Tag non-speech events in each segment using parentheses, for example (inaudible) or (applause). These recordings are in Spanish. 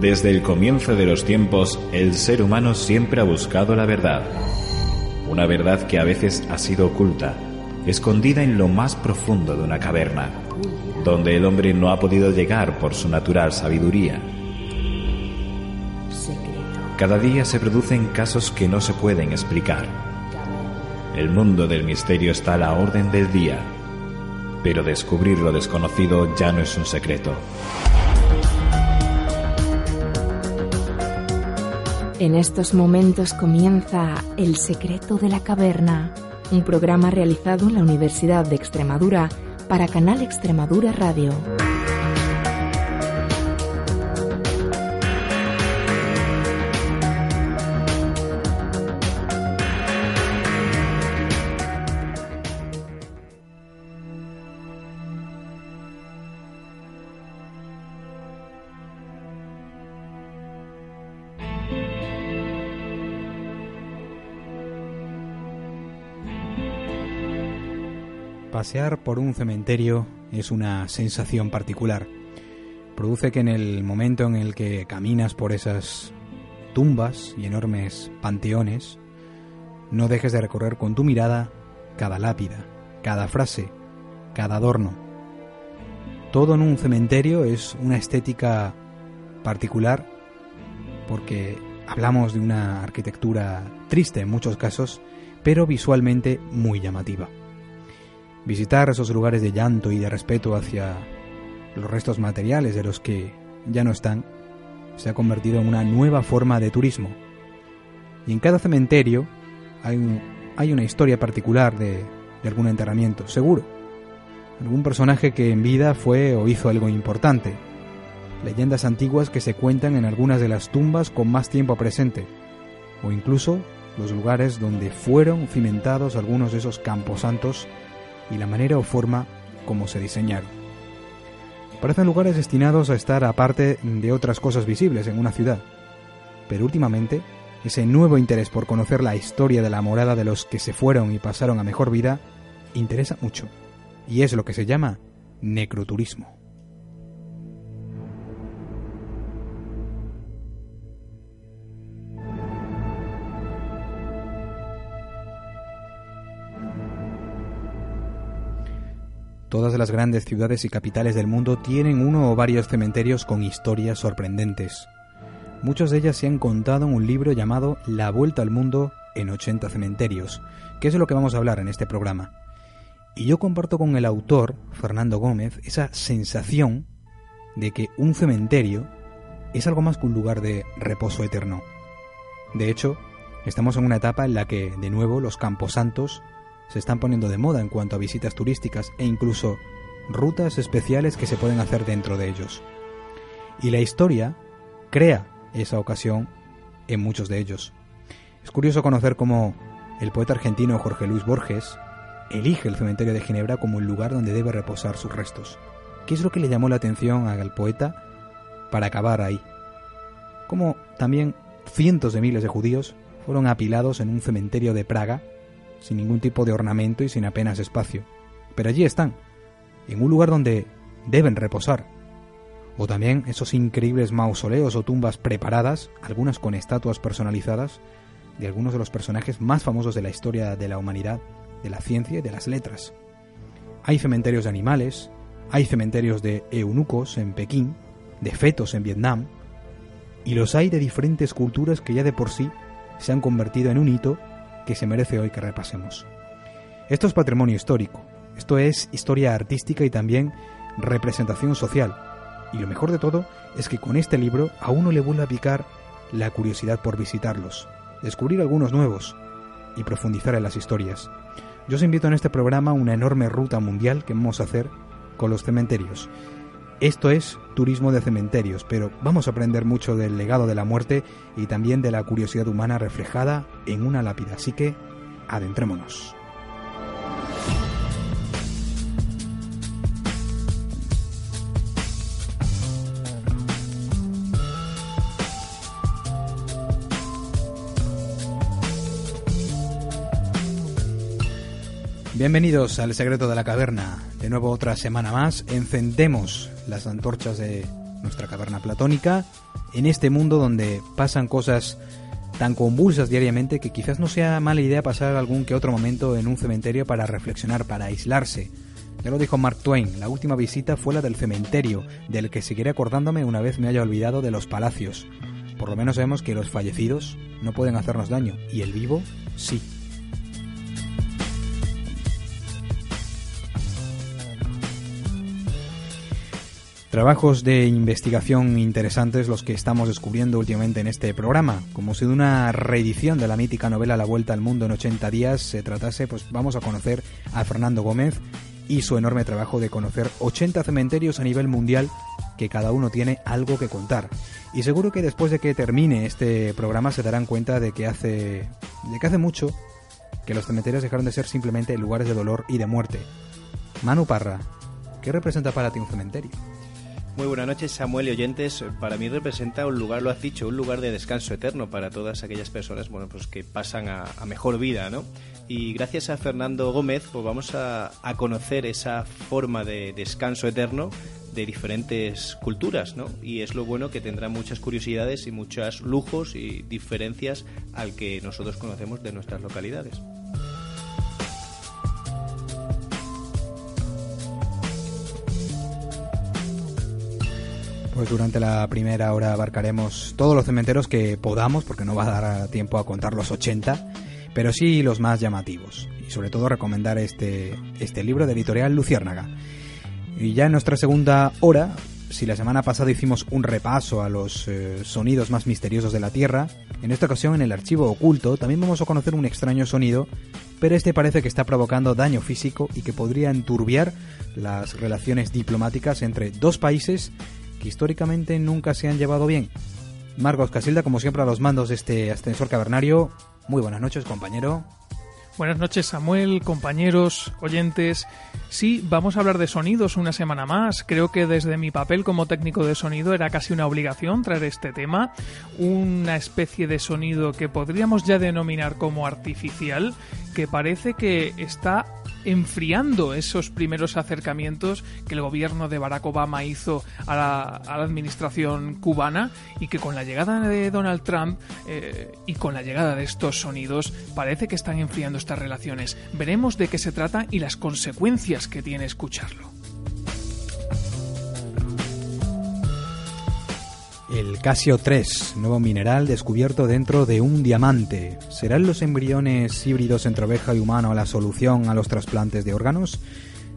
Desde el comienzo de los tiempos, el ser humano siempre ha buscado la verdad. Una verdad que a veces ha sido oculta, escondida en lo más profundo de una caverna, donde el hombre no ha podido llegar por su natural sabiduría. Cada día se producen casos que no se pueden explicar. El mundo del misterio está a la orden del día, pero descubrir lo desconocido ya no es un secreto. En estos momentos comienza El secreto de la caverna, un programa realizado en la Universidad de Extremadura para Canal Extremadura Radio. Pasear por un cementerio es una sensación particular. Produce que en el momento en el que caminas por esas tumbas y enormes panteones, no dejes de recorrer con tu mirada cada lápida, cada frase, cada adorno. Todo en un cementerio es una estética particular porque hablamos de una arquitectura triste en muchos casos, pero visualmente muy llamativa. Visitar esos lugares de llanto y de respeto hacia los restos materiales de los que ya no están se ha convertido en una nueva forma de turismo. Y en cada cementerio hay, una historia particular de, algún enterramiento, seguro. Algún personaje que en vida fue o hizo algo importante. Leyendas antiguas que se cuentan en algunas de las tumbas con más tiempo presente. O incluso los lugares donde fueron cimentados algunos de esos camposantos y la manera o forma como se diseñaron. Parecen lugares destinados a estar aparte de otras cosas visibles en una ciudad, pero últimamente ese nuevo interés por conocer la historia de la morada de los que se fueron y pasaron a mejor vida interesa mucho, y es lo que se llama necroturismo. Todas las grandes ciudades y capitales del mundo tienen uno o varios cementerios con historias sorprendentes. Muchas de ellas se han contado en un libro llamado La Vuelta al Mundo en 80 cementerios, que es de lo que vamos a hablar en este programa. Y yo comparto con el autor, Fernando Gómez, esa sensación de que un cementerio es algo más que un lugar de reposo eterno. De hecho, estamos en una etapa en la que, de nuevo, los camposantos se están poniendo de moda en cuanto a visitas turísticas e incluso rutas especiales que se pueden hacer dentro de ellos. Y la historia crea esa ocasión en muchos de ellos. Es curioso conocer cómo el poeta argentino Jorge Luis Borges elige el cementerio de Ginebra como el lugar donde debe reposar sus restos. ¿Qué es lo que le llamó la atención al poeta para acabar ahí? Como también cientos de miles de judíos fueron apilados en un cementerio de Praga sin ningún tipo de ornamento y sin apenas espacio. Pero allí están, en un lugar donde deben reposar. O también esos increíbles mausoleos o tumbas preparadas, algunas con estatuas personalizadas, de algunos de los personajes más famosos de la historia de la humanidad, de la ciencia y de las letras. Hay cementerios de animales, hay cementerios de eunucos en Pekín, de fetos en Vietnam, y los hay de diferentes culturas que ya de por sí se han convertido en un hito que se merece hoy que repasemos. Esto es patrimonio histórico, esto es historia artística y también representación social. Y lo mejor de todo es que con este libro a uno le vuelve a picar la curiosidad por visitarlos, descubrir algunos nuevos y profundizar en las historias. Yo os invito en este programa a una enorme ruta mundial que vamos a hacer con los cementerios. Esto es turismo de cementerios, pero vamos a aprender mucho del legado de la muerte y también de la curiosidad humana reflejada en una lápida. Así que adentrémonos. Bienvenidos al secreto de la caverna. De nuevo otra semana más. Encendemos las antorchas de nuestra caverna platónica, en este mundo donde pasan cosas tan convulsas diariamente que quizás no sea mala idea pasar algún que otro momento en un cementerio para reflexionar, para aislarse. Ya lo dijo Mark Twain, la última visita fue la del cementerio, del que seguiré acordándome una vez me haya olvidado de los palacios. Por lo menos sabemos que los fallecidos no pueden hacernos daño, y el vivo sí. Trabajos de investigación interesantes los que estamos descubriendo últimamente en este programa. Como si de una reedición de la mítica novela La Vuelta al Mundo en 80 días se tratase, pues vamos a conocer a Fernando Gómez y su enorme trabajo de conocer 80 cementerios a nivel mundial que cada uno tiene algo que contar. Y seguro que después de que termine este programa se darán cuenta de que hace de que hace mucho que los cementerios dejaron de ser simplemente lugares de dolor y de muerte. Manu Parra, ¿qué representa para ti un cementerio? Muy buenas noches, Samuel y oyentes. Para mí representa un lugar, lo has dicho, un lugar de descanso eterno para todas aquellas personas, bueno, pues que pasan a, mejor vida, ¿no? Y gracias a Fernando Gómez, pues vamos a, a conocer esa forma de descanso eterno de diferentes culturas, ¿no? Y es lo bueno que tendrá muchas curiosidades y muchos lujos y diferencias al que nosotros conocemos de nuestras localidades. Pues durante la primera hora abarcaremos todos los cementerios que podamos, porque no va a dar tiempo a contar los 80, pero sí los más llamativos. Y sobre todo recomendar este, este libro de editorial Luciérnaga. Y ya en nuestra segunda hora, si la semana pasada hicimos un repaso a los eh, sonidos más misteriosos de la Tierra, en esta ocasión en el archivo oculto también vamos a conocer un extraño sonido, pero este parece que está provocando daño físico y que podría enturbiar las relaciones diplomáticas entre dos países que históricamente nunca se han llevado bien. Marcos Casilda, como siempre, a los mandos de este ascensor cavernario. Muy buenas noches, compañero. Buenas noches Samuel, compañeros, oyentes. Sí, vamos a hablar de sonidos una semana más. Creo que desde mi papel como técnico de sonido era casi una obligación traer este tema. Una especie de sonido que podríamos ya denominar como artificial, que parece que está enfriando esos primeros acercamientos que el gobierno de Barack Obama hizo a la, administración cubana y que con la llegada de Donald Trump eh, y con la llegada de estos sonidos parece que están enfriando estas relaciones. Veremos de qué se trata y las consecuencias que tiene escucharlo. El Casio 3, nuevo mineral descubierto dentro de un diamante. ¿Serán los embriones híbridos entre oveja y humano la solución a los trasplantes de órganos?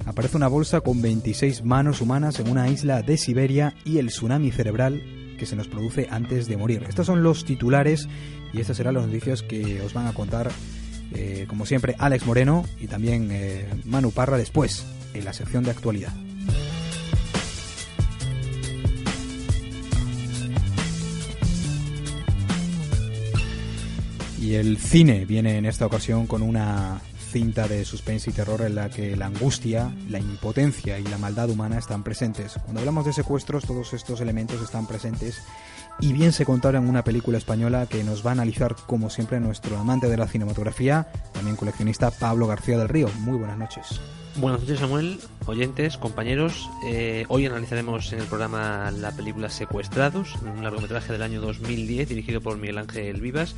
Aparece una bolsa con 26 manos humanas en una isla de Siberia y el tsunami cerebral que se nos produce antes de morir. Estos son los titulares y estas serán las noticias que os van a contar, eh, como siempre, Alex Moreno y también eh, Manu Parra después, en la sección de actualidad. Y el cine viene en esta ocasión con una cinta de suspense y terror en la que la angustia, la impotencia y la maldad humana están presentes. Cuando hablamos de secuestros, todos estos elementos están presentes y bien se contaron en una película española que nos va a analizar, como siempre, nuestro amante de la cinematografía, también coleccionista Pablo García del Río. Muy buenas noches. Buenas noches Samuel, oyentes, compañeros. Eh, hoy analizaremos en el programa la película Secuestrados, un largometraje del año 2010 dirigido por Miguel Ángel Vivas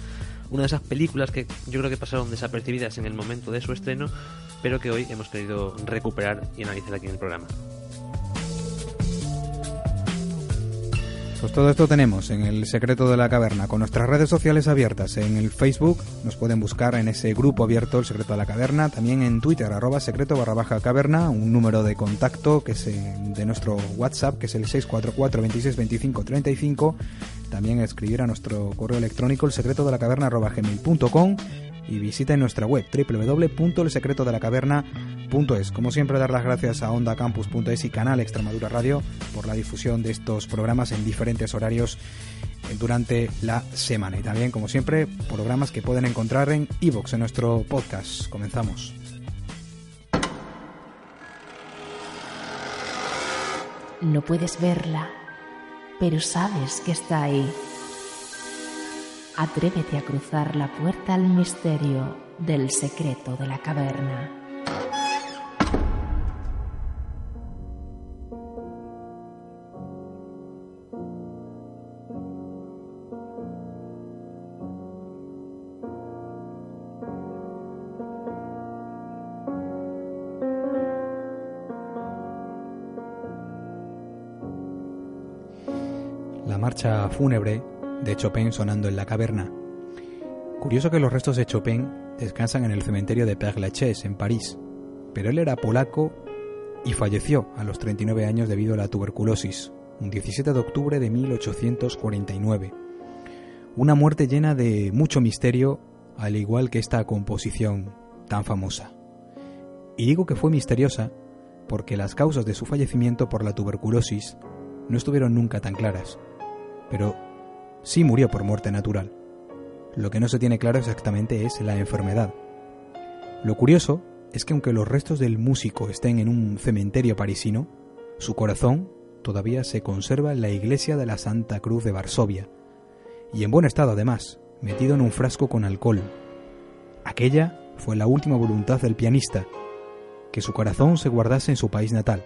una de esas películas que yo creo que pasaron desapercibidas en el momento de su estreno, pero que hoy hemos querido recuperar y analizar aquí en el programa. Pues todo esto tenemos en el secreto de la caverna, con nuestras redes sociales abiertas. En el Facebook nos pueden buscar en ese grupo abierto, el secreto de la caverna. También en Twitter, arroba secreto barra baja caverna, un número de contacto que es de nuestro WhatsApp, que es el 644 26 25 35. También escribir a nuestro correo electrónico, el secreto de la caverna arroba y visita nuestra web www.elsecretodelacaverna.es. Como siempre, dar las gracias a ondacampus.es y Canal Extremadura Radio por la difusión de estos programas en diferentes horarios durante la semana. Y también, como siempre, programas que pueden encontrar en iVoox, en nuestro podcast. Comenzamos. No puedes verla, pero sabes que está ahí Atrévete a cruzar la puerta al misterio del secreto de la caverna. La marcha fúnebre de Chopin sonando en la caverna. Curioso que los restos de Chopin descansan en el cementerio de Père Lachaise, en París, pero él era polaco y falleció a los 39 años debido a la tuberculosis, un 17 de octubre de 1849. Una muerte llena de mucho misterio, al igual que esta composición tan famosa. Y digo que fue misteriosa porque las causas de su fallecimiento por la tuberculosis no estuvieron nunca tan claras, pero sí murió por muerte natural. Lo que no se tiene claro exactamente es la enfermedad. Lo curioso es que aunque los restos del músico estén en un cementerio parisino, su corazón todavía se conserva en la iglesia de la Santa Cruz de Varsovia, y en buen estado además, metido en un frasco con alcohol. Aquella fue la última voluntad del pianista, que su corazón se guardase en su país natal,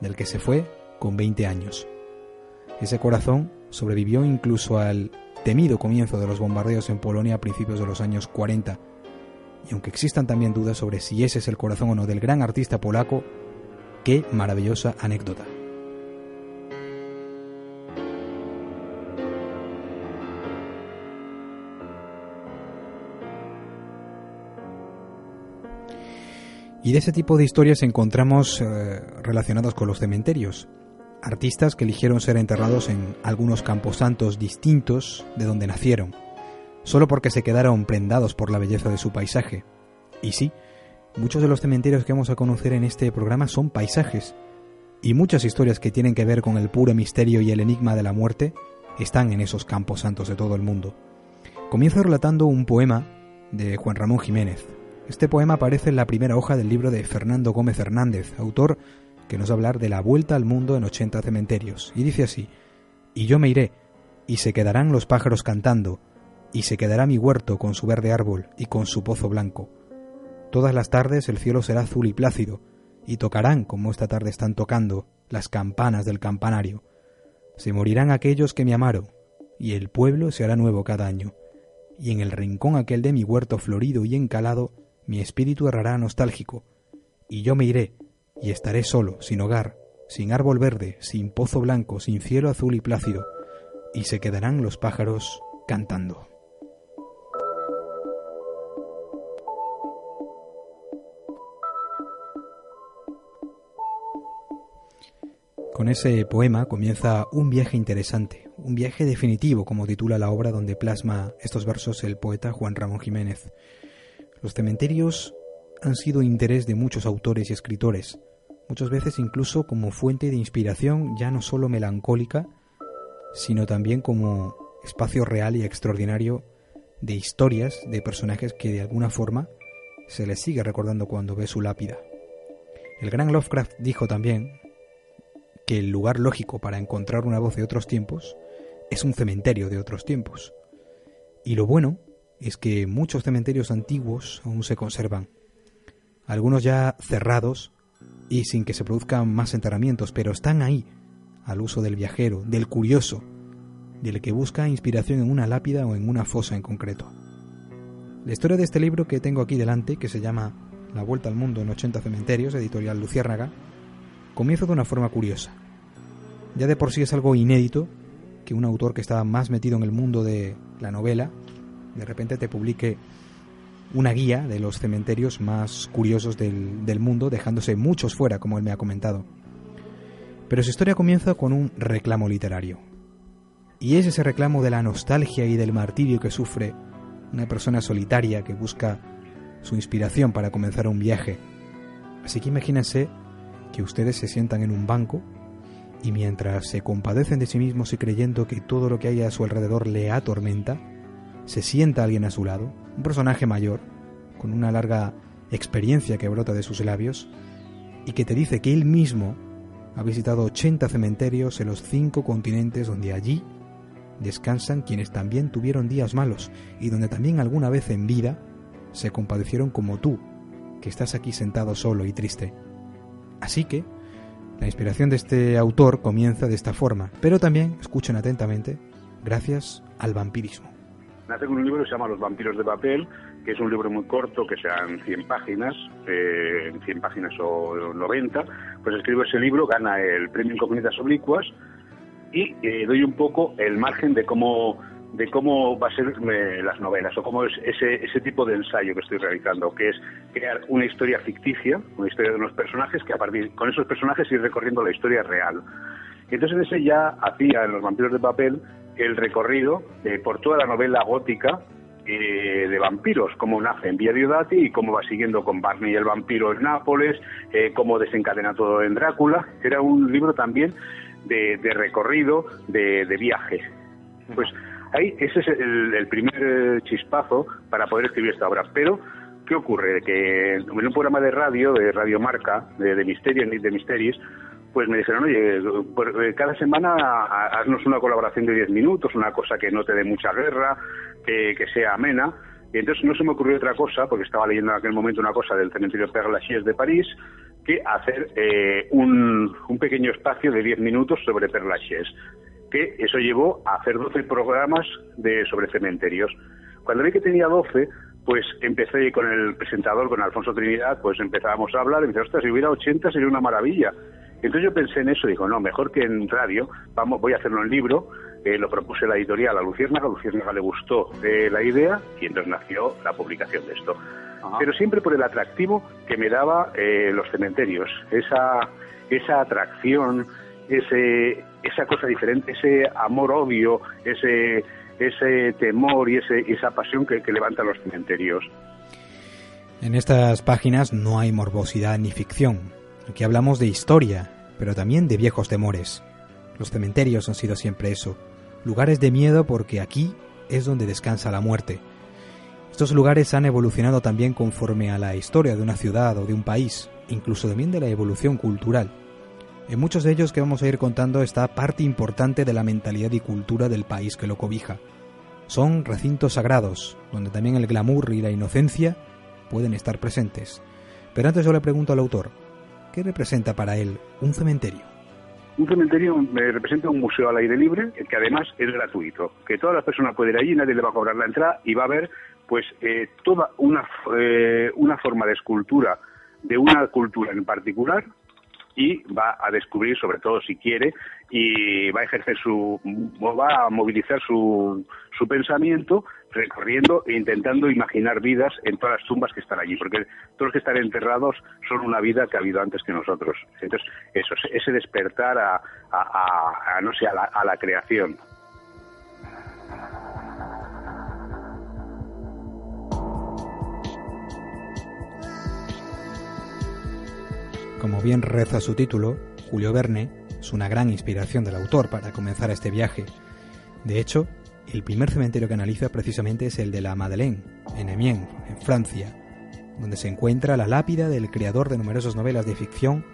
del que se fue con 20 años. Ese corazón sobrevivió incluso al temido comienzo de los bombardeos en Polonia a principios de los años 40, y aunque existan también dudas sobre si ese es el corazón o no del gran artista polaco, qué maravillosa anécdota. Y de ese tipo de historias encontramos eh, relacionadas con los cementerios. Artistas que eligieron ser enterrados en algunos camposantos distintos de donde nacieron, solo porque se quedaron prendados por la belleza de su paisaje. Y sí, muchos de los cementerios que vamos a conocer en este programa son paisajes, y muchas historias que tienen que ver con el puro misterio y el enigma de la muerte están en esos camposantos de todo el mundo. Comienzo relatando un poema de Juan Ramón Jiménez, este poema aparece en la primera hoja del libro de Fernando Gómez Hernández, autor que nos va a hablar de la vuelta al mundo en 80 cementerios. Y dice así, y yo me iré, y se quedarán los pájaros cantando, y se quedará mi huerto con su verde árbol y con su pozo blanco. Todas las tardes el cielo será azul y plácido, y tocarán, como esta tarde están tocando, las campanas del campanario. Se morirán aquellos que me amaron, y el pueblo se hará nuevo cada año, y en el rincón aquel de mi huerto florido y encalado mi espíritu errará nostálgico, y yo me iré, y estaré solo, sin hogar, sin árbol verde, sin pozo blanco, sin cielo azul y plácido, y se quedarán los pájaros cantando. Con ese poema comienza un viaje interesante, un viaje definitivo, como titula la obra donde plasma estos versos el poeta Juan Ramón Jiménez. Los cementerios han sido interés de muchos autores y escritores, muchas veces incluso como fuente de inspiración ya no solo melancólica, sino también como espacio real y extraordinario de historias de personajes que de alguna forma se les sigue recordando cuando ve su lápida. El gran Lovecraft dijo también que el lugar lógico para encontrar una voz de otros tiempos es un cementerio de otros tiempos. Y lo bueno es que muchos cementerios antiguos aún se conservan, algunos ya cerrados y sin que se produzcan más enterramientos, pero están ahí, al uso del viajero, del curioso, del que busca inspiración en una lápida o en una fosa en concreto. La historia de este libro que tengo aquí delante, que se llama La Vuelta al Mundo en 80 Cementerios, editorial Luciérnaga, comienza de una forma curiosa. Ya de por sí es algo inédito que un autor que estaba más metido en el mundo de la novela de repente te publique una guía de los cementerios más curiosos del, del, mundo, dejándose muchos fuera, como él me ha comentado. Pero su historia comienza con un reclamo literario. Y es ese reclamo de la nostalgia y del martirio que sufre una persona solitaria que busca su inspiración para comenzar un viaje. Así que imagínense que ustedes se sientan en un banco y mientras se compadecen de sí mismos y creyendo que todo lo que hay a su alrededor le atormenta, se sienta alguien a su lado, un personaje mayor, con una larga experiencia que brota de sus labios, y que te dice que él mismo ha visitado 80 cementerios en los cinco continentes donde allí descansan quienes también tuvieron días malos y donde también alguna vez en vida se compadecieron como tú, que estás aquí sentado solo y triste. Así que, la inspiración de este autor comienza de esta forma, pero también, escuchen atentamente, gracias al vampirismo nace con un libro que se llama Los vampiros de papel, que es un libro muy corto, que sean 100 páginas, eh, 100 páginas o 90, pues escribo ese libro, gana el premio Incógnitas Oblicuas, y eh, doy un poco el margen de cómo de cómo va a ser eh, las novelas o cómo es ese, ese tipo de ensayo que estoy realizando, que es crear una historia ficticia, una historia de unos personajes que a partir con esos personajes ir recorriendo la historia real. Entonces en ese ya hacía en Los vampiros de papel el recorrido eh, por toda la novela gótica eh, de vampiros, cómo nace en Via Diodati y cómo va siguiendo con Barney y el vampiro en Nápoles, eh, cómo desencadena todo en Drácula. Era un libro también de, recorrido, de, viaje. Pues ahí ese es el, primer chispazo para poder escribir esta obra. Pero ¿qué ocurre? Que en un programa de radio, de Radio Marca, de, de Misterio, de Misterios, pues me dijeron, oye, eh, cada semana haznos una colaboración de 10 minutos, una cosa que no te dé mucha guerra, que, sea amena. Y entonces no se me ocurrió otra cosa, porque estaba leyendo en aquel momento una cosa del cementerio Père de París, que hacer eh, un, pequeño espacio de 10 minutos sobre Père que eso llevó a hacer 12 programas de, sobre cementerios. Cuando vi que tenía 12, pues empecé con el presentador, con Alfonso Trinidad, pues empezábamos a hablar, y me dice, ostras, si hubiera 80 sería una maravilla. Entonces yo pensé en eso y digo, no, mejor que en radio, vamos, voy a hacerlo en libro, eh, lo propuse la editorial a Luciérnaga, a Luciérnaga le gustó eh, la idea y entonces nació la publicación de esto. Pero siempre por el atractivo que me daba eh, los cementerios, esa, esa atracción, ese, esa cosa diferente, ese amor-odio, ese, ese temor y ese, esa pasión que, que levantan los cementerios. En estas páginas no hay morbosidad ni ficción, Aquí hablamos de historia, pero también de viejos temores. Los cementerios han sido siempre eso, lugares de miedo porque aquí es donde descansa la muerte. Estos lugares han evolucionado también conforme a la historia de una ciudad o de un país, incluso también de la evolución cultural. En muchos de ellos que vamos a ir contando está parte importante de la mentalidad y cultura del país que lo cobija. Son recintos sagrados, donde también el glamour y la inocencia pueden estar presentes. Pero antes yo le pregunto al autor, ¿Qué representa para él un cementerio? Un cementerio me representa un museo al aire libre, que además es gratuito, que todas las personas pueden ir allí, nadie le va a cobrar la entrada y va a ver pues eh, toda una, eh, una forma de escultura de una cultura en particular y va a descubrir, sobre todo si quiere, y va a ejercer su, va a movilizar su, su pensamiento recorriendo e intentando imaginar vidas en todas las tumbas que están allí, porque todos los que están enterrados son una vida que ha habido antes que nosotros. Entonces, eso, ese despertar a, no sé, a la creación. Como bien reza su título, Julio Verne es una gran inspiración del autor para comenzar este viaje. De hecho, el primer cementerio que analiza precisamente es el de la Madeleine, en Amiens, en Francia, donde se encuentra la lápida del creador de numerosas novelas de ficción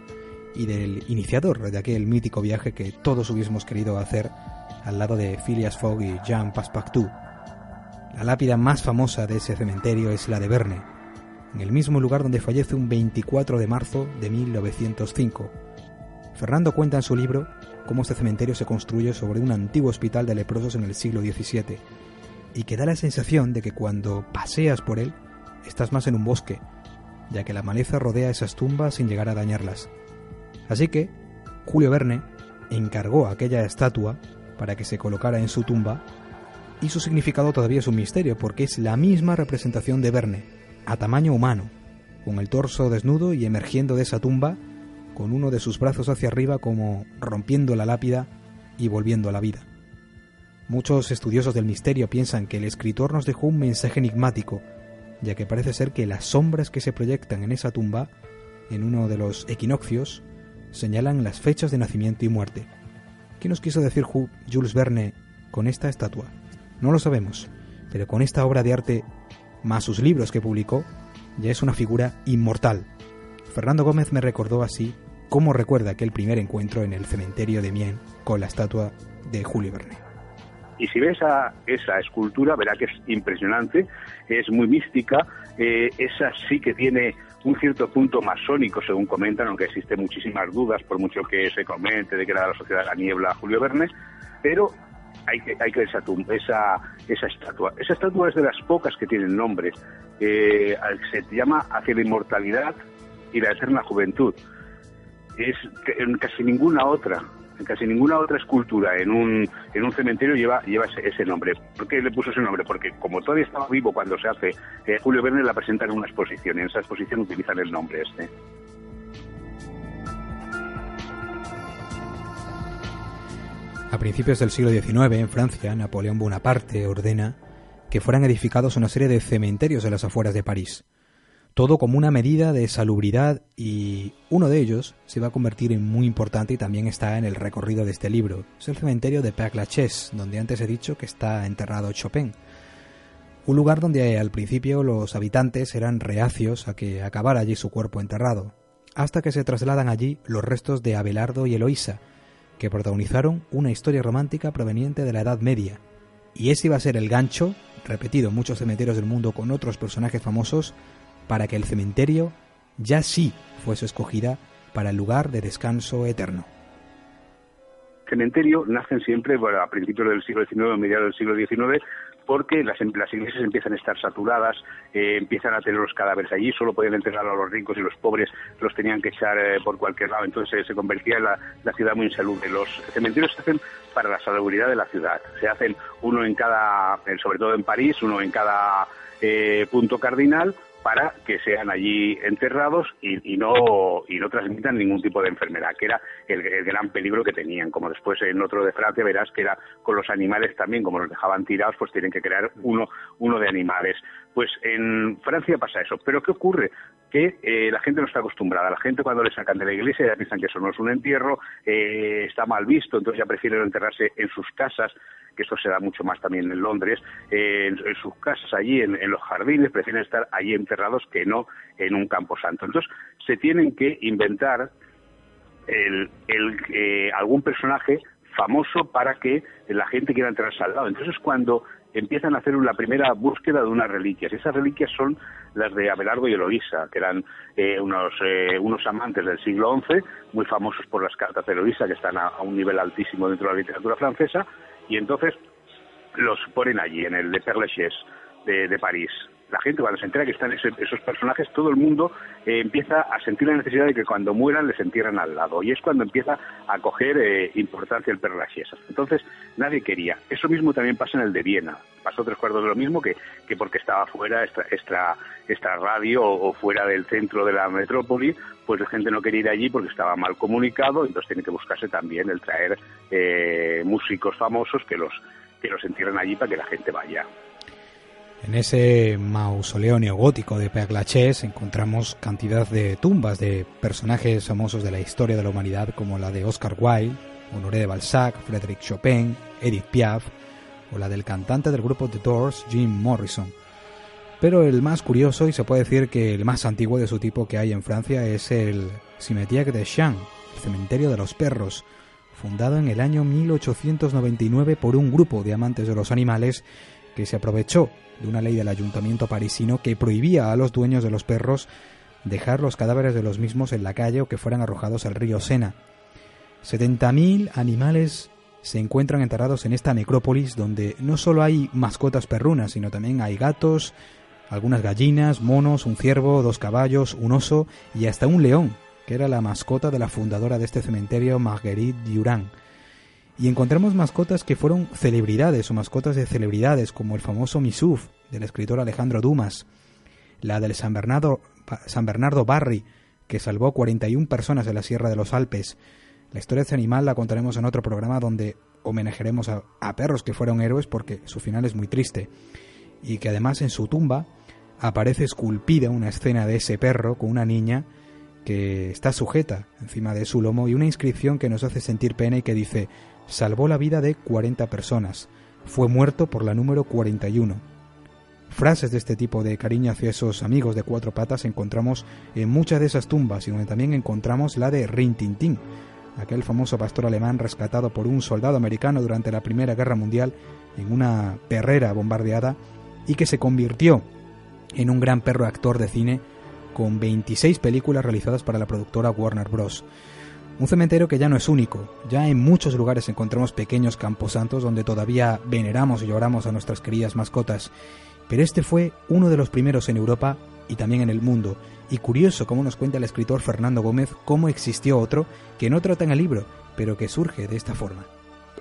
y del iniciador de aquel mítico viaje que todos hubiésemos querido hacer al lado de Phileas Fogg y Jean Passepartout. La lápida más famosa de ese cementerio es la de Verne, en el mismo lugar donde fallece un 24 de marzo de 1905. Fernando cuenta en su libro cómo este cementerio se construye sobre un antiguo hospital de leprosos en el siglo XVII y que da la sensación de que cuando paseas por él estás más en un bosque, ya que la maleza rodea esas tumbas sin llegar a dañarlas. Así que Julio Verne encargó aquella estatua para que se colocara en su tumba y su significado todavía es un misterio porque es la misma representación de Verne, a tamaño humano, con el torso desnudo y emergiendo de esa tumba con uno de sus brazos hacia arriba como rompiendo la lápida y volviendo a la vida. Muchos estudiosos del misterio piensan que el escritor nos dejó un mensaje enigmático, ya que parece ser que las sombras que se proyectan en esa tumba, en uno de los equinoccios, señalan las fechas de nacimiento y muerte. ¿Qué nos quiso decir Jules Verne con esta estatua? No lo sabemos, pero con esta obra de arte, más sus libros que publicó, ya es una figura inmortal. Fernando Gómez me recordó así cómo recuerda aquel primer encuentro en el cementerio de Mien con la estatua de Julio Verne. Y si ves a esa escultura, verá que es impresionante, es muy mística, eh, esa sí que tiene un cierto punto masónico, según comentan, aunque existen muchísimas dudas, por mucho que se comente de que era la Sociedad de la Niebla Julio Verne, pero hay que, hay que esa, esa, esa estatua. Esa estatua es de las pocas que tienen nombre. Eh, se llama Hacia la Inmortalidad y la Eterna Juventud es en casi ninguna otra casi ninguna otra escultura en un, en un cementerio lleva, lleva ese, nombre. ¿Por qué le puso ese nombre? Porque como todavía estaba vivo cuando se hace, eh, Julio Verne la presenta en una exposición y en esa exposición utilizan el nombre este. A principios del siglo XIX, en Francia, Napoleón Bonaparte ordena que fueran edificados una serie de cementerios en las afueras de París todo como una medida de salubridad y uno de ellos se va a convertir en muy importante y también está en el recorrido de este libro. Es el cementerio de Père Lachaise, donde antes he dicho que está enterrado Chopin. Un lugar donde al principio los habitantes eran reacios a que acabara allí su cuerpo enterrado, hasta que se trasladan allí los restos de Abelardo y Eloísa, que protagonizaron una historia romántica proveniente de la Edad Media. Y ese iba a ser el gancho, repetido en muchos cementerios del mundo con otros personajes famosos, para que el cementerio ya sí fuese escogida para el lugar de descanso eterno. Cementerio nacen siempre bueno, a principios del siglo XIX, mediados del siglo XIX, porque las, las, iglesias empiezan a estar saturadas, eh, empiezan a tener los cadáveres allí, solo podían enterrar a los ricos y los pobres los tenían que echar eh, por cualquier lado, entonces se convertía en la, la, ciudad muy insalubre. Los cementerios se hacen para la salubridad de la ciudad, se hacen uno en cada, eh, sobre todo en París, uno en cada punto cardinal, para que sean allí enterrados y, no y no transmitan ningún tipo de enfermedad, que era el, gran peligro que tenían. Como después en otro de Francia verás que era con los animales también, como los dejaban tirados, pues tienen que crear uno uno de animales. Pues en Francia pasa eso. Pero ¿qué ocurre? Que eh, la gente no está acostumbrada. La gente cuando le sacan de la iglesia ya piensan que eso no es un entierro, eh, está mal visto, entonces ya prefieren enterrarse en sus casas que esto se da mucho más también en Londres, eh, en, sus casas allí, en, los jardines, prefieren estar allí enterrados que no en un campo santo. Entonces, se tienen que inventar el, eh, algún personaje famoso para que la gente quiera enterrarse al lado. Entonces, cuando empiezan a hacer la primera búsqueda de unas reliquias. Esas reliquias son las de Abelardo y Eloísa, que eran eh, unos, unos amantes del siglo XI, muy famosos por las cartas de Eloísa, que están a, un nivel altísimo dentro de la literatura francesa, y entonces los ponen allí, en el de Père de, de París. La gente cuando se entera que están esos personajes, todo el mundo eh, empieza a sentir la necesidad de que cuando mueran les entierren al lado. Y es cuando empieza a coger eh, importancia el Père Lachaise. Entonces nadie quería. Eso mismo también pasa en el de Viena. Pasó tres cuartos de lo mismo que, que porque estaba fuera esta, esta, radio o, fuera del centro de la metrópoli, pues la gente no quería ir allí porque estaba mal comunicado, entonces tiene que buscarse también el traer eh, músicos famosos que los, que los entierren allí para que la gente vaya. En ese mausoleo neogótico de Père Lachaise encontramos cantidad de tumbas de personajes famosos de la historia de la humanidad como la de Oscar Wilde, Honoré de Balzac, Frédéric Chopin, Edith Piaf o la del cantante del grupo The Doors, Jim Morrison. Pero el más curioso y se puede decir que el más antiguo de su tipo que hay en Francia es el Cimetière de Champs, el cementerio de los perros, fundado en el año 1899 por un grupo de amantes de los animales que se aprovechó de una ley del ayuntamiento parisino que prohibía a los dueños de los perros dejar los cadáveres de los mismos en la calle o que fueran arrojados al río Sena. 70.000 animales se encuentran enterrados en esta necrópolis donde no solo hay mascotas perrunas, sino también hay gatos, algunas gallinas, monos, un ciervo, dos caballos, un oso y hasta un león, que era la mascota de la fundadora de este cementerio, Marguerite Durand. Y encontramos mascotas que fueron celebridades o mascotas de celebridades, como el famoso Misuf del escritor Alejandro Dumas, la del San Bernardo, San Bernardo Barry, que salvó 41 personas en la Sierra de los Alpes. La historia de este animal la contaremos en otro programa donde homenajearemos a, a perros que fueron héroes porque su final es muy triste. Y que además en su tumba aparece esculpida una escena de ese perro con una niña que está sujeta encima de su lomo y una inscripción que nos hace sentir pena y que dice salvó la vida de 40 personas. Fue muerto por la número 41. Frases de este tipo de cariño hacia esos amigos de cuatro patas encontramos en muchas de esas tumbas y donde también encontramos la de Rin Tin Tin, aquel famoso pastor alemán rescatado por un soldado americano durante la Primera Guerra Mundial en una perrera bombardeada y que se convirtió en un gran perro actor de cine con 26 películas realizadas para la productora Warner Bros. Un cementerio que ya no es único, ya en muchos lugares encontramos pequeños camposantos donde todavía veneramos y lloramos a nuestras queridas mascotas, pero este fue uno de los primeros en Europa y también en el mundo, Y curioso cómo nos cuenta el escritor Fernando Gómez cómo existió otro que no trata en el libro, pero que surge de esta forma.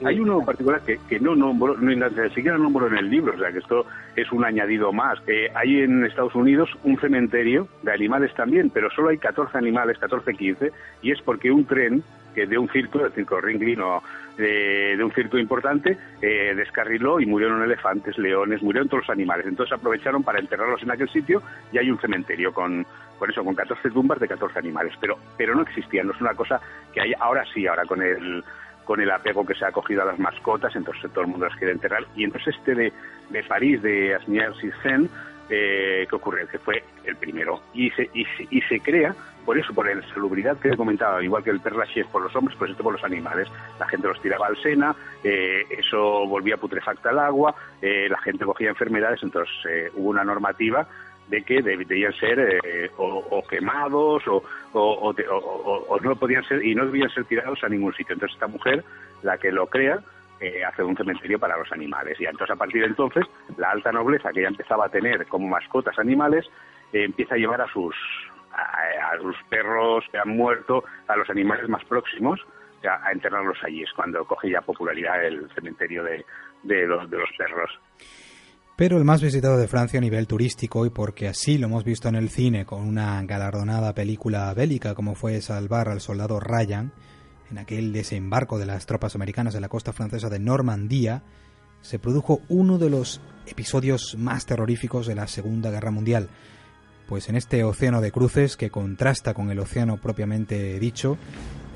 Hay uno en particular que, que no nombro, ni siquiera nombro en el libro, o sea que esto es un añadido más. Eh, hay en Estados Unidos un cementerio de animales también, pero solo hay 14 animales, 14, 15, y es porque un tren que de un circo, del circo Ringling o de, un circo importante, eh, descarriló y murieron elefantes, leones, murieron todos los animales. Entonces aprovecharon para enterrarlos en aquel sitio y hay un cementerio con, con eso, con 14 tumbas de 14 animales. Pero, pero no existían, no es una cosa que hay ahora sí, ahora con el con el apego que se ha cogido a las mascotas, entonces todo el mundo las quiere enterrar. Y entonces este de, de París, de Asnier Cisen, eh, que ocurre, que fue el primero. Y se, y, y se crea, por eso, por la insalubridad que he comentado, igual que el Père por los hombres, pues esto por los animales. La gente los tiraba al Sena, eh, eso volvía putrefacta al agua, eh, la gente cogía enfermedades, entonces eh, hubo una normativa de que debían ser eh, o, quemados o, o, no podían ser y no debían ser tirados a ningún sitio. Entonces esta mujer, la que lo crea, eh, hace un cementerio para los animales. Y entonces a partir de entonces la alta nobleza que ya empezaba a tener como mascotas animales eh, empieza a llevar a sus a, sus perros que han muerto, a los animales más próximos, a, enterrarlos allí. Es cuando coge ya popularidad el cementerio de, de los, de los perros. Pero el más visitado de Francia a nivel turístico, y porque así lo hemos visto en el cine con una galardonada película bélica como fue Salvar al soldado Ryan, en aquel desembarco de las tropas americanas en la costa francesa de Normandía, se produjo uno de los episodios más terroríficos de la Segunda Guerra Mundial. Pues en este océano de cruces, que contrasta con el océano propiamente dicho,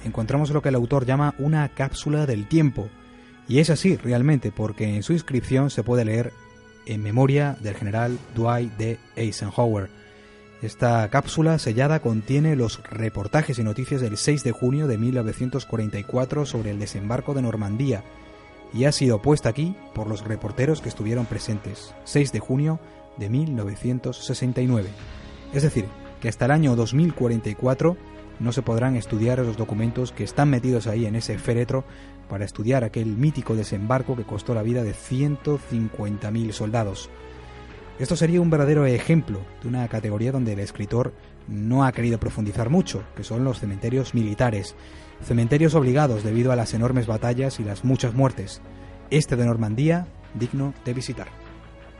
encontramos lo que el autor llama una cápsula del tiempo. Y es así realmente, porque en su inscripción se puede leer en memoria del general Dwight D. Eisenhower. Esta cápsula sellada contiene los reportajes y noticias del 6 de junio de 1944 sobre el desembarco de Normandía y ha sido puesta aquí por los reporteros que estuvieron presentes. 6 de junio de 1969. Es decir, que hasta el año 2044 no se podrán estudiar los documentos que están metidos ahí en ese féretro para estudiar aquel mítico desembarco que costó la vida de 150.000 soldados. Esto sería un verdadero ejemplo de una categoría donde el escritor no ha querido profundizar mucho, que son los cementerios militares, cementerios obligados debido a las enormes batallas y las muchas muertes. Este de Normandía, digno de visitar.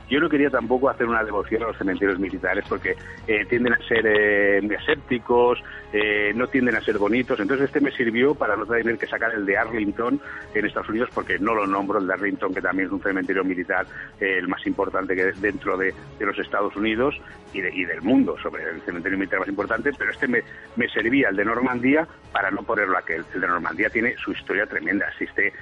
Yo no quería tampoco hacer una devoción a los cementerios militares porque eh, tienden a ser eh, asépticos, eh, no tienden a ser bonitos. Entonces este me sirvió para no tener que sacar el de Arlington en Estados Unidos porque no lo nombro, el de Arlington, que también es un cementerio militar eh, el más importante que dentro de, los Estados Unidos y, del mundo, sobre el cementerio militar más importante, pero este me, me servía, el de Normandía, para no ponerlo aquel. El de Normandía tiene su historia tremenda. Existe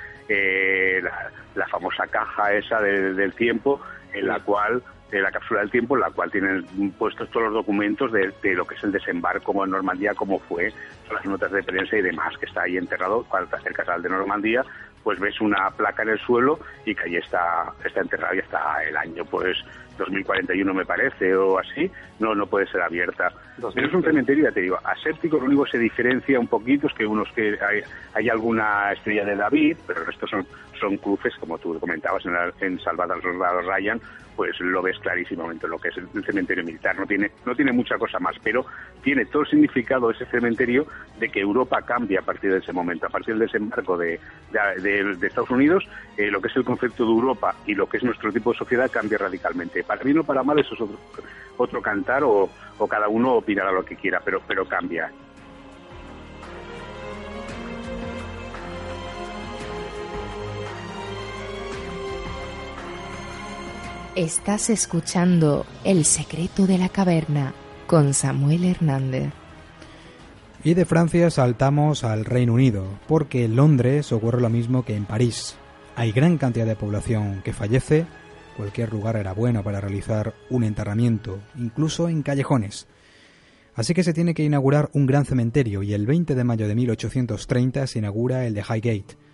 la, famosa caja esa del tiempo en la cual de la cápsula del tiempo, en la cual tienen puestos todos los documentos de, lo que es el desembarco en Normandía, cómo fue, las notas de prensa y demás, que está ahí enterrado, cuando te acercas al de Normandía, pues ves una placa en el suelo y que ahí está, está enterrado y está el año, pues 2041 me parece o así, no no puede ser abierta. Pero es un cementerio, ya te digo, aséptico, lo único que se diferencia un poquito es que unos que hay, hay alguna estrella de David, pero el resto son, son cruces, como tú comentabas en, en Salvada al Soldado Ryan, pues lo ves clarísimamente lo que es el, cementerio militar. No tiene, no tiene mucha cosa más, pero tiene todo el significado ese cementerio de que Europa cambia a partir de ese momento, a partir del desembarco de, de, Estados Unidos, eh, lo que es el concepto de Europa y lo que es nuestro tipo de sociedad cambia radicalmente. Para bien o para mal eso es otro, otro cantar o, o cada uno opinará lo que quiera, pero, pero cambia. Estás escuchando El secreto de la caverna con Samuel Hernández. Y de Francia saltamos al Reino Unido, porque en Londres ocurre lo mismo que en París. Hay gran cantidad de población que fallece, cualquier lugar era bueno para realizar un enterramiento, incluso en callejones. Así que se tiene que inaugurar un gran cementerio y el 20 de mayo de 1830 se inaugura el de Highgate,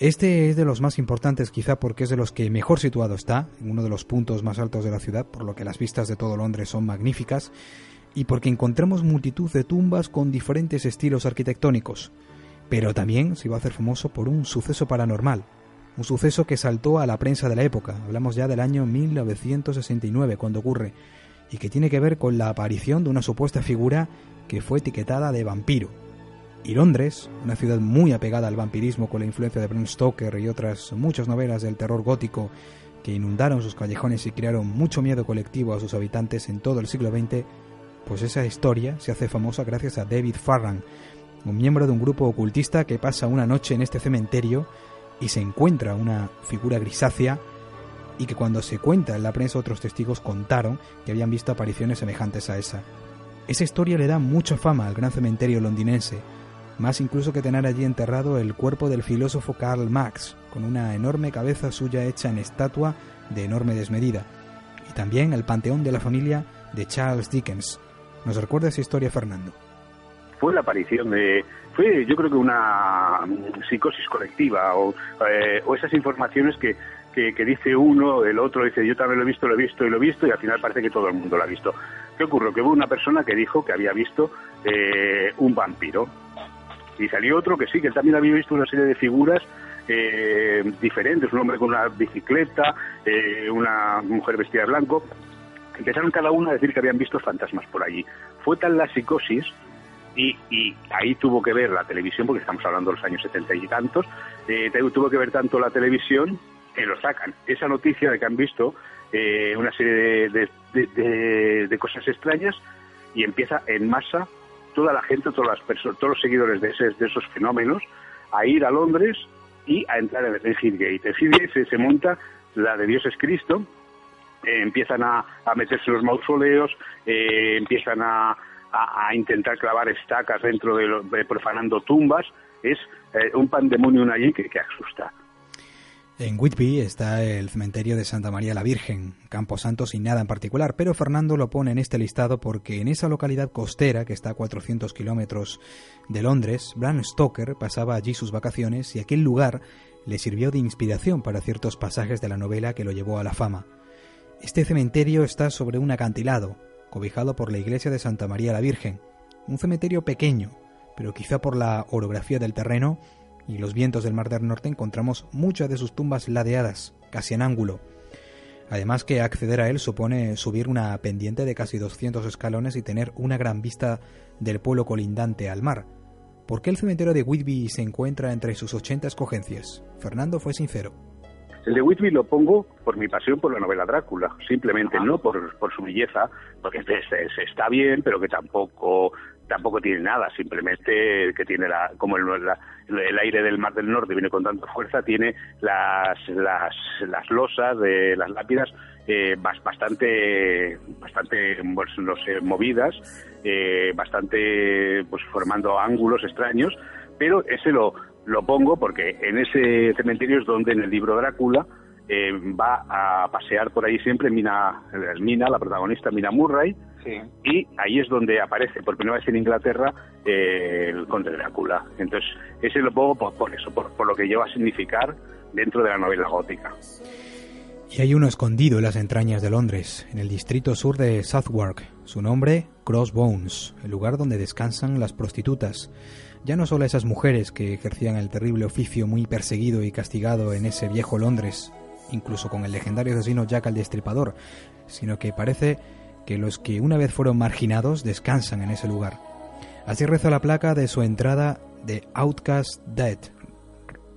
este es de los más importantes quizá porque es de los que mejor situado está, en uno de los puntos más altos de la ciudad, por lo que las vistas de todo Londres son magníficas, y porque encontramos multitud de tumbas con diferentes estilos arquitectónicos. Pero también se iba a hacer famoso por un suceso paranormal, un suceso que saltó a la prensa de la época, hablamos ya del año 1969 cuando ocurre, y que tiene que ver con la aparición de una supuesta figura que fue etiquetada de vampiro. Y Londres, una ciudad muy apegada al vampirismo con la influencia de Bram Stoker y otras muchas novelas del terror gótico que inundaron sus callejones y crearon mucho miedo colectivo a sus habitantes en todo el siglo XX, pues esa historia se hace famosa gracias a David Farran, un miembro de un grupo ocultista que pasa una noche en este cementerio y se encuentra una figura grisácea y que cuando se cuenta en la prensa otros testigos contaron que habían visto apariciones semejantes a esa. Esa historia le da mucha fama al gran cementerio londinense, más incluso que tener allí enterrado el cuerpo del filósofo Karl Marx, con una enorme cabeza suya hecha en estatua de enorme desmedida, y también el panteón de la familia de Charles Dickens. ¿Nos recuerda esa historia, Fernando? fue la aparición de fue yo creo que una psicosis colectiva o, eh, o esas informaciones que, que, dice uno, el otro dice yo también lo he visto, lo he visto y lo he visto y al final parece que todo el mundo lo ha visto. ¿Qué ocurrió? Que hubo una persona que dijo que había visto eh, un vampiro y salió otro que sí, que también había visto una serie de figuras eh, diferentes, un hombre con una bicicleta, una mujer vestida de blanco. Empezaron cada uno a decir que habían visto fantasmas por allí. Fue tal la psicosis y, ahí tuvo que ver la televisión, porque estamos hablando de los años setenta y tantos, eh, tuvo que ver tanto la televisión que lo sacan. Esa noticia de que han visto eh, una serie de, cosas extrañas y empieza en masa toda la gente, todas las personas, todos los seguidores de, ese, de esos fenómenos a ir a Londres y a entrar en el Hitgate. El Hitgate se, monta la de Dios es Cristo, eh, empiezan a, a, meterse los mausoleos, eh, empiezan a, a, intentar clavar estacas dentro de, profanando tumbas, es eh, un pandemonio allí que, que asusta. En Whitby está el cementerio de Santa María la Virgen, Campo Santo sin nada en particular, pero Fernando lo pone en este listado porque en esa localidad costera, que está a 400 kilómetros de Londres, Bram Stoker pasaba allí sus vacaciones y aquel lugar le sirvió de inspiración para ciertos pasajes de la novela que lo llevó a la fama. Este cementerio está sobre un acantilado, cobijado por la iglesia de Santa María la Virgen, un cementerio pequeño, pero quizá por la orografía del terreno y los vientos del Mar del Norte encontramos muchas de sus tumbas ladeadas, casi en ángulo. Además que acceder a él supone subir una pendiente de casi 200 escalones y tener una gran vista del pueblo colindante al mar. ¿Por qué el cementerio de Whitby se encuentra entre sus 80 escogencias? Fernando fue sincero. El de Whitby lo pongo por mi pasión por la novela Drácula, simplemente no por, por su belleza, porque se, está bien, pero que tampoco tampoco tiene nada, simplemente que tiene la, como el, el, aire del Mar del Norte viene con tanta fuerza, tiene las, las, las losas de las lápidas eh, bastante, bastante pues, no sé, movidas, eh, bastante pues formando ángulos extraños, pero ese lo, lo pongo porque en ese cementerio es donde en el libro Drácula eh, va a pasear por ahí siempre Mina, Mina la protagonista Mina Murray, y ahí es donde aparece por primera vez en Inglaterra eh, el conde Drácula. Entonces, ese lo pongo por, eso, por, por, lo que lleva a significar dentro de la novela gótica. Y hay uno escondido en las entrañas de Londres, en el distrito sur de Southwark. Su nombre, Crossbones, el lugar donde descansan las prostitutas ya no solo a esas mujeres que ejercían el terrible oficio muy perseguido y castigado en ese viejo Londres, incluso con el legendario asesino Jack el Destripador, sino que parece que los que una vez fueron marginados descansan en ese lugar. Así reza la placa de su entrada de Outcast Dead.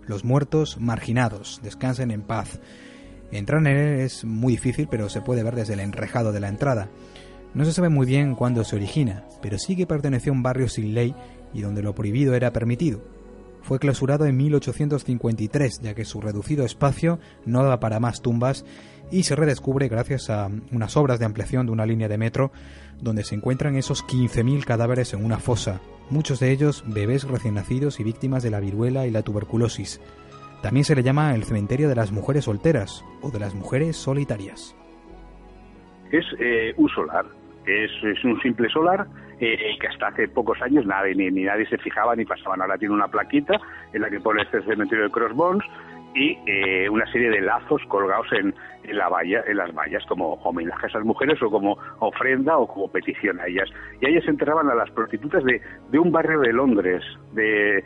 Los muertos marginados, descansen en paz. Entrar en él es muy difícil, pero se puede ver desde el enrejado de la entrada. No se sabe muy bien cuándo se origina, pero sí que perteneció a un barrio sin ley y donde lo prohibido era permitido. Fue clausurado en 1853, ya que su reducido espacio no daba para más tumbas y se redescubre gracias a unas obras de ampliación de una línea de metro donde se encuentran esos 15.000 cadáveres en una fosa, muchos de ellos bebés recién nacidos y víctimas de la viruela y la tuberculosis. También se le llama el cementerio de las mujeres solteras o de las mujeres solitarias. Es eh, un solar, es, es un simple solar eh, que hasta hace pocos años nadie, ni, nadie se fijaba ni pasaban. Ahora tiene una plaquita en la que pone este cementerio de Crossbones y eh, una serie de lazos colgados en, la valla, en las vallas como homenaje a esas mujeres o como ofrenda o como petición a ellas. Y ellas enterraban a las prostitutas de, de un barrio de Londres, de,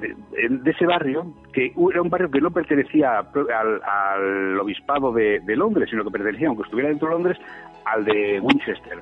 de, ese barrio, que era un barrio que no pertenecía al, obispado de, Londres, sino que pertenecía, aunque estuviera dentro de Londres, al de Winchester.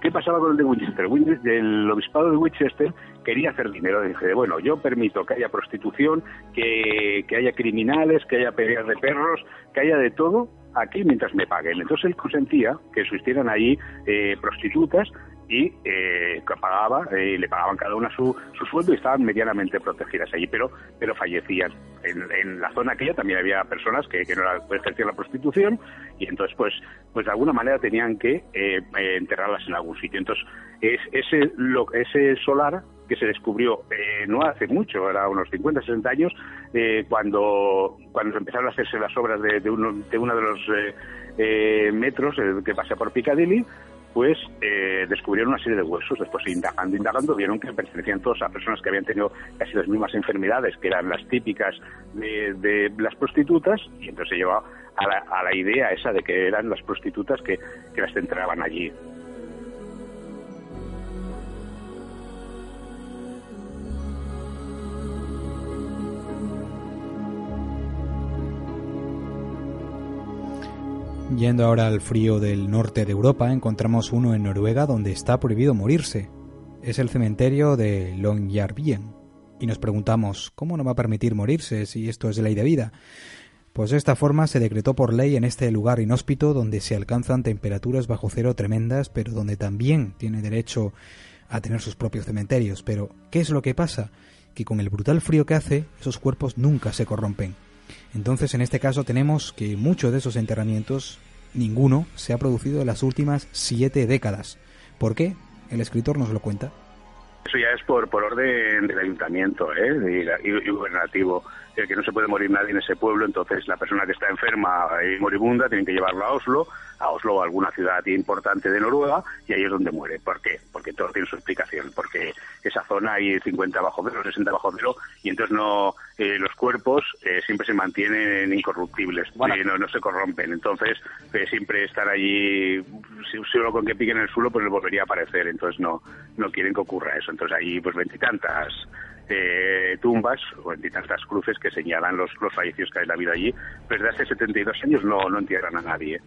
¿Qué pasaba con el de Winchester? El obispado de Winchester quería hacer dinero. Dije, bueno, yo permito que haya prostitución, que, que haya criminales, que haya peleas de perros, que haya de todo aquí mientras me paguen. Entonces él consentía que existieran ahí eh, prostitutas y eh, pagaba, eh, le pagaban cada una su, su, sueldo y estaban medianamente protegidas allí, pero, pero fallecían. En, la zona aquella también había personas que, que no ejercían la prostitución y entonces pues, pues de alguna manera tenían que eh, eh enterrarlas en algún sitio. Entonces es, ese, lo, ese solar que se descubrió eh, no hace mucho, era unos 50, 60 años, eh, cuando, cuando empezaron a hacerse las obras de, de, uno, de uno de los eh, metros que pasa por Piccadilly, pues eh, descubrieron una serie de huesos. Después, indagando, indagando, vieron que pertenecían todos a personas que habían tenido casi las mismas enfermedades, que eran las típicas de, de las prostitutas, y entonces se llevó a la, a la, idea esa de que eran las prostitutas que, que las entraban allí. Yendo ahora al frío del norte de Europa, encontramos uno en Noruega donde está prohibido morirse. Es el cementerio de Longyearbyen. Y nos preguntamos, ¿cómo no va a permitir morirse si esto es ley de vida? Pues de esta forma se decretó por ley en este lugar inhóspito donde se alcanzan temperaturas bajo cero tremendas, pero donde también tiene derecho a tener sus propios cementerios. Pero, ¿qué es lo que pasa? Que con el brutal frío que hace, esos cuerpos nunca se corrompen. Entonces, en este caso tenemos que muchos de esos enterramientos, ninguno, se ha producido en las últimas siete décadas. ¿Por qué? El escritor nos lo cuenta. Eso ya es por, por orden del ayuntamiento ¿eh? y, y, gubernativo. El que no se puede morir nadie en ese pueblo, entonces la persona que está enferma y moribunda tienen que llevarlo a Oslo, a Oslo o a alguna ciudad importante de Noruega, y ahí es donde muere. ¿Por qué? Porque todo tiene su explicación, porque esa zona hay 50 bajo cero, 60 bajo cero, y entonces no eh, los cuerpos eh, siempre se mantienen incorruptibles, bueno. eh, no, no, se corrompen. Entonces, eh, siempre estar allí, si, solo con que piquen el suelo, pues les volvería a aparecer. Entonces, no, no quieren que ocurra eso. Entonces, ahí, pues, veintitantas eh, tumbas o veintitantas cruces que señalan los, los fallecidos que hay en la vida allí. Pero desde hace 72 años no, no entierran a nadie.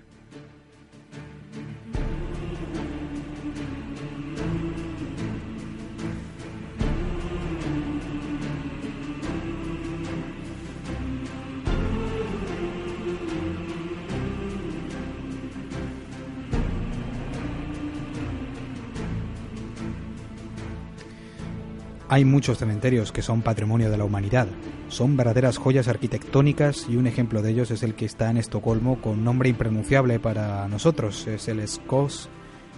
Hay muchos cementerios que son patrimonio de la humanidad. Son verdaderas joyas arquitectónicas y un ejemplo de ellos es el que está en Estocolmo con nombre impronunciable para nosotros. Es el Skos,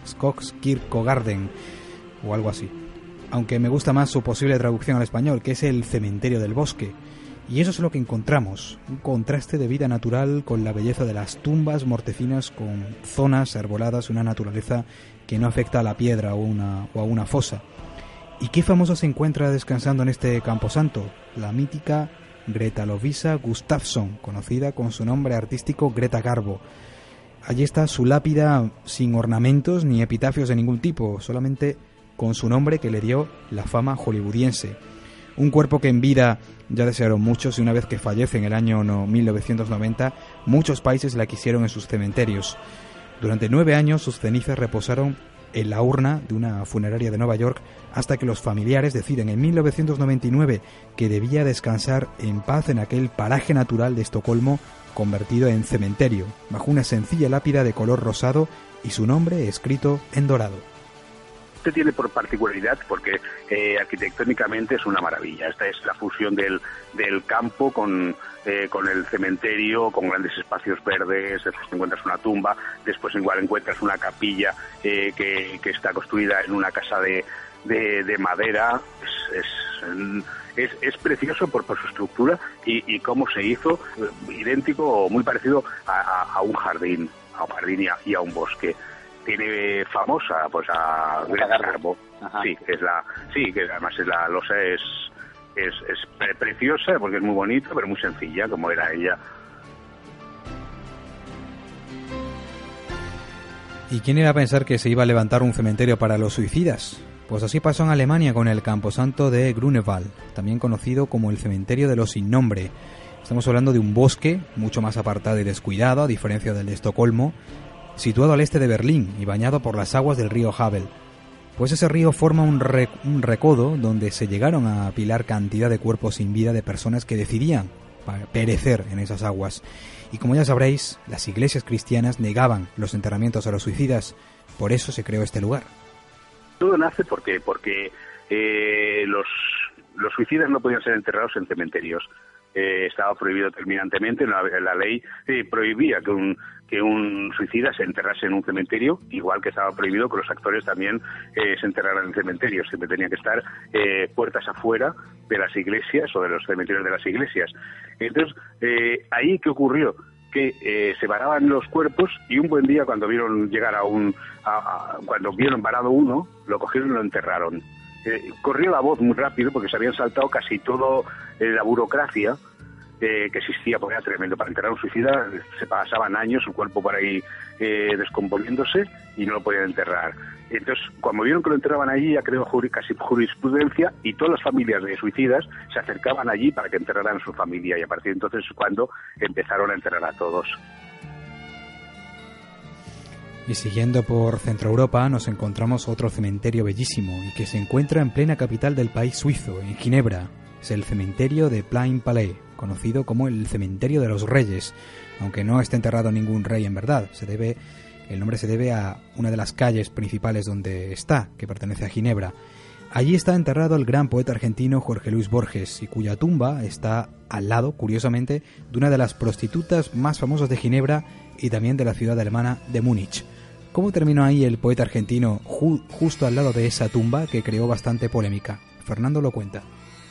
Skogskirkogarden o algo así. Aunque me gusta más su posible traducción al español, que es el cementerio del bosque. Y eso es lo que encontramos, un contraste de vida natural con la belleza de las tumbas mortecinas con zonas arboladas, una naturaleza que no afecta a la piedra o a una fosa. ¿Y qué famosa se encuentra descansando en este camposanto? La mítica Greta Lovisa Gustafsson, conocida con su nombre artístico Greta Garbo. Allí está su lápida sin ornamentos ni epitafios de ningún tipo, solamente con su nombre que le dio la fama hollywoodiense. Un cuerpo que en vida ya desearon muchos y una vez que fallece en el año 1990, muchos países la quisieron en sus cementerios. Durante nueve años sus cenizas reposaron en la urna de una funeraria de Nueva York hasta que los familiares deciden en 1999 que debía descansar en paz en aquel paraje natural de Estocolmo convertido en cementerio, bajo una sencilla lápida de color rosado y su nombre escrito en dorado. Este tiene por particularidad porque eh, arquitectónicamente es una maravilla. Esta es la fusión del, del campo con, eh, con el cementerio, con grandes espacios verdes, después encuentras una tumba, después igual encuentras una capilla eh, que, que, está construida en una casa de, de, de madera. Es, es, precioso por, por su estructura y, y, cómo se hizo, idéntico o muy parecido a, a, un jardín, a un jardín y a un bosque tiene famosa pues a Greta Garbo sí es la sí que además es la losa es es, es preciosa porque es muy bonita pero muy sencilla como era ella ¿Y quién iba a pensar que se iba a levantar un cementerio para los suicidas? Pues así pasó en Alemania con el camposanto de Grunewald, también conocido como el cementerio de los sin nombre. Estamos hablando de un bosque mucho más apartado y descuidado, a diferencia del de Estocolmo, situado al este de Berlín y bañado por las aguas del río Havel. Pues ese río forma un, recodo donde se llegaron a apilar cantidad de cuerpos sin vida de personas que decidían perecer en esas aguas. Y como ya sabréis, las iglesias cristianas negaban los enterramientos a los suicidas, por eso se creó este lugar. Todo nace porque, porque eh, los suicidas no podían ser enterrados en cementerios. Eh, estaba prohibido terminantemente, la, ley eh, prohibía que un, que un suicida se enterrase en un cementerio, igual que estaba prohibido que los actores también eh, se enterraran en cementerios, siempre tenía que estar eh, puertas afuera de las iglesias o de los cementerios de las iglesias. Entonces, eh, ahí qué ocurrió? que se varaban los cuerpos y un buen día cuando vieron llegar a un cuando vieron varado uno lo cogieron y lo enterraron corrió la voz muy rápido porque se habían saltado casi todo la burocracia que existía, porque era tremendo. Para enterrar un suicida se pasaban años, su cuerpo por ahí eh, descomponiéndose y no lo podían enterrar. Entonces, cuando vieron que lo enterraban allí, ya creó casi jurisprudencia y todas las familias de suicidas se acercaban allí para que enterraran a su familia y a partir de entonces es cuando empezaron a enterrar a todos. Y siguiendo por Centro Europa nos encontramos otro cementerio bellísimo y que se encuentra en plena capital del país suizo, en Ginebra. Es el cementerio de Plain Palais, conocido como el Cementerio de los Reyes, aunque no esté enterrado ningún rey en verdad. Se debe, el nombre se debe a una de las calles principales donde está, que pertenece a Ginebra. Allí está enterrado el gran poeta argentino Jorge Luis Borges, y cuya tumba está al lado, curiosamente, de una de las prostitutas más famosas de Ginebra y también de la ciudad alemana de Múnich. ¿Cómo terminó ahí el poeta argentino justo al lado de esa tumba que creó bastante polémica? Fernando lo cuenta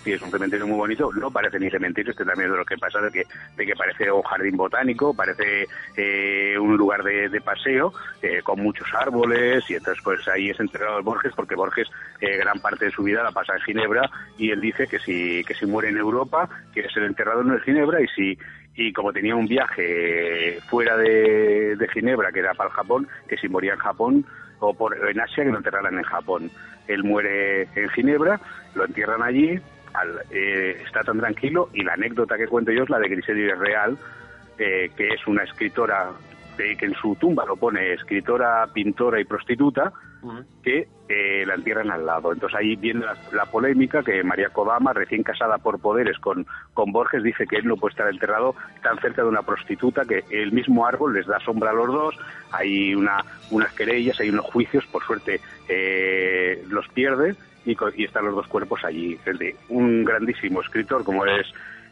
sí, es un cementerio muy bonito, no parece ni cementerio, este también de lo que pasa, de que, de que parece un jardín botánico, parece eh, un lugar de, paseo, eh, con muchos árboles, y entonces pues ahí es enterrado Borges, porque Borges eh, gran parte de su vida la pasa en Ginebra, y él dice que si, que si muere en Europa, quiere ser enterrado en Ginebra, y si y como tenía un viaje fuera de, de Ginebra, que era para el Japón, que si moría en Japón o por, en Asia, que lo enterraran en Japón. Él muere en Ginebra, lo entierran allí, eh, está tan tranquilo y la anécdota que cuento yo es la de Griselda Real, eh, que es una escritora que en su tumba lo pone escritora, pintora y prostituta, que eh, la entierran al lado. Entonces ahí viene la, polémica que María Kodama, recién casada por poderes con, con Borges, dice que él no puede estar enterrado tan cerca de una prostituta que el mismo árbol les da sombra a los dos, hay una, unas querellas, hay unos juicios, por suerte los pierde y, están los dos cuerpos allí. El de un grandísimo escritor como es,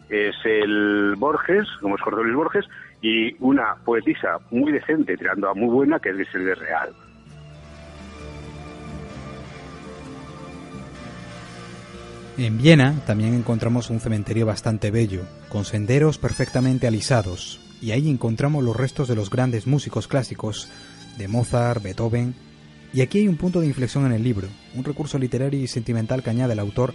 es el Borges, como es Jorge Luis Borges, y una poetisa muy decente, tirando a muy buena, que es de Real. En Viena también encontramos un cementerio bastante bello, con senderos perfectamente alisados, y ahí encontramos los restos de los grandes músicos clásicos de Mozart, Beethoven y aquí hay un punto de inflexión en el libro, un recurso literario y sentimental que añade el autor,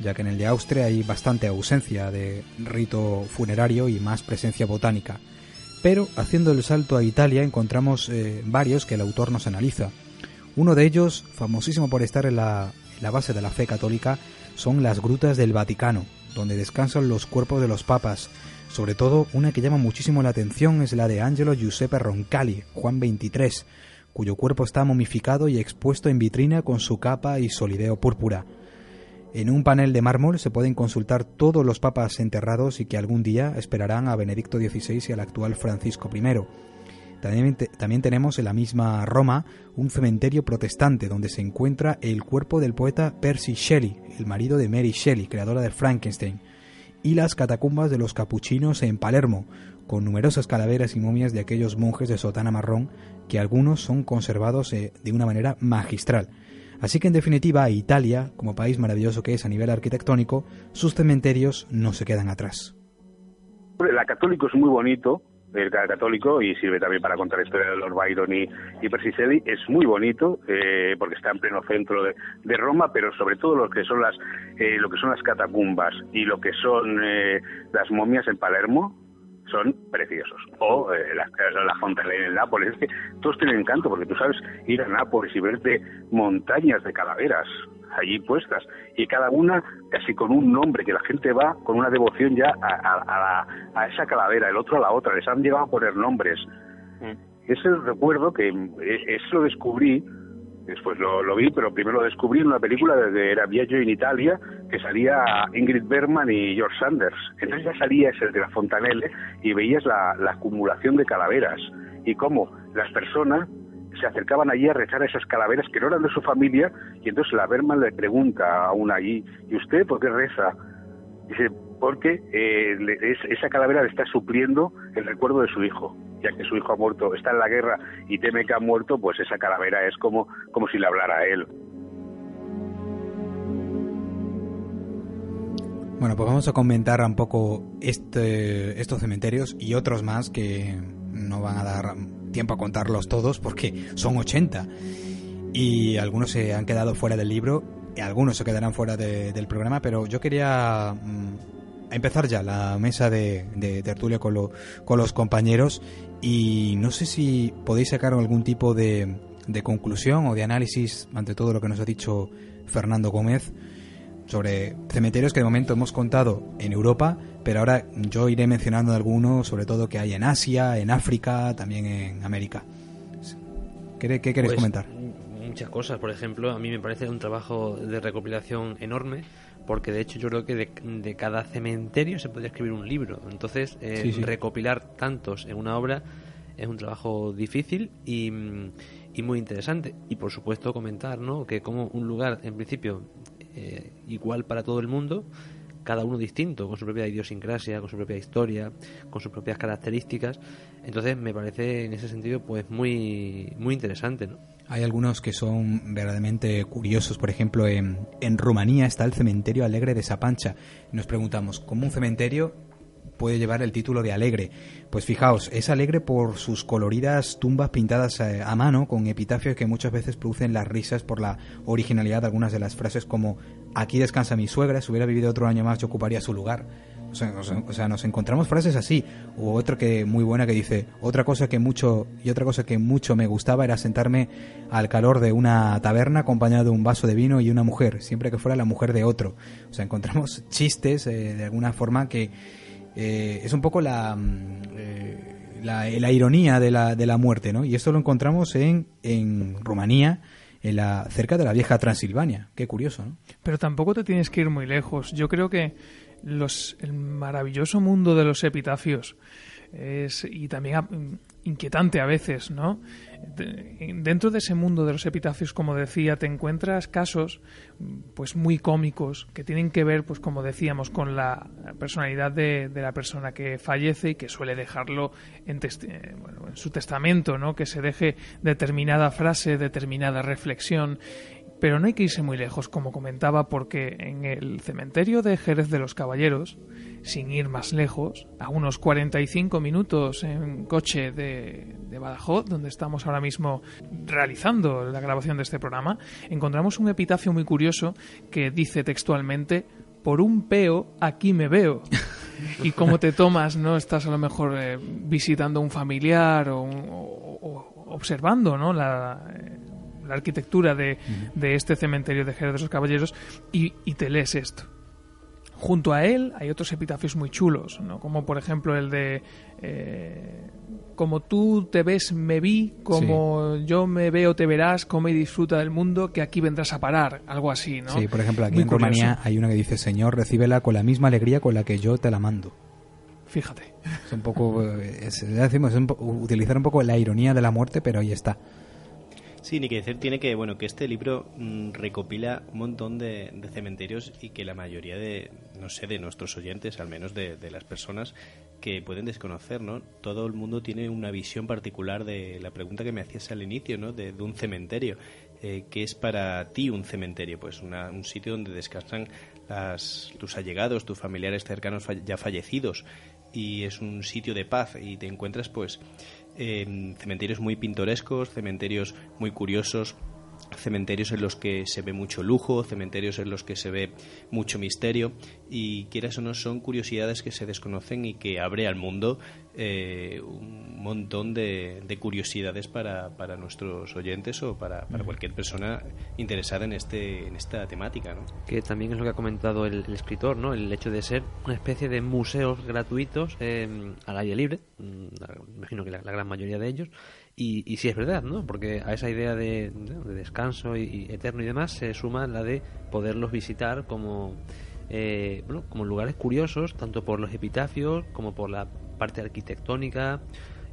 ya que en el de Austria hay bastante ausencia de rito funerario y más presencia botánica. Pero haciendo el salto a Italia encontramos eh, varios que el autor nos analiza. Uno de ellos, famosísimo por estar en la, en la base de la fe católica, son las grutas del Vaticano, donde descansan los cuerpos de los papas. Sobre todo, una que llama muchísimo la atención es la de Angelo Giuseppe Roncalli, Juan XXIII, cuyo cuerpo está momificado y expuesto en vitrina con su capa y solideo púrpura. En un panel de mármol se pueden consultar todos los papas enterrados y que algún día esperarán a Benedicto XVI y al actual Francisco I. También, también, tenemos en la misma Roma un cementerio protestante donde se encuentra el cuerpo del poeta Percy Shelley, el marido de Mary Shelley, creadora de Frankenstein, y las catacumbas de los capuchinos en Palermo, con numerosas calaveras y momias de aquellos monjes de sotana marrón que algunos son conservados eh, de una manera magistral. Así que en definitiva, Italia, como país maravilloso que es a nivel arquitectónico, sus cementerios no se quedan atrás. El católico es muy bonito, el católico, y sirve también para contar la historia de Lord Byron y, y es muy bonito, eh, porque está en pleno centro de, Roma, pero sobre todo lo que son las, eh, lo que son las catacumbas y lo que son las momias en Palermo, son preciosos. O eh, la, la Fontaine en Nápoles. Es que todos tienen encanto porque tú sabes ir a Nápoles y verte montañas de calaveras allí puestas y cada una casi con un nombre que la gente va con una devoción ya a, a, esa calavera, el otro a la otra. Les han llegado a poner nombres. Mm. ese recuerdo que eh, eso descubrí después lo, vi, pero primero lo descubrí en una película de Era Viaggio en Italia, que salía Ingrid Bergman y George Sanders. Entonces ya salía ese de la Fontanelle y veías la, la acumulación de calaveras y cómo las personas se acercaban allí a rezar a esas calaveras que no eran de su familia y entonces la Berman le pregunta a una allí, ¿y usted por qué reza? Dice, porque eh, esa calavera le está supliendo el recuerdo de su hijo, ya que su hijo ha muerto, está en la guerra y teme que ha muerto, pues esa calavera es como, como si le hablara a él. Bueno, pues vamos a comentar un poco este, estos cementerios y otros más que no van a dar tiempo a contarlos todos porque son 80 y algunos se han quedado fuera del libro y algunos se quedarán fuera del programa, pero yo quería mm, empezar ya la mesa de, de tertulia con, con los compañeros y no sé si podéis sacar algún tipo de, de conclusión o de análisis ante todo lo que nos ha dicho Fernando Gómez sobre cementerios que de momento hemos contado en Europa, pero ahora yo iré mencionando algunos, sobre todo que hay en Asia, en África, también en América. ¿Qué, qué queréis pues, comentar? Muchas cosas, por ejemplo, a mí me parece un trabajo de recopilación enorme, porque de hecho yo creo que de, cada cementerio se podría escribir un libro. Entonces, eh, recopilar tantos en una obra es un trabajo difícil y, y, muy interesante. Y por supuesto comentar ¿no? que como un lugar, en principio, eh, igual para todo el mundo, cada uno distinto, con su propia idiosincrasia, con su propia historia, con sus propias características. Entonces me parece en ese sentido pues muy, muy interesante. ¿no? Hay algunos que son verdaderamente curiosos. Por ejemplo, en, Rumanía está el cementerio alegre de Sapancha. Nos preguntamos, ¿cómo un cementerio puede llevar el título de alegre. Pues fijaos, es alegre por sus coloridas tumbas pintadas eh, a mano con epitafios que muchas veces producen las risas por la originalidad de algunas de las frases como aquí descansa mi suegra, si hubiera vivido otro año más yo ocuparía su lugar. O sea, nos encontramos frases así. O otra que muy buena que dice, otra cosa que mucho, y otra cosa que mucho me gustaba era sentarme al calor de una taberna acompañado de un vaso de vino y una mujer, siempre que fuera la mujer de otro. O sea, encontramos (laughs) chistes eh, de alguna forma que eh, es un poco la, mm, eh, la, la, ironía de la, de la muerte, ¿no? Y esto lo encontramos en, en Rumanía, en la, cerca de la vieja Transilvania. Qué curioso, ¿no? Pero tampoco te tienes que ir muy lejos. Yo creo que los, el maravilloso mundo de los epitafios es, y también inquietante a veces, ¿no? Dentro de ese mundo de los epitafios, como decía, te encuentras casos pues muy cómicos que tienen que ver, pues como decíamos, con la personalidad de, la persona que fallece y que suele dejarlo en, eh, en su testamento, ¿no? Que se deje determinada frase, determinada reflexión pero no hay que irse muy lejos, como comentaba, porque en el cementerio de Jerez de los Caballeros, sin ir más lejos, a unos 45 minutos en coche de, de, Badajoz, donde estamos ahora mismo realizando la grabación de este programa, encontramos un epitafio muy curioso que dice textualmente, por un peo aquí me veo. (laughs) y cómo te tomas, ¿no? Estás a lo mejor eh, visitando a un familiar o, o, observando, ¿no? La, eh, la arquitectura de, de, este cementerio de Jerez de los Caballeros y, y, te lees esto. Junto a él hay otros epitafios muy chulos, ¿no? como por ejemplo el de eh, como tú te ves, me vi, como sí. yo me veo, te verás, come y disfruta del mundo, que aquí vendrás a parar, algo así, ¿no? Sí, por ejemplo, aquí muy en. Rumanía hay una que dice, Señor, recíbela con la misma alegría con la que yo te la mando. Fíjate. Es un poco, es, decimos, es un, utilizar un poco la ironía de la muerte, pero ahí está. Sí, ni que decir tiene que bueno que este libro mmm, recopila un montón de, de, cementerios y que la mayoría de no sé de nuestros oyentes, al menos de, las personas que pueden desconocer, ¿no? Todo el mundo tiene una visión particular de la pregunta que me hacías al inicio, ¿no? De, de un cementerio. Eh, ¿Qué es para ti un cementerio? Pues una, un sitio donde descansan las, tus allegados, tus familiares cercanos ya fallecidos y es un sitio de paz y te encuentras pues cementerios muy pintorescos, cementerios muy curiosos, cementerios en los que se ve mucho lujo, cementerios en los que se ve mucho misterio. Y quieras o no son curiosidades que se desconocen y que abre al mundo eh, un montón de, de curiosidades para, para, nuestros oyentes o para, para, cualquier persona interesada en este en esta temática ¿no? que también es lo que ha comentado el, el escritor no el hecho de ser una especie de museos gratuitos eh, al aire libre mm, imagino que la, la gran mayoría de ellos Y, y sí es verdad, ¿no? Porque a esa idea de, de descanso y, eterno y demás se suma la de poderlos visitar como, eh, bueno, como lugares curiosos, tanto por los epitafios como por la parte arquitectónica,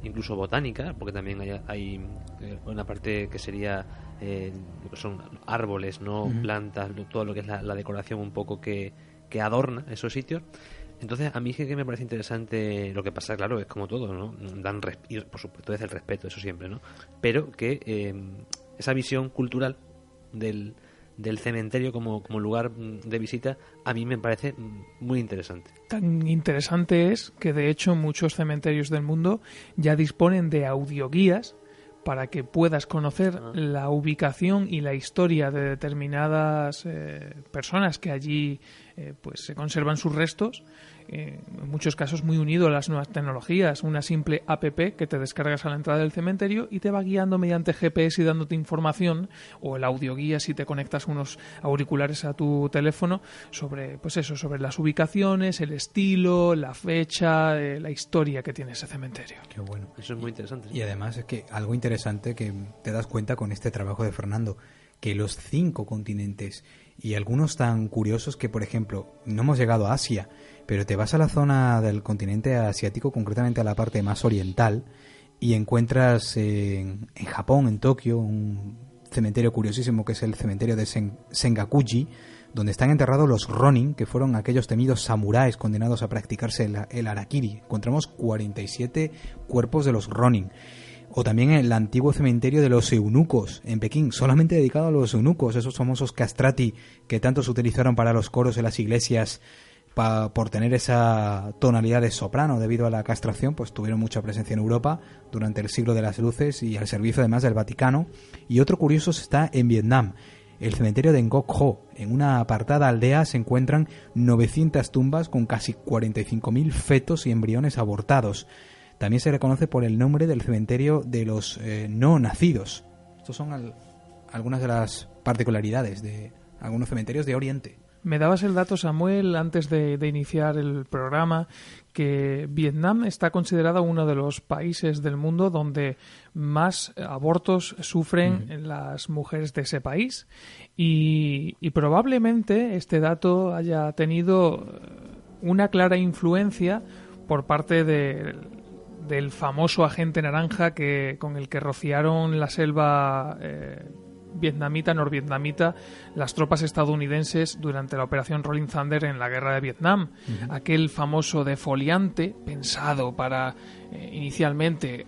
incluso botánica, porque también hay, hay eh, una parte que sería eh, son árboles, no plantas, todo lo que es la, decoración un poco que, que adorna esos sitios. Entonces, a mí es que me parece interesante lo que pasa, claro, es como todo, ¿no? Dan y por supuesto, es el respeto, eso siempre, ¿no? Pero que eh, esa visión cultural del, del cementerio como, como lugar de visita a mí me parece muy interesante. Tan interesante es que, de hecho, muchos cementerios del mundo ya disponen de audioguías para que puedas conocer ah. la ubicación y la historia de determinadas eh, personas que allí eh, pues se conservan sus restos en muchos casos muy unido a las nuevas tecnologías. Una simple app que te descargas a la entrada del cementerio y te va guiando mediante GPS y dándote información, o el audioguía si te conectas unos auriculares a tu teléfono, sobre, pues eso, sobre las ubicaciones, el estilo, la fecha, eh, la historia que tiene ese cementerio. Qué bueno. Eso es muy interesante. Y además es que algo interesante que te das cuenta con este trabajo de Fernando, que los cinco continentes y algunos tan curiosos que, por ejemplo, no hemos llegado a Asia, pero te vas a la zona del continente asiático, concretamente a la parte más oriental, y encuentras en, Japón, en Tokio, un cementerio curiosísimo que es el cementerio de Sengakuji, donde están enterrados los Ronin, que fueron aquellos temidos samuráis condenados a practicarse el, el Arakiri. Encontramos 47 cuerpos de los Ronin. O también el antiguo cementerio de los eunucos en Pekín, solamente dedicado a los eunucos, esos famosos castrati que tanto se utilizaron para los coros en las iglesias por tener esa tonalidad de soprano debido a la castración, pues tuvieron mucha presencia en Europa durante el siglo de las luces y al servicio además del Vaticano. Y otro curioso está en Vietnam. El cementerio de Ngoc Ho. En una apartada aldea se encuentran 900 tumbas con casi 45.000 fetos y embriones abortados. También se reconoce por el nombre del cementerio de los eh, no nacidos. Estos son algunas de las particularidades de algunos cementerios de Oriente. Me dabas el dato, Samuel, antes de, iniciar el programa, que Vietnam está considerado uno de los países del mundo donde más abortos sufren las mujeres de ese país. Y, probablemente este dato haya tenido una clara influencia por parte del famoso agente naranja que con el que rociaron la selva eh, vietnamita, norvietnamita, las tropas estadounidenses durante la operación Rolling Thunder en la guerra de Vietnam. Aquel famoso defoliante pensado para eh, inicialmente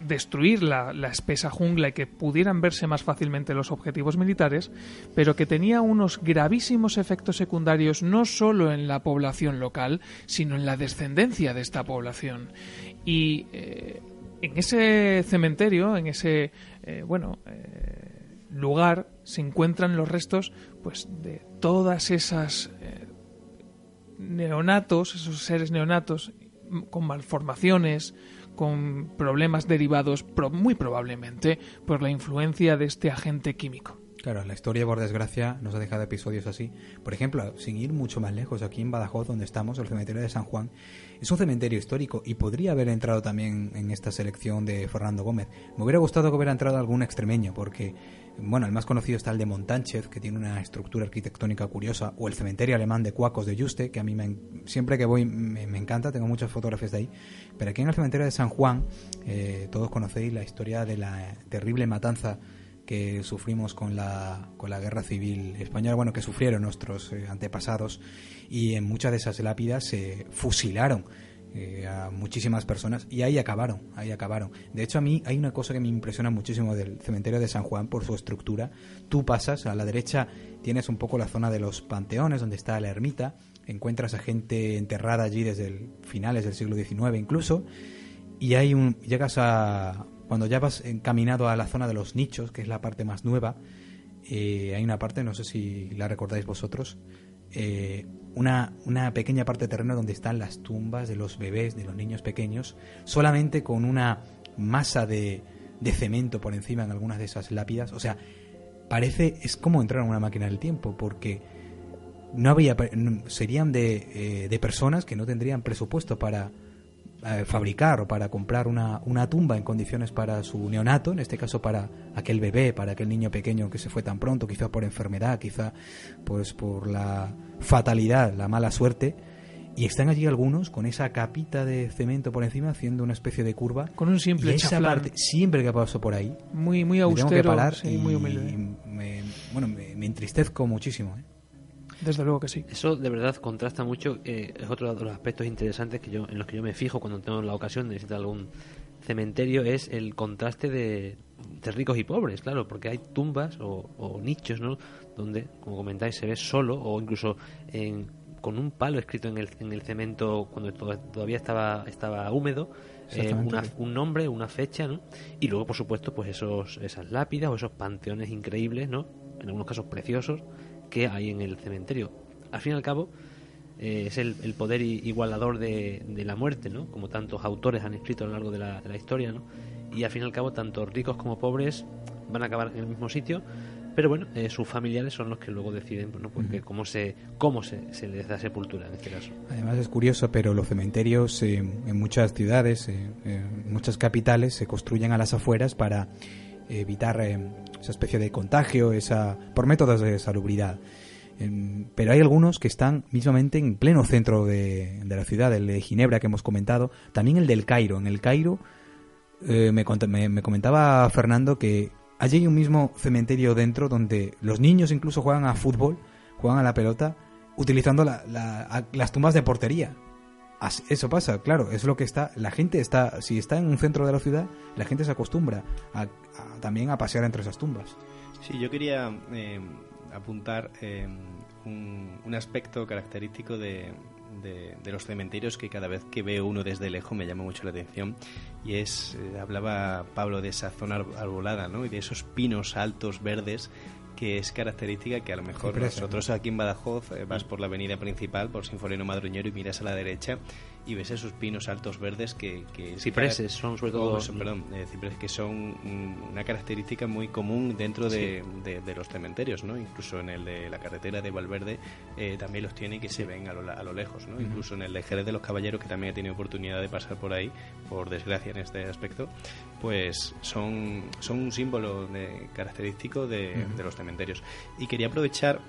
destruir la, espesa jungla y que pudieran verse más fácilmente los objetivos militares, pero que tenía unos gravísimos efectos secundarios no solo en la población local, sino en la descendencia de esta población. Y eh, en ese cementerio, en ese, eh, bueno, lugar se encuentran los restos pues de todas esas eh, neonatos, esos seres neonatos con malformaciones, con problemas derivados muy probablemente por la influencia de este agente químico. Claro, la historia, por desgracia, nos ha dejado episodios así. Por ejemplo, sin ir mucho más lejos, aquí en Badajoz, donde estamos, el cementerio de San Juan, es un cementerio histórico y podría haber entrado también en esta selección de Fernando Gómez. Me hubiera gustado que hubiera entrado algún extremeño, porque bueno, el más conocido está el de Montánchez, que tiene una estructura arquitectónica curiosa, o el cementerio alemán de Cuacos de Juste, que a mí me, siempre que voy me, encanta, tengo muchas fotografías de ahí. Pero aquí en el cementerio de San Juan, eh, todos conocéis la historia de la terrible matanza que sufrimos con la, con la guerra civil española, bueno, que sufrieron nuestros eh, antepasados, y en muchas de esas lápidas se fusilaron eh, a muchísimas personas y ahí acabaron, ahí acabaron. De hecho, a mí hay una cosa que me impresiona muchísimo del cementerio de San Juan por su estructura. Tú pasas, a la derecha tienes un poco la zona de los panteones, donde está la ermita, encuentras a gente enterrada allí desde finales del siglo XIX incluso, y hay un, llegas a, cuando ya vas encaminado a la zona de los nichos, que es la parte más nueva, eh, hay una parte, no sé si la recordáis vosotros, eh, una, una, pequeña parte de terreno donde están las tumbas de los bebés, de los niños pequeños, solamente con una masa de, de cemento por encima en algunas de esas lápidas. O sea, parece, es como entrar en una máquina del tiempo, porque no había, serían de, eh, de personas que no tendrían presupuesto para eh, fabricar o para comprar una, una tumba en condiciones para su neonato, en este caso para aquel bebé, para aquel niño pequeño que se fue tan pronto, quizá por enfermedad, quizá pues por la fatalidad, la mala suerte. Y están allí algunos con esa capita de cemento por encima haciendo una especie de curva. Con un simple y esa parte, siempre que paso por ahí, muy muy austero, tengo que parar sí, muy humilde. y me, bueno, me, me entristezco muchísimo. ¿eh? Desde luego que sí. Eso de verdad contrasta mucho, eh, es otro de los aspectos interesantes que yo en los que yo me fijo cuando tengo la ocasión de visitar algún cementerio es el contraste de, de ricos y pobres, claro, porque hay tumbas o, o nichos, ¿no? Donde, como comentáis, se ve solo o incluso en, con un palo escrito en el, en el cemento cuando to- todavía estaba estaba húmedo, eh, una- un nombre, una fecha, ¿no? Y luego, por supuesto, pues esos esas lápidas o esos panteones increíbles, ¿no? En algunos casos preciosos que hay en el cementerio. Al fin y al cabo, eh, es el, el poder igualador de, de la muerte, ¿no? Como tantos autores han escrito a lo largo de la, de la historia, ¿no? Y al fin y al cabo, tanto ricos como pobres van a acabar en el mismo sitio, pero bueno, eh, sus familiares son los que luego deciden, pues, ¿no? Pues, cómo se cómo se, se les da sepultura en este caso. Además es curioso, pero los cementerios eh, en muchas ciudades, eh, eh, en muchas capitales, se construyen a las afueras para evitar esa especie de contagio, esa por métodos de salubridad. Em, pero hay algunos que están mismamente en pleno centro de, de la ciudad, el de Ginebra que hemos comentado, también el del Cairo. En el Cairo me, me- me comentaba Fernando que allí hay un mismo cementerio dentro donde los niños incluso juegan a fútbol, juegan a la pelota, utilizando la- la- las tumbas de portería. Eso pasa, claro, es lo que está. La gente está, si está en un centro de la ciudad, la gente se acostumbra a, también a pasear entre esas tumbas. Sí, yo quería eh, apuntar eh, un, un aspecto característico de los cementerios que cada vez que veo uno desde lejos me llama mucho la atención y es, eh, hablaba Pablo de esa zona ar- arbolada, ¿no? Y de esos pinos altos verdes que es característica que a lo mejor nosotros aquí en Badajoz eh, vas por la avenida principal, por Sinforeno Madroñero y miras a la derecha y ves esos pinos altos verdes que... que es Cipreses son sobre todo- Oh, son, perdón, eh, cipreses que son una característica muy común dentro de, de- de los cementerios, ¿no? Incluso en el de la carretera de Valverde eh, también los tiene que se ven a lo, a lo lejos, ¿no? Incluso en el de Jerez de los Caballeros, que también he tenido oportunidad de pasar por ahí, por desgracia en este aspecto, pues son, son un símbolo de- característico de, de los cementerios. Y quería aprovechar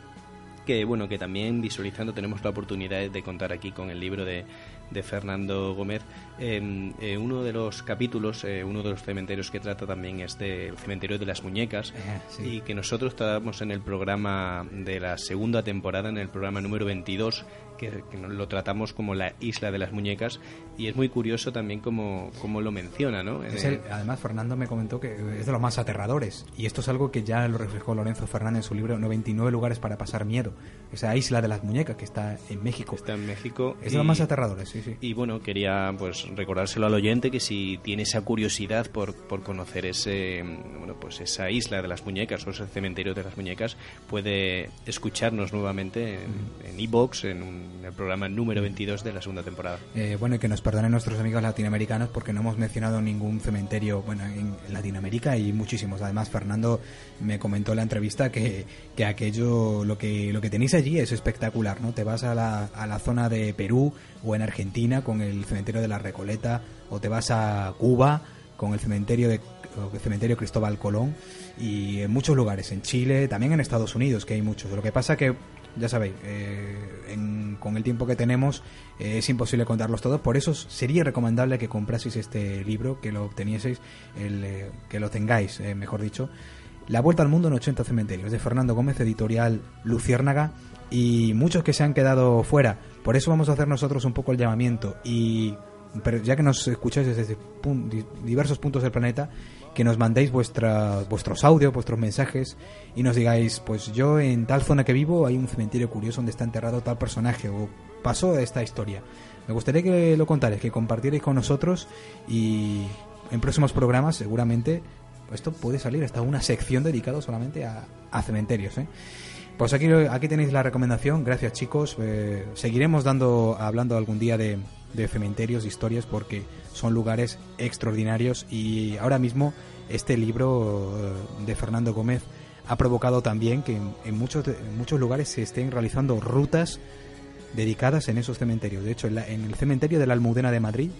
que bueno que también visualizando tenemos la oportunidad de contar aquí con el libro de, de Fernando Gómez eh, eh, uno de los capítulos eh, uno de los cementerios que trata también es del cementerio de las muñecas sí. y que nosotros tratamos en el programa de la segunda temporada en el programa número 22 que, que lo tratamos como la isla de las muñecas y es muy curioso también como, como lo menciona ¿no? Es Eh, el- además, Fernando me comentó que es de los más aterradores. Y esto es algo que ya lo reflejó Lorenzo Fernández en su libro 99 lugares para pasar miedo. Esa isla de las muñecas que está en México. está en México Es de los y- más aterradores, sí, sí. Y bueno, quería pues recordárselo al oyente que si tiene esa curiosidad por, por conocer ese bueno, pues esa isla de las muñecas o ese cementerio de las muñecas, puede escucharnos nuevamente en en iVoox, en, un- el programa número 22 de la segunda temporada. Eh, bueno, y que nos perdonen nuestros amigos latinoamericanos porque no hemos mencionado ningún cementerio bueno en, Latinoamérica y muchísimos. Además, Fernando me comentó en la entrevista que, que aquello, lo que, lo que tenéis allí es espectacular, ¿no? Te vas a la, a la zona de Perú o en Argentina con el cementerio de la Recoleta o te vas a Cuba con el cementerio de el cementerio Cristóbal Colón y en muchos lugares, en Chile, también en Estados Unidos, que hay muchos. Lo que pasa que, ya sabéis, eh, con el tiempo que tenemos eh, es imposible contarlos todos, por eso sería recomendable que compraseis este libro, que lo obtenieseis, el, eh, que lo tengáis, mejor dicho. La Vuelta al Mundo en 80 Cementerios, de Fernando Gómez, editorial Luciérnaga, y muchos que se han quedado fuera. Por eso vamos a hacer nosotros un poco el llamamiento y pero ya que nos escucháis desde diversos puntos del planeta, que nos mandéis vuestra, vuestros audios, vuestros mensajes y nos digáis, pues yo en tal zona que vivo hay un cementerio curioso donde está enterrado tal personaje o pasó esta historia. Me gustaría que lo contarais, que compartierais con nosotros y en próximos programas seguramente esto puede salir hasta una sección dedicada solamente a, cementerios. ¿eh? Pues aquí, aquí tenéis la recomendación. Gracias, chicos. Eh, seguiremos dando, hablando algún día de, de cementerios, de historias, porque son lugares extraordinarios. Y ahora mismo este libro eh, de Fernando Gómez ha provocado también que en, muchos, muchos lugares se estén realizando rutas dedicadas en esos cementerios. De hecho, en, la- en el cementerio de la Almudena de Madrid,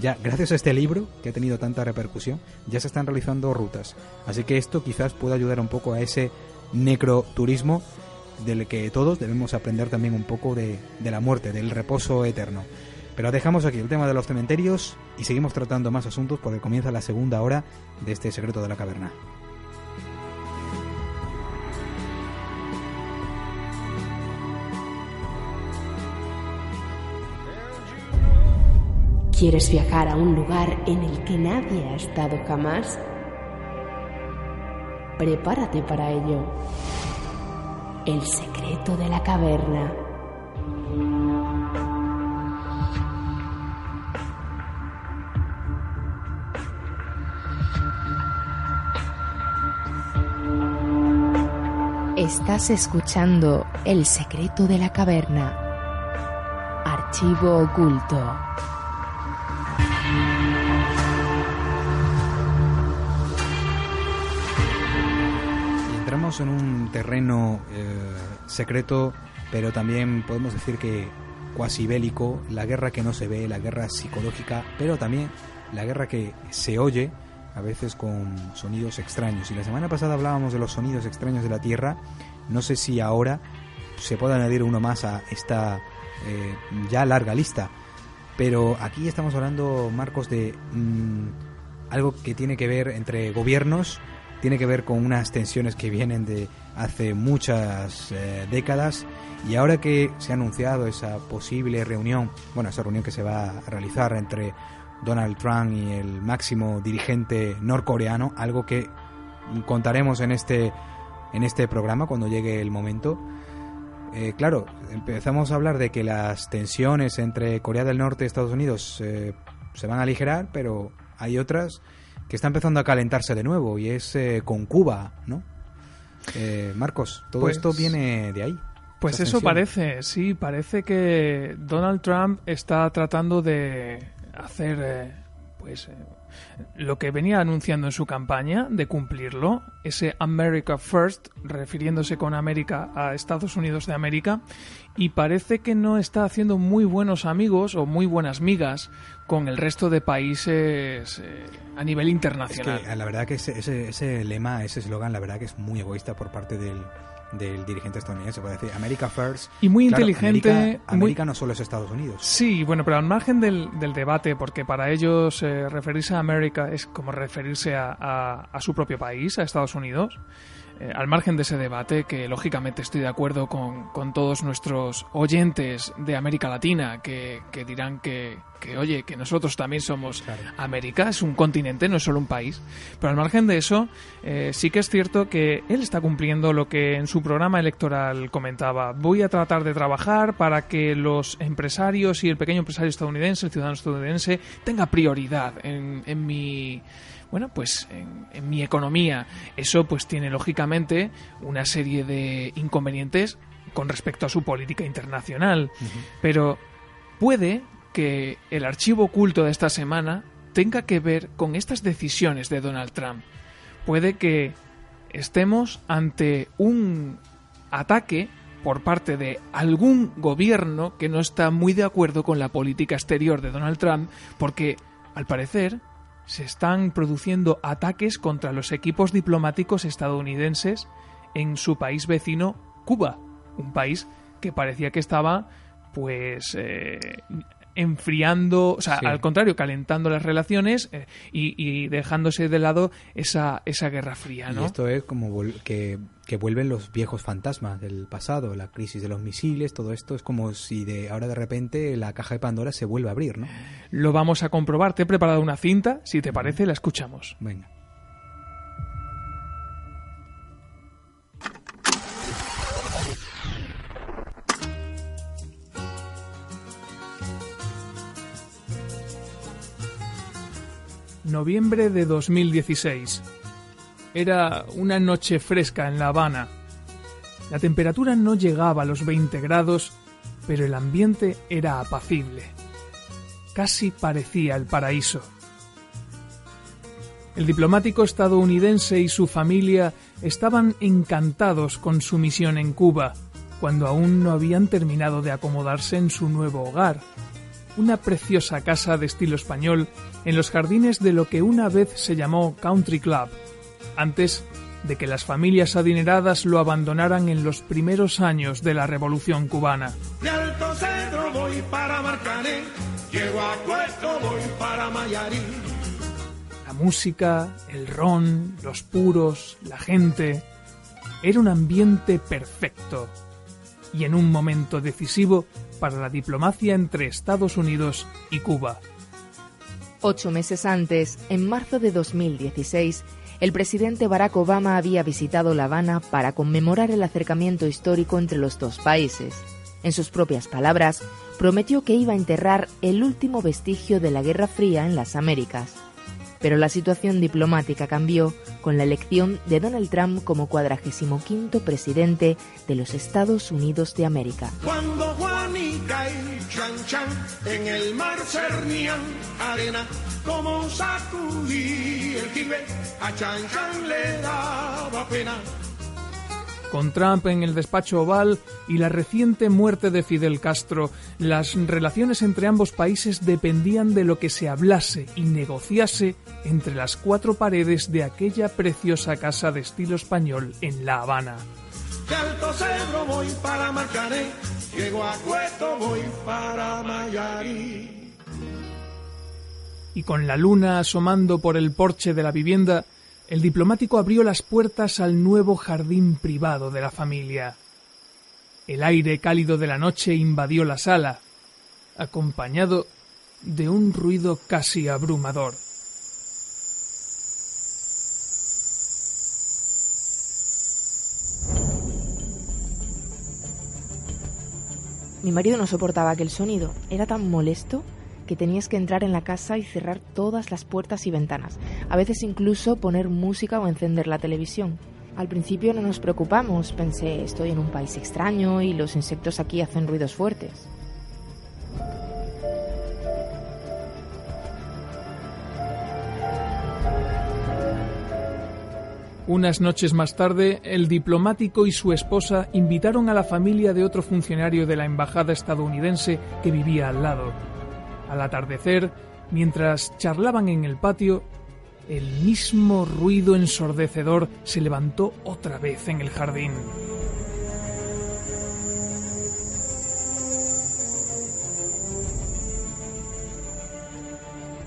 ya gracias a este libro que ha tenido tanta repercusión, ya se están realizando rutas. Así que esto quizás pueda ayudar un poco a ese necroturismo del que todos debemos aprender también un poco de, de la muerte, del reposo eterno. Pero dejamos aquí el tema de los cementerios y seguimos tratando más asuntos porque comienza la segunda hora de este secreto de la caverna. ¿Quieres viajar a un lugar en el que nadie ha estado jamás? Prepárate para ello. El secreto de la caverna. Estás escuchando El secreto de la caverna. Archivo oculto. Entramos en un terreno eh, secreto, pero también podemos decir que cuasi bélico, la guerra que no se ve, la guerra psicológica, pero también la guerra que se oye a veces con sonidos extraños. Y la semana pasada hablábamos de los sonidos extraños de la Tierra. No sé si ahora se puede añadir uno más a esta eh, ya larga lista. Pero aquí estamos hablando, Marcos, de mm, algo que tiene que ver entre gobiernos, tiene que ver con unas tensiones que vienen de hace muchas eh, décadas y ahora que se ha anunciado esa posible reunión, bueno, esa reunión que se va a realizar entre Donald Trump y el máximo dirigente norcoreano, algo que contaremos en este en este programa cuando llegue el momento. Eh, claro, empezamos a hablar de que las tensiones entre Corea del Norte y Estados Unidos eh, se van a aligerar, pero hay otras que están empezando a calentarse de nuevo y es eh, con Cuba, ¿no? Eh, Marcos, todo Pues- esto viene de ahí. Pues eso parece, sí, parece que Donald Trump está tratando de hacer, eh, pues, eh, lo que venía anunciando en su campaña, de cumplirlo, ese America First, refiriéndose con América a Estados Unidos de América, y parece que no está haciendo muy buenos amigos o muy buenas migas con el resto de países eh, a nivel Es internacional. que eh, la verdad que ese, ese, ese lema, ese eslogan, la verdad que es muy egoísta por parte del, del dirigente estadounidense. Puede decir America First. Y muy Claro, inteligente, América, muy- América no solo es Estados Unidos. Sí, bueno, pero al margen del, del debate, porque para ellos eh, referirse a América es como referirse a, a- a su propio país, a Estados Unidos, eh, al margen de ese debate, que lógicamente estoy de acuerdo con, con todos nuestros oyentes de América Latina, que, que dirán que, que, oye, que nosotros también somos Claro. América, es un continente, no es solo un país. Pero al margen de eso, eh, sí que es cierto que él está cumpliendo lo que en su programa electoral comentaba. Voy a tratar de trabajar para que los empresarios y el pequeño empresario estadounidense, el ciudadano estadounidense, tenga prioridad en, en mi bueno, pues en, en mi economía. Eso pues tiene lógicamente una serie de inconvenientes con respecto a su política internacional. Pero puede que el archivo oculto de esta semana tenga que ver con estas decisiones de Donald Trump. Puede que estemos ante un ataque por parte de algún gobierno que no está muy de acuerdo con la política exterior de Donald Trump, porque al parecer se están produciendo ataques contra los equipos diplomáticos estadounidenses en su país vecino, Cuba, un país que parecía que estaba pues eh, enfriando, o sea, Sí. al contrario, calentando las relaciones eh, y, y dejándose de lado esa, esa guerra fría, ¿no? Y esto es como que, que vuelven los viejos fantasmas del pasado, la crisis de los misiles, todo esto es como si de ahora de repente la caja de Pandora se vuelve a abrir, ¿no? Lo vamos a comprobar. Te he preparado una cinta, si te parece, la escuchamos. Venga. Noviembre de 2016. Era una noche fresca en La Habana. La temperatura no llegaba a los 20 grados, pero el ambiente era apacible. Casi parecía el paraíso. El diplomático estadounidense y su familia estaban encantados con su misión en Cuba, cuando aún no habían terminado de acomodarse en su nuevo hogar. una preciosa casa de estilo español en los jardines de lo que una vez se llamó Country Club, antes de que las familias adineradas lo abandonaran en los primeros años de la Revolución cubana. voy para voy para La música, el ron, los puros, la gente. Era un ambiente perfecto y en un momento decisivo para la diplomacia entre Estados Unidos y Cuba. Ocho meses antes, en marzo de 2016, el presidente Barack Obama había visitado La Habana para conmemorar el acercamiento histórico entre los dos países. En sus propias palabras, prometió que iba a enterrar el último vestigio de la Guerra Fría en las Américas. Pero la situación diplomática cambió con la elección de Donald Trump como cuadragésimo quinto presidente de los Estados Unidos de América. Cuando Juanica y Chan Chan en el mar cernían arena, como sacudí el a Chan Chan le daba pena con Trump en el despacho oval y la reciente muerte de Fidel Castro, las relaciones entre ambos países dependían de lo que se hablase y negociase entre las cuatro paredes de aquella preciosa casa de estilo español en La Habana. voy para voy para Y con la luna asomando por el porche de la vivienda, el diplomático abrió las puertas al nuevo jardín privado de la familia. El aire cálido de la noche invadió la sala, acompañado de un ruido casi abrumador. Mi marido no soportaba aquel sonido. Era tan molesto que tenías que entrar en la casa y cerrar todas las puertas y ventanas, a veces incluso poner música o encender la televisión. Al principio no nos preocupamos, pensé, estoy en un país extraño y los insectos aquí hacen ruidos fuertes. Unas noches más tarde, el diplomático y su esposa invitaron a la familia de otro funcionario de la embajada estadounidense que vivía al lado. Al atardecer, mientras charlaban en el patio, el mismo ruido ensordecedor se levantó otra vez en el jardín.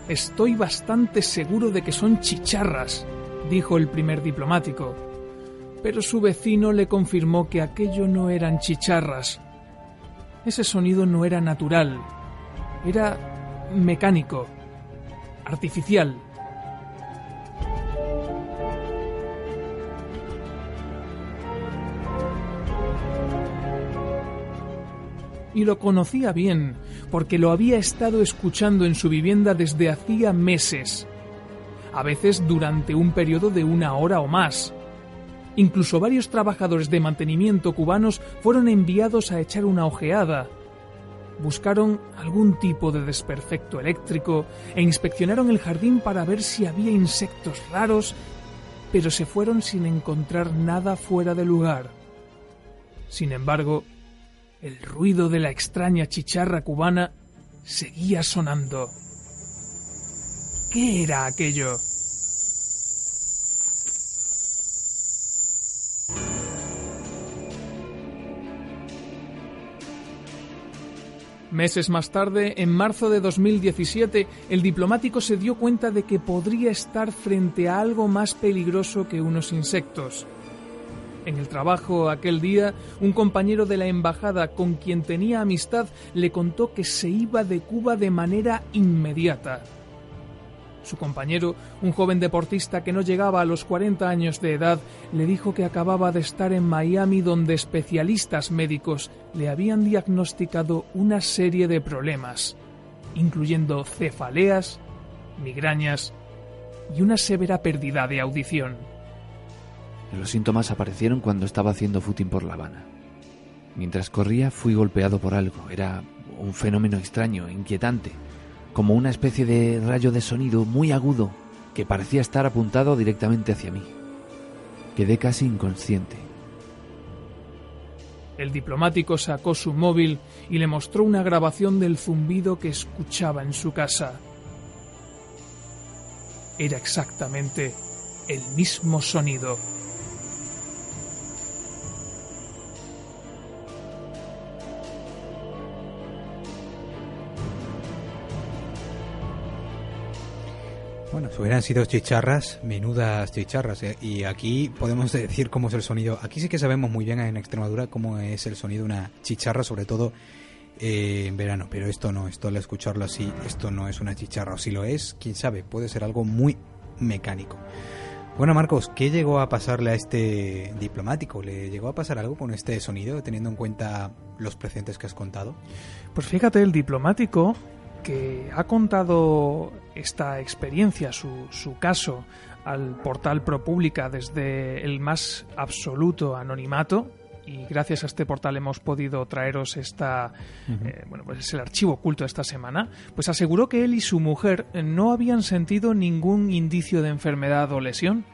Estoy bastante seguro de que son chicharras, dijo el primer diplomático. Pero su vecino le confirmó que aquello no eran chicharras. Ese sonido no era natural, era mecánico, artificial. Y lo conocía bien, porque lo había estado escuchando en su vivienda desde hacía meses, a veces durante un periodo de una hora o más. Incluso varios trabajadores de mantenimiento cubanos fueron enviados a echar una ojeada, buscaron algún tipo de desperfecto eléctrico e inspeccionaron el jardín para ver si había insectos raros, pero se fueron sin encontrar nada fuera de lugar. Sin embargo, el ruido de la extraña chicharra cubana seguía sonando. ¿Qué era aquello? Meses más tarde, en marzo de 2017, el diplomático se dio cuenta de que podría estar frente a algo más peligroso que unos insectos. En el trabajo aquel día, un compañero de la embajada con quien tenía amistad le contó que se iba de Cuba de manera inmediata. Su compañero, un joven deportista que no llegaba a los 40 años de edad, le dijo que acababa de estar en Miami donde especialistas médicos le habían diagnosticado una serie de problemas, incluyendo cefaleas, migrañas y una severa pérdida de audición. Los síntomas aparecieron cuando estaba haciendo footing por La Habana. Mientras corría fui golpeado por algo. Era un fenómeno extraño, inquietante como una especie de rayo de sonido muy agudo que parecía estar apuntado directamente hacia mí. Quedé casi inconsciente. El diplomático sacó su móvil y le mostró una grabación del zumbido que escuchaba en su casa. Era exactamente el mismo sonido. Bueno, si hubieran sido chicharras, menudas chicharras. ¿eh? Y aquí podemos (laughs) decir cómo es el sonido. Aquí sí que sabemos muy bien en Extremadura cómo es el sonido de una chicharra, sobre todo eh, en verano. Pero esto no, esto al escucharlo así, esto no es una chicharra. O si lo es, quién sabe, puede ser algo muy mecánico. Bueno, Marcos, ¿qué llegó a pasarle a este diplomático? ¿Le llegó a pasar algo con este sonido, teniendo en cuenta los precedentes que has contado? Pues fíjate, el diplomático que ha contado esta experiencia, su, su caso, al portal ProPublica desde el más absoluto anonimato, y gracias a este portal hemos podido traeros esta eh, bueno pues es el archivo oculto de esta semana pues aseguró que él y su mujer no habían sentido ningún indicio de enfermedad o lesión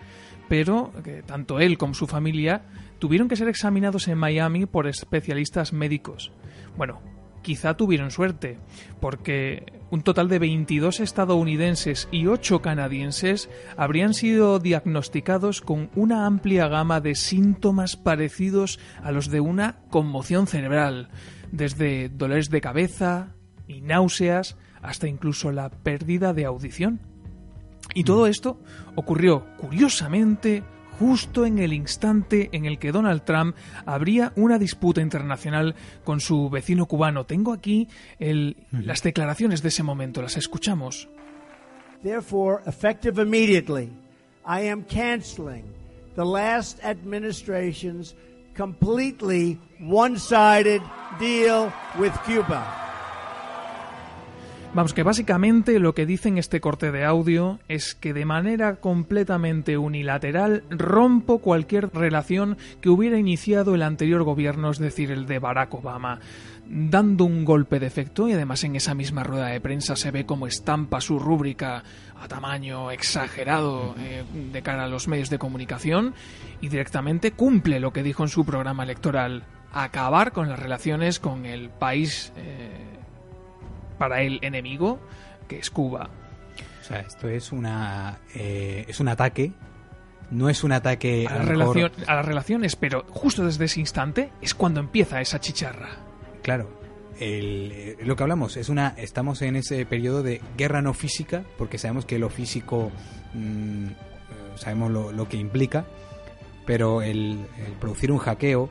pero que tanto él como su familia tuvieron que ser examinados en Miami por especialistas médicos. Bueno quizá tuvieron suerte, porque un total de 22 estadounidenses y 8 canadienses habrían sido diagnosticados con una amplia gama de síntomas parecidos a los de una conmoción cerebral, desde dolores de cabeza y náuseas hasta incluso la pérdida de audición. Y todo esto ocurrió, curiosamente, justo en el instante en el que Donald Trump habría una disputa internacional con su vecino cubano. Tengo aquí el, las declaraciones de ese momento, las escuchamos. Therefore, effective immediately, I am canceling the last administration's completely one-sided deal with Cuba. Vamos, que básicamente lo que dice en este corte de audio es que de manera completamente unilateral rompo cualquier relación que hubiera iniciado el anterior gobierno, es decir, el de Barack Obama dando un golpe de efecto. Y además en esa misma rueda de prensa se ve como estampa su rúbrica a tamaño exagerado eh, de cara a los medios de comunicación y directamente cumple lo que dijo en su programa electoral, acabar con las relaciones con el país eh, para el enemigo, que es Cuba. O sea, esto es una eh, es un ataque, no es un ataque a, la relación, a las relaciones, pero justo desde ese instante es cuando empieza esa chicharra. Claro, el, eh, lo que hablamos es una estamos en ese periodo de guerra no física porque sabemos que lo físico mmm, sabemos lo, lo, que implica pero el, el, producir un hackeo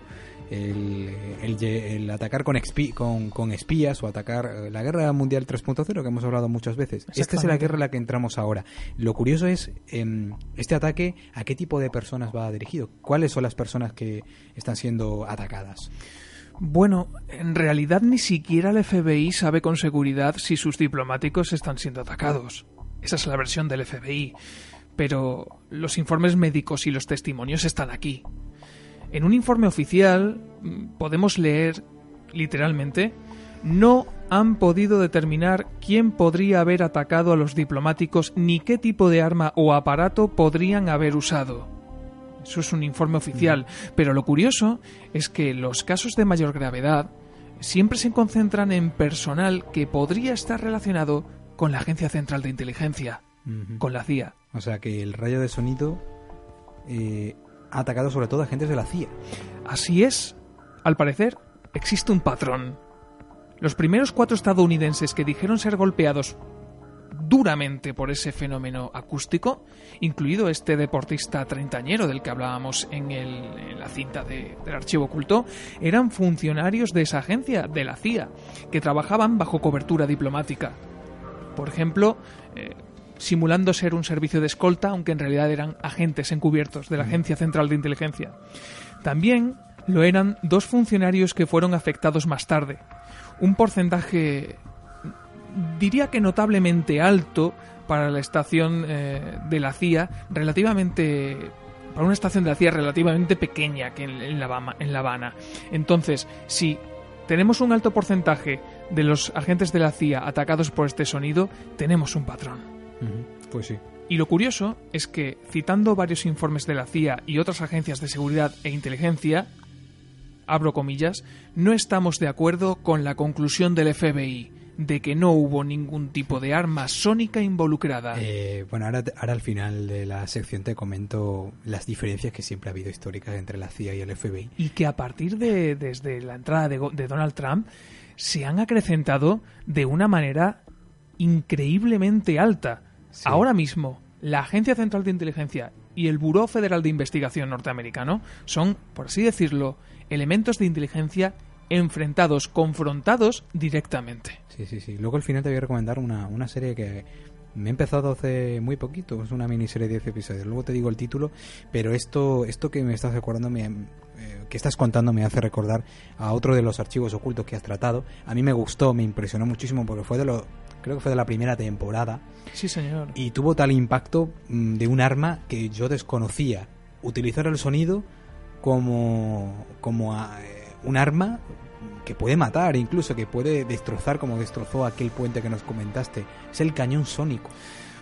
el, el, atacar con, con, con, espías o atacar eh, la guerra mundial 3.0 que hemos hablado muchas veces. Esta es la guerra en la que entramos ahora. Lo curioso es eh, este ataque a qué tipo de personas va dirigido. ¿Cuáles son las personas que están siendo atacadas? Bueno, en realidad ni siquiera el FBI sabe con seguridad si sus diplomáticos están siendo atacados. Esa es la versión del FBI. Pero los informes médicos y los testimonios están aquí. En un informe oficial mm, podemos leer literalmente no han podido determinar quién podría haber atacado a los diplomáticos ni qué tipo de arma o aparato podrían haber usado. Eso es un informe oficial, pero lo curioso es que los casos de mayor gravedad siempre se concentran en personal que podría estar relacionado con la Agencia Central de Inteligencia, uh -huh. con la CIA. O sea que el rayo de sonido eh, atacado sobre todo a agentes de la CIA. Así es. Al parecer, existe un patrón. Los primeros cuatro estadounidenses que dijeron ser golpeados duramente por ese fenómeno acústico, incluido este deportista treintañero del que hablábamos en, la cinta de, del archivo oculto, eran funcionarios de esa agencia, de la CIA, que trabajaban bajo cobertura diplomática. Por ejemplo, eh, simulando ser un servicio de escolta, aunque en realidad eran agentes encubiertos de la Agencia Central de Inteligencia. También lo eran dos funcionarios que fueron afectados más tarde. Un porcentaje, diría que notablemente alto para la estación eh, de la CIA, relativamente para una estación de la CIA relativamente pequeña que en, en, la, en La Habana. Entonces, si tenemos un alto porcentaje de los agentes de la CIA atacados por este sonido, tenemos un patrón. Pues sí. Y lo curioso es que, citando varios informes de la CIA y otras agencias de seguridad e inteligencia, abro comillas, no estamos de acuerdo con la conclusión del FBI de que no hubo ningún tipo de arma sónica involucrada. Eh, bueno, ahora, ahora al final de la sección te comento las diferencias que siempre ha habido históricas entre la CIA y el FBI. Y que a partir de desde la entrada de, de Donald Trump se han acrecentado de una manera increíblemente alta. Ahora mismo, la Agencia Central de Inteligencia y el Buró Federal de Investigación norteamericano son, por así decirlo, elementos de inteligencia enfrentados, confrontados directamente. Sí, sí, sí. Luego al final te voy a recomendar una, una serie que me he empezado hace muy poquito, es una miniserie de 10 episodios. Luego te digo el título, pero esto esto que me estás recordando, me, eh, que estás contando, me hace recordar a otro de los archivos ocultos que has tratado. A mí me gustó, me impresionó muchísimo porque fue de lo creo que fue de la primera temporada. Sí, señor. Y tuvo tal impacto mm, de un arma que yo desconocía. Utilizar el sonido como como a, eh, un arma que puede matar, incluso que puede destrozar como destrozó aquel puente que nos comentaste. Es el cañón sónico.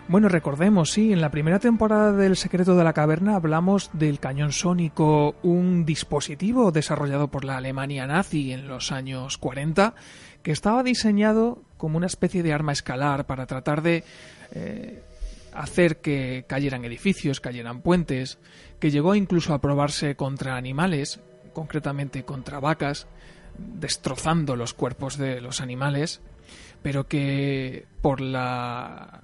Bueno, recordemos, sí, en la primera temporada del Secreto de la Caverna hablamos del cañón sónico, un dispositivo desarrollado por la Alemania nazi en los años 40, que estaba diseñado como una especie de arma escalar para tratar de eh, hacer que cayeran edificios, cayeran puentes, que llegó incluso a probarse contra animales, concretamente contra vacas, destrozando los cuerpos de los animales, pero que por la,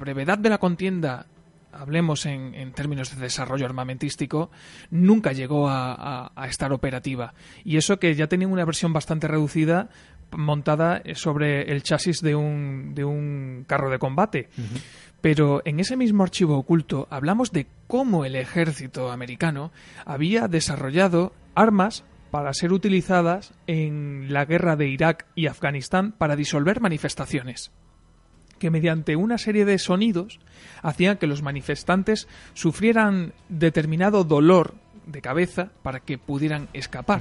brevedad de la contienda, hablemos en, en, términos de desarrollo armamentístico, nunca llegó a, a, estar operativa. Y eso que ya tenía una versión bastante reducida montada sobre el chasis de un, de un carro de combate. Pero en ese mismo archivo oculto hablamos de cómo el ejército americano había desarrollado armas para ser utilizadas en la guerra de Irak y Afganistán para disolver manifestaciones que mediante una serie de sonidos hacían que los manifestantes sufrieran determinado dolor de cabeza para que pudieran escapar.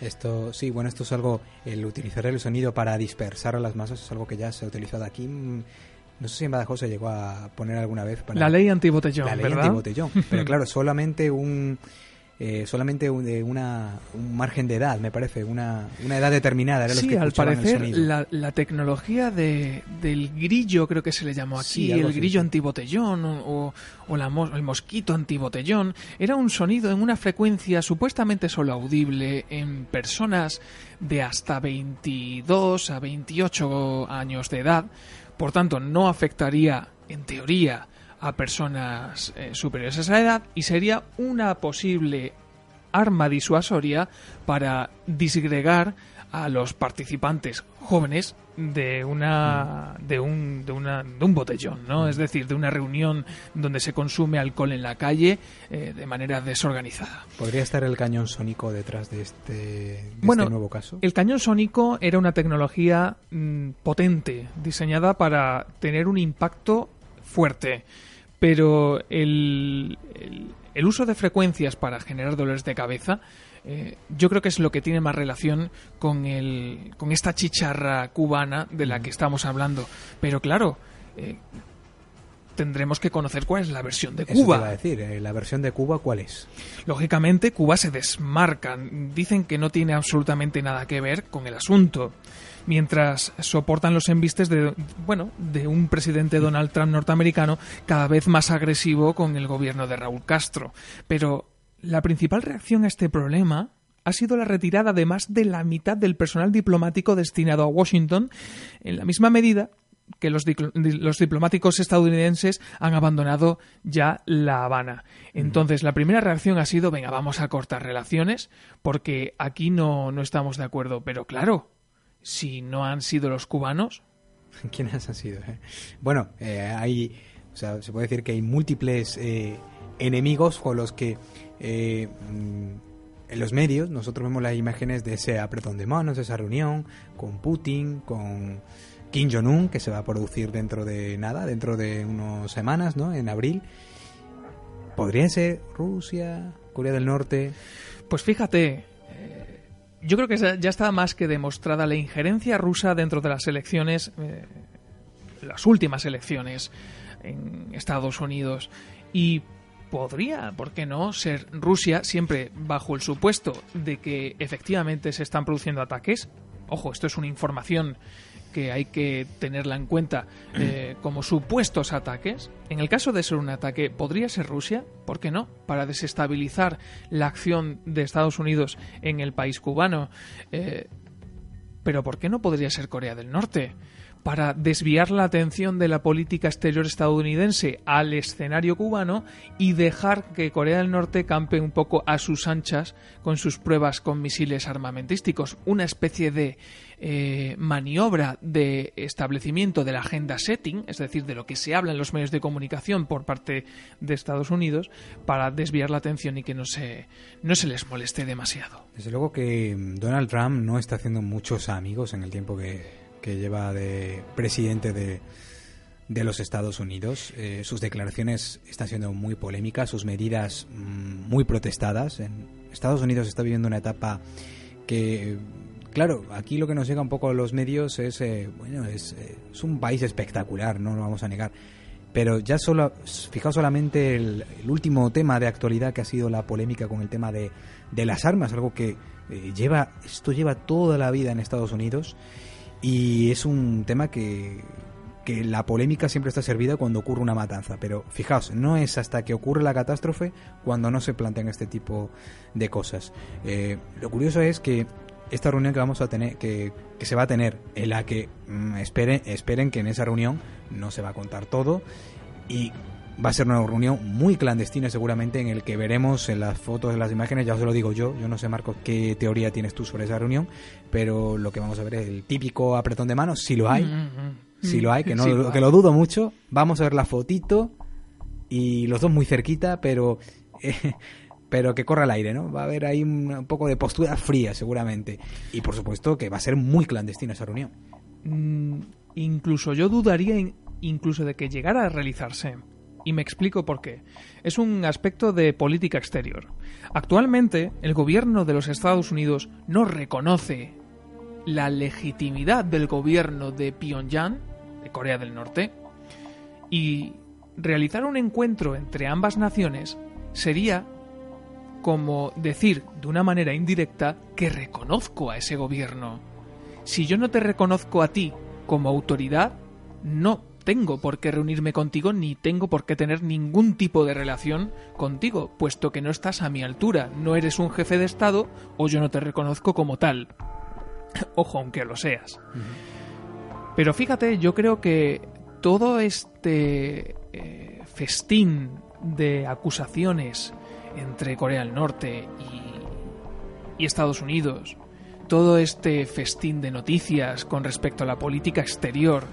Esto, sí, bueno, esto es algo, el utilizar el sonido para dispersar a las masas es algo que ya se ha utilizado aquí. Mm, No sé si en Badajoz se llegó a poner alguna vez para... La ley antibotellón, La ley ¿verdad? antibotellón. (laughs) Pero claro, solamente un... Eh, solamente un, de una, un margen de edad, me parece, una, una edad determinada. Era sí, los que al el parecer sonido. la, la tecnología de, del grillo, creo que se le llamó aquí, Sí, el grillo antibotellón o, o- o la mos- el mosquito antibotellón, era un sonido en una frecuencia supuestamente solo audible en personas de hasta 22 a 28 años de edad, por tanto no afectaría, en teoría, a personas eh, superiores a esa edad y sería una posible arma disuasoria para disgregar a los participantes jóvenes de una de un de una de un botellón, ¿no? Es decir, de una reunión donde se consume alcohol en la calle eh, de manera desorganizada. ¿Podría estar el cañón sónico detrás de este, de Bueno, este nuevo caso? El cañón sónico era una tecnología mm, potente, diseñada para tener un impacto fuerte, pero el, el- el uso de frecuencias para generar dolores de cabeza, eh, yo creo que es lo que tiene más relación con, el, con esta chicharra cubana de la que estamos hablando. Pero claro, eh, tendremos que conocer cuál es la versión de Eso te Cuba. iba a decir, eh, la versión de Cuba, ¿cuál es? Lógicamente, Cuba se desmarca. Dicen que no tiene absolutamente nada que ver con el asunto. Mientras soportan los embistes de, bueno, de un presidente Donald Trump norteamericano cada vez más agresivo con el gobierno de Raúl Castro. Pero la principal reacción a este problema ha sido la retirada de más de la mitad del personal diplomático destinado a Washington, en la misma medida que los, los diplomáticos estadounidenses han abandonado ya La Habana. Entonces, la primera reacción ha sido, venga, vamos a cortar relaciones porque aquí no, no estamos de acuerdo. Pero claro, si no han sido los cubanos, (laughs) ¿Quiénes han sido? eh? Bueno, eh, hay, o sea, se puede decir que hay múltiples eh, enemigos con los que eh, mm, en los medios nosotros vemos las imágenes de ese apretón de manos, esa reunión con Putin, con Kim Jong-un, que se va a producir dentro de nada, dentro de unas semanas, ¿no? En abril. Podría ser Rusia, Corea del Norte. Pues fíjate, eh, yo creo que ya está más que demostrada la injerencia rusa dentro de las elecciones, eh, las últimas elecciones en Estados Unidos. Y podría, ¿por qué no?, ser Rusia, siempre bajo el supuesto de que efectivamente se están produciendo ataques. Ojo, esto es una información que hay que tenerla en cuenta eh, como supuestos ataques. En el caso de ser un ataque, ¿podría ser Rusia? ¿Por qué no? Para desestabilizar la acción de Estados Unidos en el país cubano. Eh, pero ¿por qué no podría ser Corea del Norte? para desviar la atención de la política exterior estadounidense al escenario cubano y dejar que Corea del Norte campe un poco a sus anchas con sus pruebas con misiles armamentísticos. Una especie de eh, maniobra de establecimiento de la agenda setting, es decir, de lo que se habla en los medios de comunicación por parte de Estados Unidos, para desviar la atención y que no se, no se les moleste demasiado. Desde luego que Donald Trump no está haciendo muchos amigos en el tiempo que lleva de presidente de, de los Estados Unidos. Eh, sus declaraciones están siendo muy polémicas, sus medidas mm, muy protestadas. Estados Unidos está viviendo una etapa que, claro, aquí lo que nos llega un poco a los medios es, eh, bueno, es, eh, es, un país espectacular, no lo vamos a negar. Pero ya solo, fijaos solamente el, último tema de actualidad que ha sido la polémica con el tema de, de las armas, algo que lleva, esto lleva toda la vida en Estados Unidos y es un tema que, que la polémica siempre está servida cuando ocurre una matanza, pero fijaos, no es hasta que ocurre la catástrofe cuando no se plantean este tipo de cosas. Eh, lo curioso es que esta reunión que vamos a tener, que, que se va a tener, en la que mm, esperen, esperen que en esa reunión no se va a contar todo y va a ser una reunión muy clandestina seguramente en el que veremos en las fotos, en las imágenes, ya os lo digo yo, yo no sé Marco qué teoría tienes tú sobre esa reunión, pero lo que vamos a ver es el típico apretón de manos, si lo hay, mm, mm, mm. si lo hay, que, no, lo que lo dudo mucho, vamos a ver la fotito y los dos muy cerquita, pero... (laughs) pero que corra el aire, ¿no? Va a haber ahí un, poco de postura fría, seguramente. Y por supuesto que va a ser muy clandestina esa reunión. incluso yo dudaría incluso de que llegara a realizarse. Y me explico por qué. Es un aspecto de política exterior. Actualmente, el gobierno de los Estados Unidos no reconoce la legitimidad del gobierno de Pyongyang, de Corea del Norte, y realizar un encuentro entre ambas naciones sería como decir de una manera indirecta que reconozco a ese gobierno. Si yo no te reconozco a ti como autoridad, no tengo por qué reunirme contigo ni tengo por qué tener ningún tipo de relación contigo, puesto que no estás a mi altura, no eres un jefe de Estado o yo no te reconozco como tal. (laughs) Ojo, aunque lo seas. Pero fíjate, yo creo que todo este eh, festín de acusaciones entre Corea del Norte y, y Estados Unidos, todo este festín de noticias con respecto a la política exterior,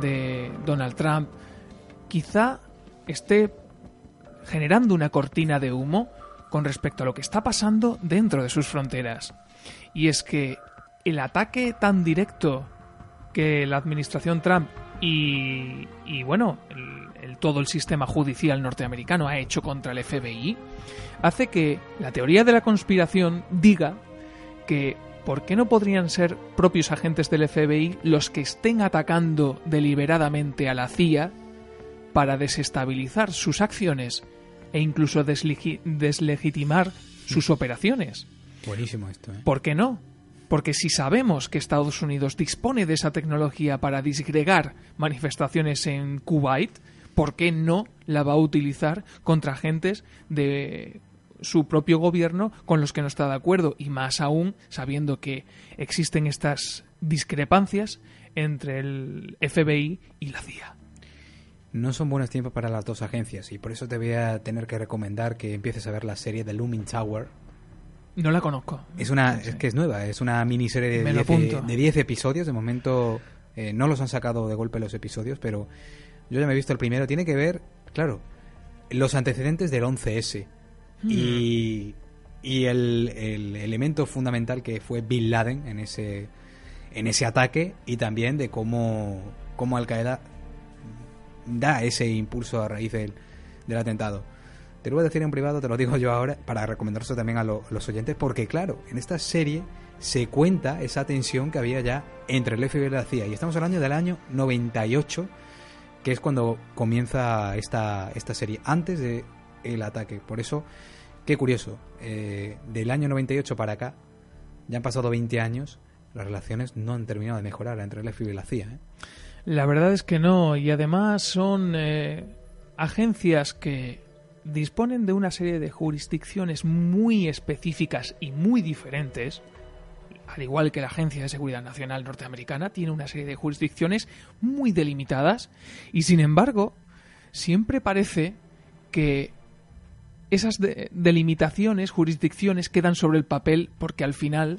de Donald Trump quizá esté generando una cortina de humo con respecto a lo que está pasando dentro de sus fronteras. Y es que el ataque tan directo que la administración Trump y, bueno, todo el sistema judicial norteamericano ha hecho contra el FBI hace que la teoría de la conspiración diga que ¿por qué no podrían ser propios agentes del FBI los que estén atacando deliberadamente a la CIA para desestabilizar sus acciones e incluso deslegitimar sus operaciones? Buenísimo esto. ¿eh? ¿Por qué no? Porque si sabemos que Estados Unidos dispone de esa tecnología para disgregar manifestaciones en Kuwait, ¿por qué no la va a utilizar contra agentes de su propio gobierno con los que no está de acuerdo y más aún sabiendo que existen estas discrepancias entre el FBI y la CIA. No son buenos tiempos para las dos agencias y por eso te voy a tener que recomendar que empieces a ver la serie de Looming Tower. No la conozco. Es una es que es nueva, es una miniserie de 10 episodios. De momento eh, no los han sacado de golpe los episodios, pero yo ya me he visto el primero. Tiene que ver, claro, los antecedentes del 11S Hmm. Y, y el, el, elemento fundamental que fue Bin Laden en ese, en ese ataque y también de cómo, cómo Al Qaeda da ese impulso a raíz del, del atentado. Te lo voy a decir en privado, te lo digo yo ahora, para recomendárselo también a los oyentes, porque claro, en esta serie se cuenta esa tensión que había ya entre el FBI y la CIA. Y estamos hablando del año 98, que es cuando comienza esta, esta serie. Antes de el ataque. Por eso, qué curioso, eh, del año 98 para acá, ya han pasado 20 años, las relaciones no han terminado de mejorar entre el FBI y la CIA. ¿eh? La verdad es que no, y además son eh, agencias que disponen de una serie de jurisdicciones muy específicas y muy diferentes, al igual que la Agencia de Seguridad Nacional norteamericana, tiene una serie de jurisdicciones muy delimitadas y sin embargo siempre parece que esas delimitaciones, jurisdicciones quedan sobre el papel porque al final,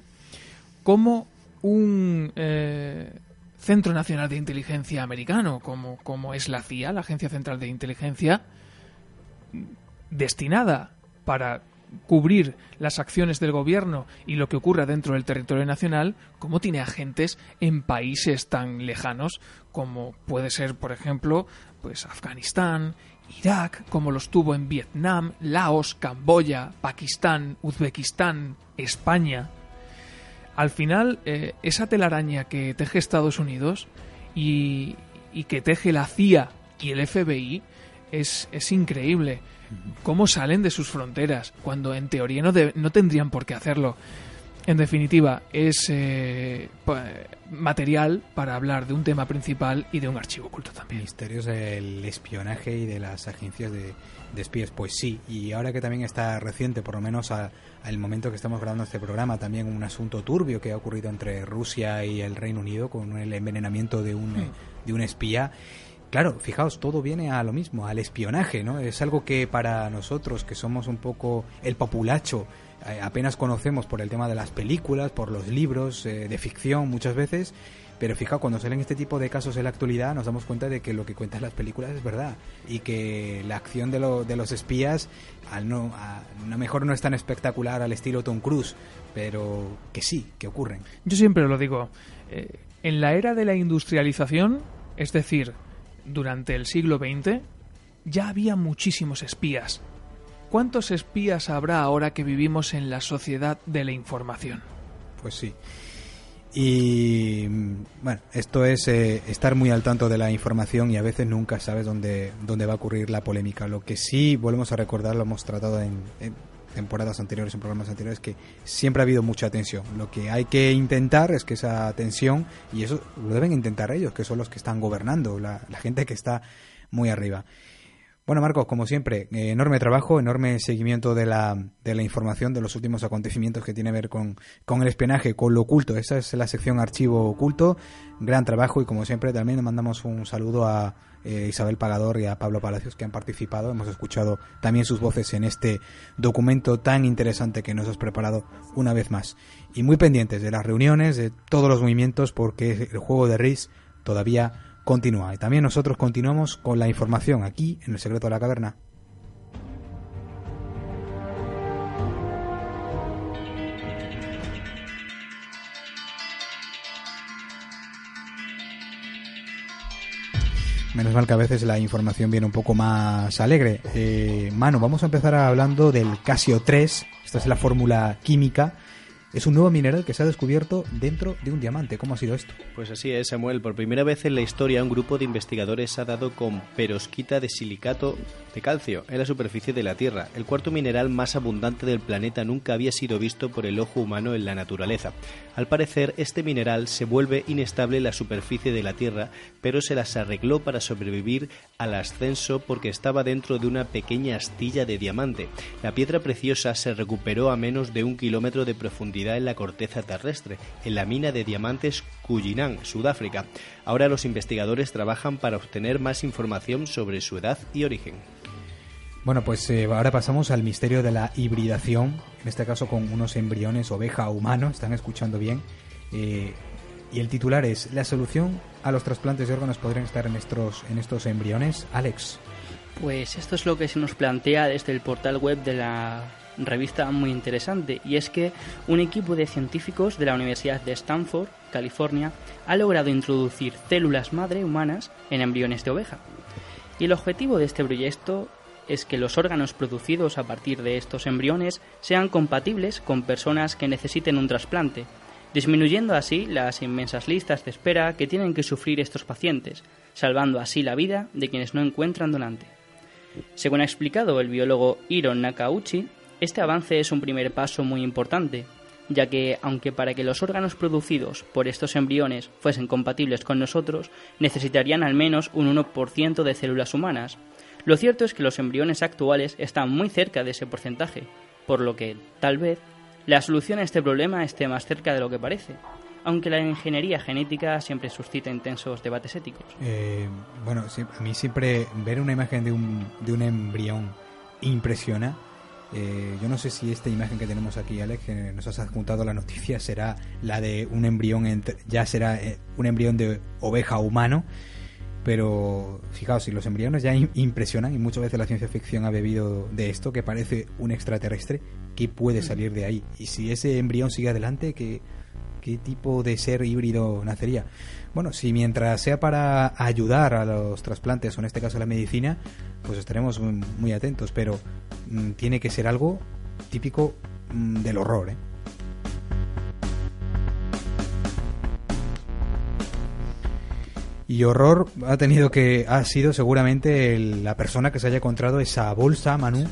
como un eh, Centro Nacional de Inteligencia americano, como, como es la CIA, la Agencia Central de Inteligencia, destinada para cubrir las acciones del gobierno y lo que ocurra dentro del territorio nacional, como tiene agentes en países tan lejanos como puede ser, por ejemplo, pues Afganistán, Irak, como los tuvo en Vietnam, Laos, Camboya, Pakistán, Uzbekistán, España. Al final, eh, esa telaraña que teje Estados Unidos y, y que teje la CIA y el FBI es, es increíble cómo salen de sus fronteras, cuando en teoría no, no tendrían por qué hacerlo. En definitiva, es eh, material para hablar de un tema principal y de un archivo oculto también. Misterios del espionaje y de las agencias de, espías, pues sí. Y ahora que también está reciente, por lo menos al momento que estamos grabando este programa, también un asunto turbio que ha ocurrido entre Rusia y el Reino Unido con el envenenamiento de un, hmm. de un espía. Claro, fijaos, todo viene a lo mismo, al espionaje, ¿no? Es algo que para nosotros, que somos un poco el populacho, eh, apenas conocemos por el tema de las películas, por los libros eh, de ficción muchas veces, pero fijaos, cuando salen este tipo de casos en la actualidad nos damos cuenta de que lo que cuentan las películas es verdad y que la acción de, de los espías al no, a, lo mejor no es tan espectacular al estilo Tom Cruise, pero que sí, que ocurren. Yo siempre lo digo, eh, en la era de la industrialización, es decir, durante el siglo XX, ya había muchísimos espías. ¿Cuántos espías habrá ahora que vivimos en la sociedad de la información? Pues sí. Y bueno, esto es eh, estar muy al tanto de la información y a veces nunca sabes dónde, dónde va a ocurrir la polémica. Lo que sí volvemos a recordar, lo hemos tratado en, temporadas anteriores, en programas anteriores, que siempre ha habido mucha tensión. Lo que hay que intentar es que esa tensión, y eso lo deben intentar ellos, que son los que están gobernando, la, gente que está muy arriba. Bueno, Marcos, como siempre, enorme trabajo, enorme seguimiento de la, de la información, de los últimos acontecimientos que tiene que ver con, con el espionaje, con lo oculto. Esa es la sección archivo oculto. Gran trabajo y, como siempre, también le mandamos un saludo a, eh, Isabel Pagador y a Pablo Palacios que han participado. Hemos escuchado también sus voces en este documento tan interesante que nos has preparado una vez más. Y muy pendientes de las reuniones, de todos los movimientos, porque el juego de RIS todavía continúa. Y también nosotros continuamos con la información aquí en el secreto de la caverna. Menos mal que a veces la información viene un poco más alegre. Eh, Manu, vamos a empezar hablando del Casio 3. Esta es la fórmula química es un nuevo mineral que se ha descubierto dentro de un diamante. ¿Cómo ha sido esto? Pues así es, Samuel. Por primera vez en la historia, un grupo de investigadores ha dado con perosquita de silicato de calcio en la superficie de la Tierra. El cuarto mineral más abundante del planeta nunca había sido visto por el ojo humano en la naturaleza. Al parecer, este mineral se vuelve inestable en la superficie de la Tierra, pero se las arregló para sobrevivir al ascenso porque estaba dentro de una pequeña astilla de diamante. La piedra preciosa se recuperó a menos de un kilómetro de profundidad en la corteza terrestre, en la mina de diamantes Cullinan, Sudáfrica. Ahora los investigadores trabajan para obtener más información sobre su edad y origen. Bueno, pues eh, ahora pasamos al misterio de la hibridación, en este caso con unos embriones oveja humano, están escuchando bien. Eh, y el titular es, ¿la solución a los trasplantes de órganos podrían estar en estos, en estos embriones? Alex. Pues esto es lo que se nos plantea desde el portal web de la revista muy interesante y es que un equipo de científicos de la Universidad de Stanford, California, ha logrado introducir células madre humanas en embriones de oveja. Y el objetivo de este proyecto es que los órganos producidos a partir de estos embriones sean compatibles con personas que necesiten un trasplante, disminuyendo así las inmensas listas de espera que tienen que sufrir estos pacientes, salvando así la vida de quienes no encuentran donante. Según ha explicado el biólogo Hiro Nakauchi, este avance es un primer paso muy importante, ya que, aunque para que los órganos producidos por estos embriones fuesen compatibles con nosotros, necesitarían al menos un 1% de células humanas. Lo cierto es que los embriones actuales están muy cerca de ese porcentaje, por lo que, tal vez, la solución a este problema esté más cerca de lo que parece, aunque la ingeniería genética siempre suscita intensos debates éticos. Eh, bueno, a mí siempre ver una imagen de un, de un embrión impresiona eh, yo no sé si esta imagen que tenemos aquí, Alex, que nos has adjuntado la noticia, (laughs) será la de un embrión, ya será eh, un embrión de oveja humano. Pero fijaos, si los embriones ya impresionan, y muchas veces la ciencia ficción ha bebido de esto, que parece un extraterrestre, ¿qué puede salir de ahí? Y si ese embrión sigue adelante, ¿qué, qué tipo de ser híbrido nacería? Bueno, si mientras sea para ayudar a los trasplantes, o en este caso a la medicina, pues estaremos muy atentos, pero mm, tiene que ser algo típico mm, del horror. ¿eh? Y horror ha tenido que, ha sido seguramente la persona que se haya encontrado esa bolsa, Manu,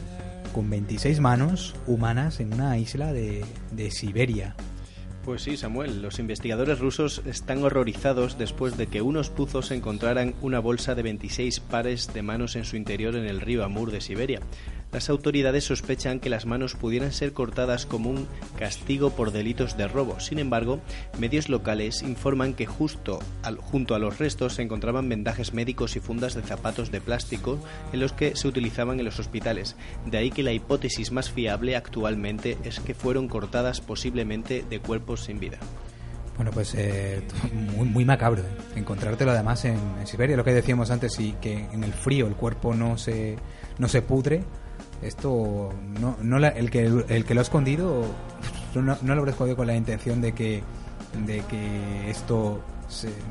con 26 manos humanas en una isla de Siberia. Pues sí, Samuel, los investigadores rusos están horrorizados después de que unos puzos encontraran una bolsa de 26 pares de manos en su interior en el río Amur de Siberia. Las autoridades sospechan que las manos pudieran ser cortadas como un castigo por delitos de robo. Sin embargo, medios locales informan que justo junto a los restos se encontraban vendajes médicos y fundas de zapatos de plástico en los que se utilizaban en los hospitales. De ahí que la hipótesis más fiable actualmente es que fueron cortadas posiblemente de cuerpos sin vida. Bueno, pues eh, muy, macabro ¿eh? encontrártelo además en, Siberia, lo que decíamos antes, y que en el frío el cuerpo no se, no se pudre, esto no, no el que el que lo ha escondido no, no lo habrá escondido con la intención de que de que esto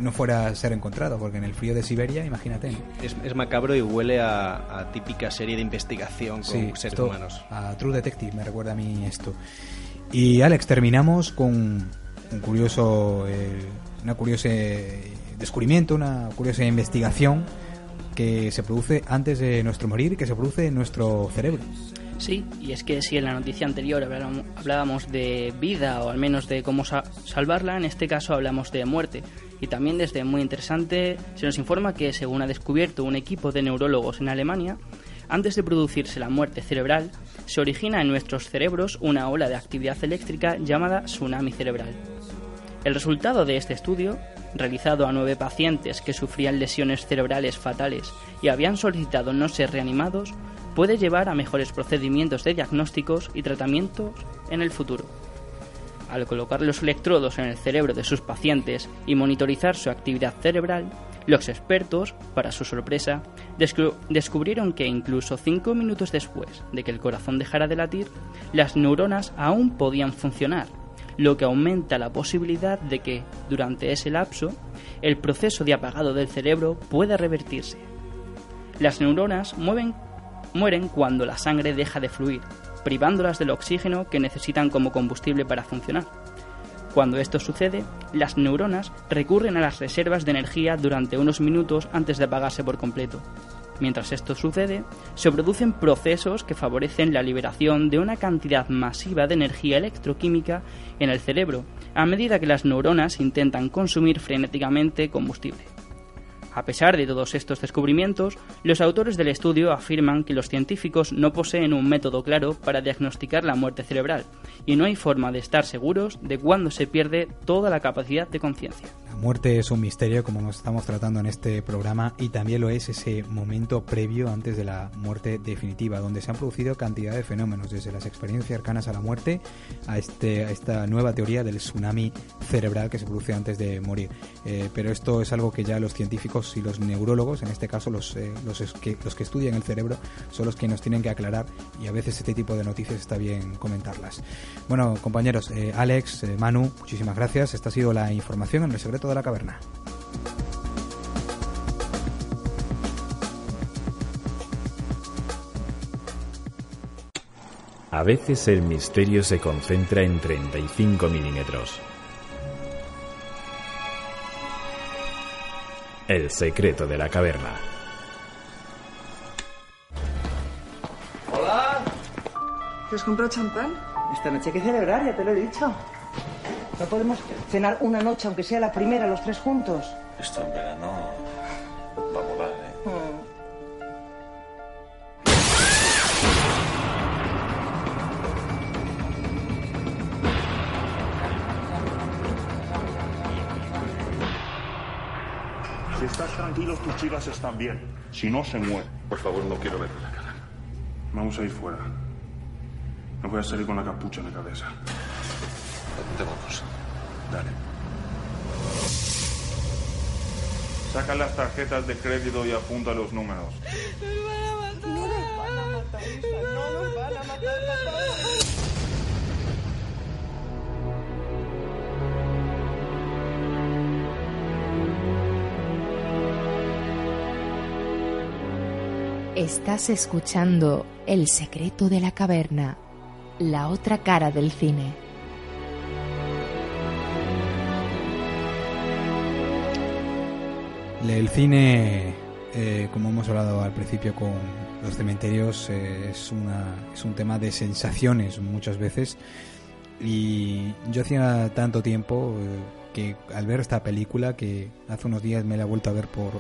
no fuera a ser encontrado, porque en el frío de Siberia, imagínate. Es, macabro y huele a, típica serie de investigación con seres humanos. A True Detective me recuerda a mí esto. Y Alex, terminamos con un curioso, eh, una curiosa descubrimiento, una curiosa investigación que se produce antes de nuestro morir que se produce en nuestro cerebro. Sí, y es que si en la noticia anterior hablábamos de vida o al menos de cómo salvarla, en este caso hablamos de muerte. Y también desde muy interesante se nos informa que según ha descubierto un equipo de neurólogos en Alemania, antes de producirse la muerte cerebral, se origina en nuestros cerebros una ola de actividad eléctrica llamada tsunami cerebral. El resultado de este estudio realizado a nueve pacientes que sufrían lesiones cerebrales fatales y habían solicitado no ser reanimados, puede llevar a mejores procedimientos de diagnósticos y tratamientos en el futuro. Al colocar los electrodos en el cerebro de sus pacientes y monitorizar su actividad cerebral, los expertos, para su sorpresa, descubrieron que incluso cinco minutos después de que el corazón dejara de latir, las neuronas aún podían funcionar lo que aumenta la posibilidad de que, durante ese lapso, el proceso de apagado del cerebro pueda revertirse. Las neuronas mueren cuando la sangre deja de fluir, privándolas del oxígeno que necesitan como combustible para funcionar. Cuando esto sucede, las neuronas recurren a las reservas de energía durante unos minutos antes de apagarse por completo, Mientras esto sucede, se producen procesos que favorecen la liberación de una cantidad masiva de energía electroquímica en el cerebro, a medida que las neuronas intentan consumir frenéticamente combustible. A pesar de todos estos descubrimientos, los autores del estudio afirman que los científicos no poseen un método claro para diagnosticar la muerte cerebral, y no hay forma de estar seguros de cuándo se pierde toda la capacidad de conciencia. La muerte es un misterio, como nos estamos tratando en este programa, y también lo es ese momento previo antes de la muerte definitiva, donde se han producido cantidad de fenómenos, desde las experiencias cercanas a la muerte a, este, esta nueva teoría del tsunami cerebral que se produce antes de morir. Eh, pero esto es algo que ya los científicos y los neurólogos, en este caso los, eh, los, que, los que estudian el cerebro, son los que nos tienen que aclarar y a veces este tipo de noticias está bien comentarlas. Bueno, compañeros, eh, Alex, Manu, muchísimas gracias. Esta ha sido la información en el secreto de la caverna. A veces el misterio se concentra en 35 milímetros. El secreto de la caverna. Hola. ¿Te has comprado champán? Esta noche hay que celebrar, ya te lo he dicho. No podemos cenar una noche, aunque sea la primera, los tres juntos. Esto en verano Si estás tranquilo, tus chivas están bien. Si no, se muere. Por favor, no quiero verle la cara. Vamos a ir fuera. No voy a salir con la capucha en la cabeza. ¿Dónde vamos? Dale. Saca las tarjetas de crédito y apunta los números. No nos van a matar. No nos van a matar. Estás escuchando El secreto de la caverna, la otra cara del cine. El cine, eh, como hemos hablado al principio con los cementerios, eh, es, una, un tema de sensaciones muchas veces. Y yo hacía tanto tiempo eh, que al ver esta película, que hace unos días me la he vuelto a ver por,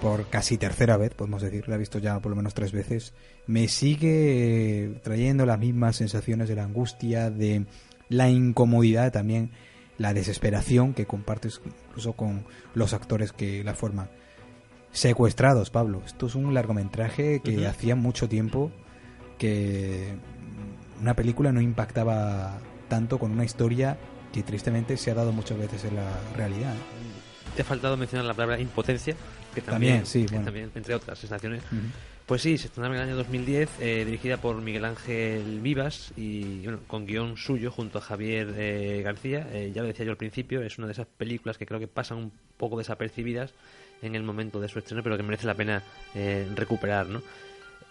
por casi tercera vez, podemos decir, la he visto ya por lo menos tres veces, me sigue trayendo las mismas sensaciones de la angustia, de la incomodidad también, la desesperación que compartes incluso con los actores que la forman. Secuestrados, Pablo. Esto es un largometraje que Ujú. hacía mucho tiempo que una película no impactaba tanto con una historia que tristemente se ha dado muchas veces en la realidad. Te ha faltado mencionar la palabra impotencia, que También, también, sí, que bueno. también, entre otras sensaciones. Ujú. Pues sí, se estrenaba en el año 2010, eh, dirigida por Miguel Ángel Vivas y bueno, con guion suyo junto a Javier eh, García. Eh, ya lo decía yo al principio, es una de esas películas que creo que pasan un poco desapercibidas en el momento de su estreno, pero que merece la pena eh, recuperar, ¿no?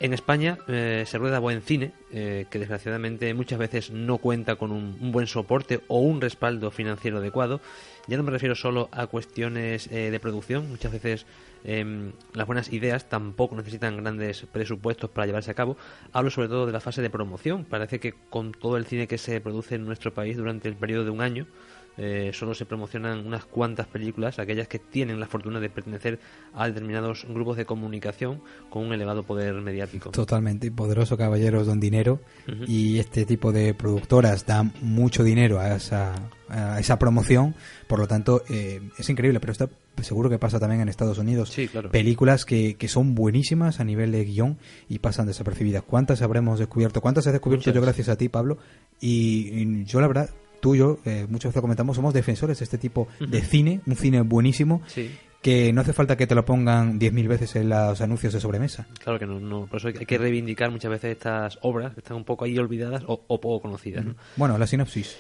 En España eh, se rueda buen cine, que desgraciadamente muchas veces no cuenta con un, un buen soporte o un respaldo financiero adecuado. Ya no me refiero solo a cuestiones eh, de producción, muchas veces em, las buenas ideas tampoco necesitan grandes presupuestos para llevarse a cabo. Hablo sobre todo de la fase de promoción. Parece que con todo el cine que se produce en nuestro país durante el periodo de un año, eh, solo se promocionan unas cuantas películas, aquellas que tienen la fortuna de pertenecer a determinados grupos de comunicación con un elevado poder mediático. Totalmente, poderoso caballeros don dinero y este tipo de productoras dan mucho dinero a esa, a esa promoción, por lo tanto eh, es increíble, pero está seguro que pasa también en Estados Unidos. Sí, claro. Películas que, que son buenísimas a nivel de guion y pasan desapercibidas. ¿Cuántas habremos descubierto? ¿Cuántas he descubierto Muchas. yo gracias a ti, Pablo? Y, y yo la verdad, tú y yo, eh, muchas veces comentamos, somos defensores de este tipo de cine, un cine buenísimo. Sí. Que no hace falta que te lo pongan 10.000 veces en los anuncios de sobremesa. Claro que no, no, por eso hay que- reivindicar muchas veces estas obras que están un poco ahí olvidadas o, o poco conocidas. ¿no? Bueno, la sinopsis.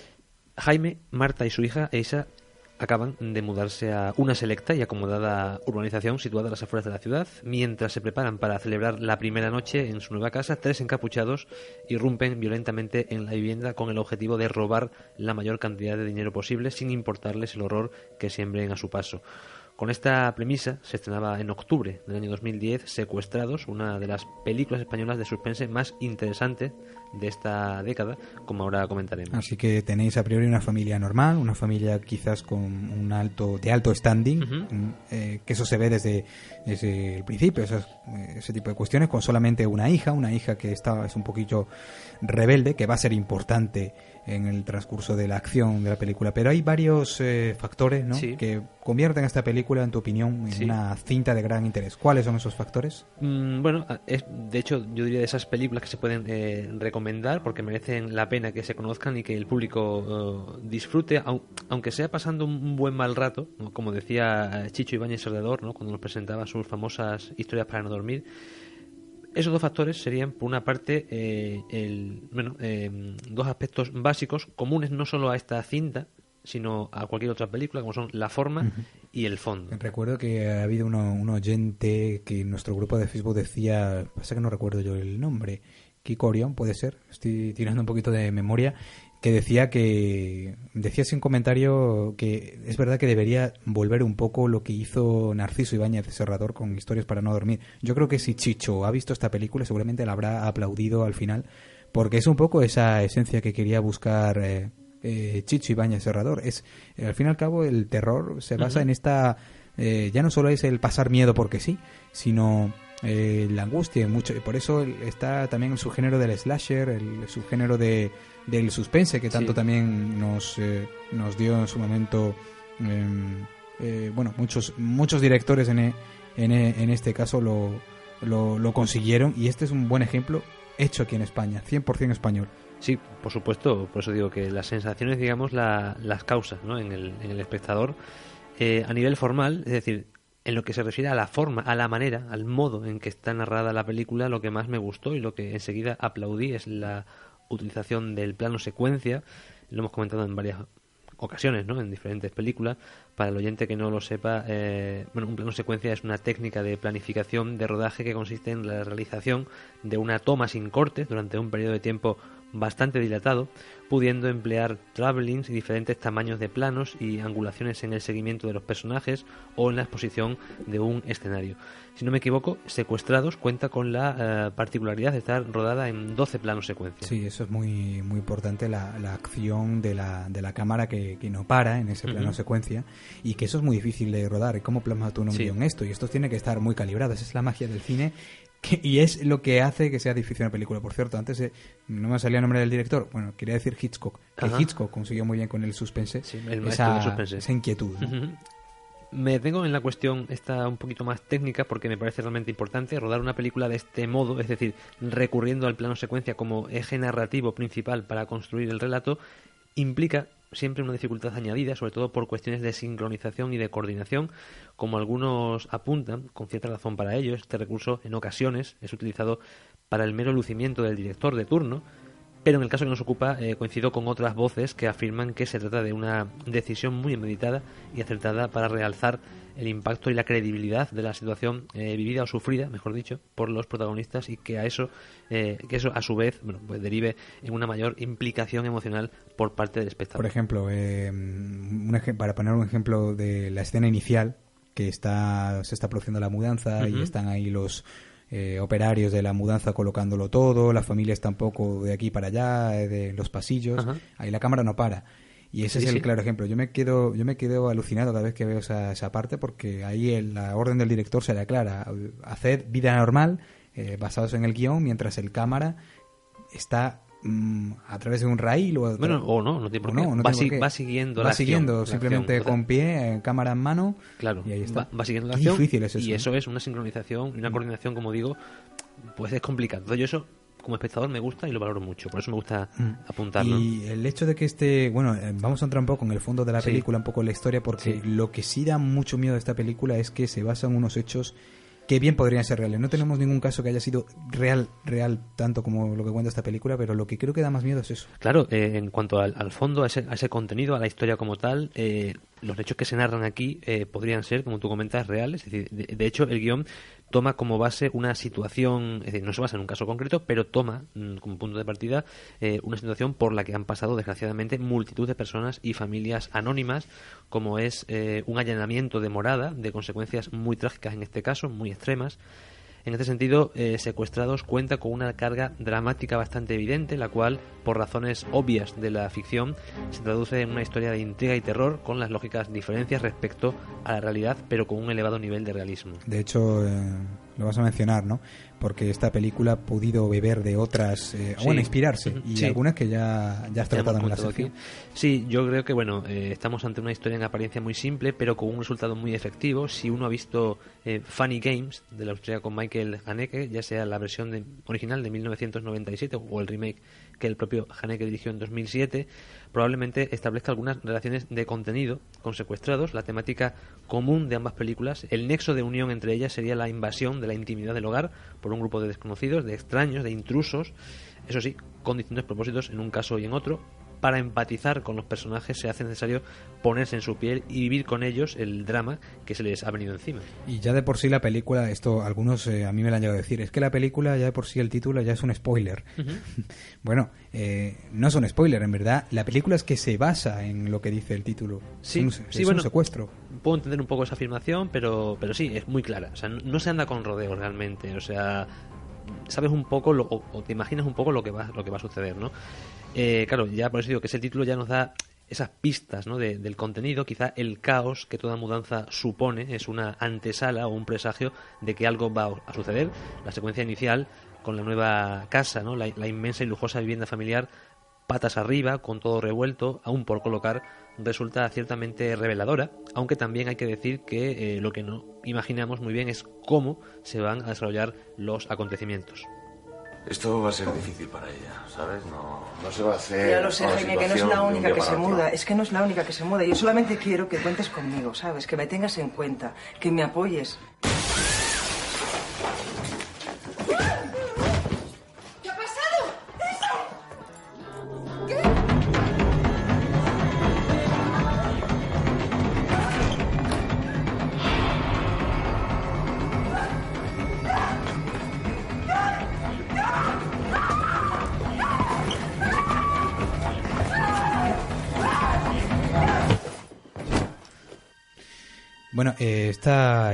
Jaime, Marta y su hija Eisa acaban de mudarse a una selecta y acomodada urbanización situada a las afueras de la ciudad. Mientras se preparan para celebrar la primera noche en su nueva casa, tres encapuchados irrumpen violentamente en la vivienda con el objetivo de robar la mayor cantidad de dinero posible sin importarles el horror que siembren a su paso. Con esta premisa se estrenaba en octubre del año 2010 Secuestrados, una de las películas españolas de suspense más interesantes de esta década, como ahora comentaremos. Así que tenéis a priori una familia normal, una familia quizás con un alto de alto standing, mm, eh, que eso se ve desde, desde el principio, esas, eh, ese tipo de cuestiones, con solamente una hija, una hija que está es un poquillo rebelde, que va a ser importante en el transcurso de la acción de la película. Pero hay varios eh, factores ¿no? Sí. que convierten esta película, en tu opinión, en Sí. una cinta de gran interés. ¿Cuáles son esos factores? Mm, bueno, a- es, de hecho, yo diría de esas películas que se pueden eh, recomendar porque merecen la pena que se conozcan y que el público eh, disfrute, au- aunque sea pasando un buen mal rato, ¿no? como decía Chicho Ibáñez Serdador, ¿no? cuando nos presentaba sus famosas historias para no dormir. Esos dos factores serían, por una parte, eh, el, bueno, eh, dos aspectos básicos comunes no solo a esta cinta, sino a cualquier otra película, como son la forma y el fondo. Recuerdo que ha habido uno, un oyente que en nuestro grupo de Facebook decía, pasa que no recuerdo yo el nombre, Kiko Orión, puede ser, estoy tirando un poquito de memoria, que decía que, decía sin comentario que es verdad que debería volver un poco lo que hizo Narciso Ibáñez Serrador con Historias para no dormir. Yo creo que si Chicho ha visto esta película seguramente la habrá aplaudido al final porque es un poco esa esencia que quería buscar eh, eh, Chicho Ibañez Serrador. Es, eh, al fin y al cabo, el terror se basa en esta... eh, ya no solo es el pasar miedo porque sí, sino eh, la angustia. Mucho, por eso está también el subgénero del slasher, el subgénero de, del suspense, que tanto Sí. también nos, eh, nos dio en su momento... em, eh, bueno, muchos, muchos directores en, e- en, e- en este caso lo, lo, lo consiguieron y este es un buen ejemplo hecho aquí en España, 100% español. Sí, por supuesto, por eso digo que las sensaciones, digamos, la- las causas ¿no? en, el, en el espectador eh, a nivel formal, es decir, en lo que se refiere a la forma, a la manera, al modo en que está narrada la película, lo que más me gustó y lo que enseguida aplaudí es la utilización del plano secuencia, lo hemos comentado en varias ocasiones, ¿no? En diferentes películas. Para el oyente que no lo sepa, eh, bueno, un plano secuencia es una técnica de planificación de rodaje que consiste en la realización de una toma sin cortes durante un periodo de tiempo bastante dilatado, pudiendo emplear travelings y diferentes tamaños de planos y angulaciones en el seguimiento de los personajes o en la exposición de un escenario. Si no me equivoco, Secuestrados cuenta con la eh, particularidad de estar rodada en 12 planos secuencia. Sí, eso es muy, muy importante, la, la acción de la, de la cámara que, que no para en ese plano secuencia y que eso es muy difícil de rodar. ¿Cómo plasmas tú en un Sí. guion esto? Y esto tiene que estar muy calibrado, esa es la magia del cine que- y es lo que hace que sea difícil una película. Por cierto, antes eh, no me salía el nombre del director, bueno, quería decir Hitchcock, que Ajá. Hitchcock consiguió muy bien con el suspense el esa, del suspense. esa inquietud. Me detengo en la cuestión esta un poquito más técnica porque me parece realmente importante rodar una película de este modo, es decir, recurriendo al plano secuencia como eje narrativo principal para construir el relato, implica siempre una dificultad añadida, sobre todo por cuestiones de sincronización y de coordinación, como algunos apuntan, con cierta razón para ello, este recurso en ocasiones es utilizado para el mero lucimiento del director de turno, pero en el caso que nos ocupa eh, coincido con otras voces que afirman que se trata de una decisión muy meditada y acertada para realzar el impacto y la credibilidad de la situación eh, vivida o sufrida, mejor dicho, por los protagonistas y que a eso, eh, que eso a su vez, bueno, pues derive en una mayor implicación emocional por parte del espectador. Por ejemplo, eh, un para poner un ejemplo de la escena inicial, que está se está produciendo la mudanza y están ahí los eh, operarios de la mudanza colocándolo todo, la familia está un poco de aquí para allá, eh, de los pasillos, Ajá. ahí la cámara no para. Y ese Sí, es el sí. claro ejemplo. Yo me quedo yo me quedo alucinado cada vez que veo esa, esa parte porque ahí el- la orden del director será clara, hacer vida normal eh, basados en el guion mientras el cámara está mm, a través de un raíl o a Bueno, o no, no tiene por qué. no, no Va si- por qué. va siguiendo Va la acción, siguiendo la simplemente acción. con pie, eh, cámara en mano. Claro, y ahí está. Va, va siguiendo la Qué acción. difícil es eso. Y eso es una sincronización y una coordinación, como digo, pues es complicado. Entonces yo eso, como espectador, me gusta y lo valoro mucho. Por eso me gusta Mm. apuntarlo. Y el hecho de que este, bueno, eh, vamos a entrar un poco en el fondo de la Sí. película, un poco en la historia, porque lo que sí da mucho miedo de esta película es que se basa en unos hechos que bien podrían ser reales. No tenemos ningún caso que haya sido real, real, tanto como lo que cuenta esta película, pero lo que creo que da más miedo es eso. Claro, eh, en cuanto al, al fondo, a ese, a ese contenido, a la historia como tal, eh, los hechos que se narran aquí eh, podrían ser, como tú comentas, reales. Es decir, de, de hecho, el guion toma como base una situación, es decir, no se basa en un caso concreto, pero toma mm, como punto de partida eh, una situación por la que han pasado, desgraciadamente, multitud de personas y familias anónimas, como es eh, un allanamiento de morada, de consecuencias muy trágicas en este caso, muy extremas. En este sentido, eh, Secuestrados cuenta con una carga dramática bastante evidente, la cual, por razones obvias de la ficción, se traduce en una historia de intriga y terror con las lógicas diferencias respecto a la realidad, pero con un elevado nivel de realismo. De hecho, eh, lo vas a mencionar, ¿no? Porque esta película ha podido beber de otras, eh, Sí. bueno, inspirarse, y Sí. algunas que ya, ya has Ya tratado en la sección. Sí, yo creo que bueno, eh, estamos ante una historia en apariencia muy simple, pero con un resultado muy efectivo. Si uno ha visto eh, Funny Games de la austríaco Michael Haneke, ya sea la versión de- original de 1997 o el remake que el propio Haneke dirigió en 2007, probablemente establezca algunas relaciones de contenido con secuestrados. La temática común de ambas películas, el nexo de unión entre ellas sería la invasión de la intimidad del hogar por un grupo de desconocidos, de extraños, de intrusos, eso sí, con distintos propósitos en un caso y en otro. Para empatizar con los personajes se hace necesario ponerse en su piel y vivir con ellos el drama que se les ha venido encima. Y ya de por sí la película, esto algunos eh, a mí me lo han llegado a decir, es que la película ya de por sí el título ya es un spoiler. (laughs) bueno, eh, no es un spoiler, en verdad. La película es que se basa en lo que dice el título. Sí, es un, sí, es bueno, un secuestro. Puedo entender un poco esa afirmación, pero, pero sí, es muy clara. O sea, no, no se anda con rodeo realmente. O sea, sabes un poco lo- o, te imaginas un poco lo que va, lo que va a suceder, ¿no? Eh, claro, ya por eso digo que ese título ya nos da esas pistas ¿no? de- del contenido, quizá el caos que toda mudanza supone es una antesala o un presagio de que algo va a suceder. La secuencia inicial con la nueva casa, ¿no? la, la inmensa y lujosa vivienda familiar, patas arriba, con todo revuelto, aún por colocar, resulta ciertamente reveladora, aunque también hay que decir que eh, lo que no imaginamos muy bien es cómo se van a desarrollar los acontecimientos. Esto va a ser difícil para ella, ¿sabes? No, no se va a hacer. Ya lo sé, Jaime, que no es la única que se otro. muda. Es que no es la única que se muda. Yo solamente quiero que cuentes conmigo, ¿sabes? Que me tengas en cuenta, que me apoyes.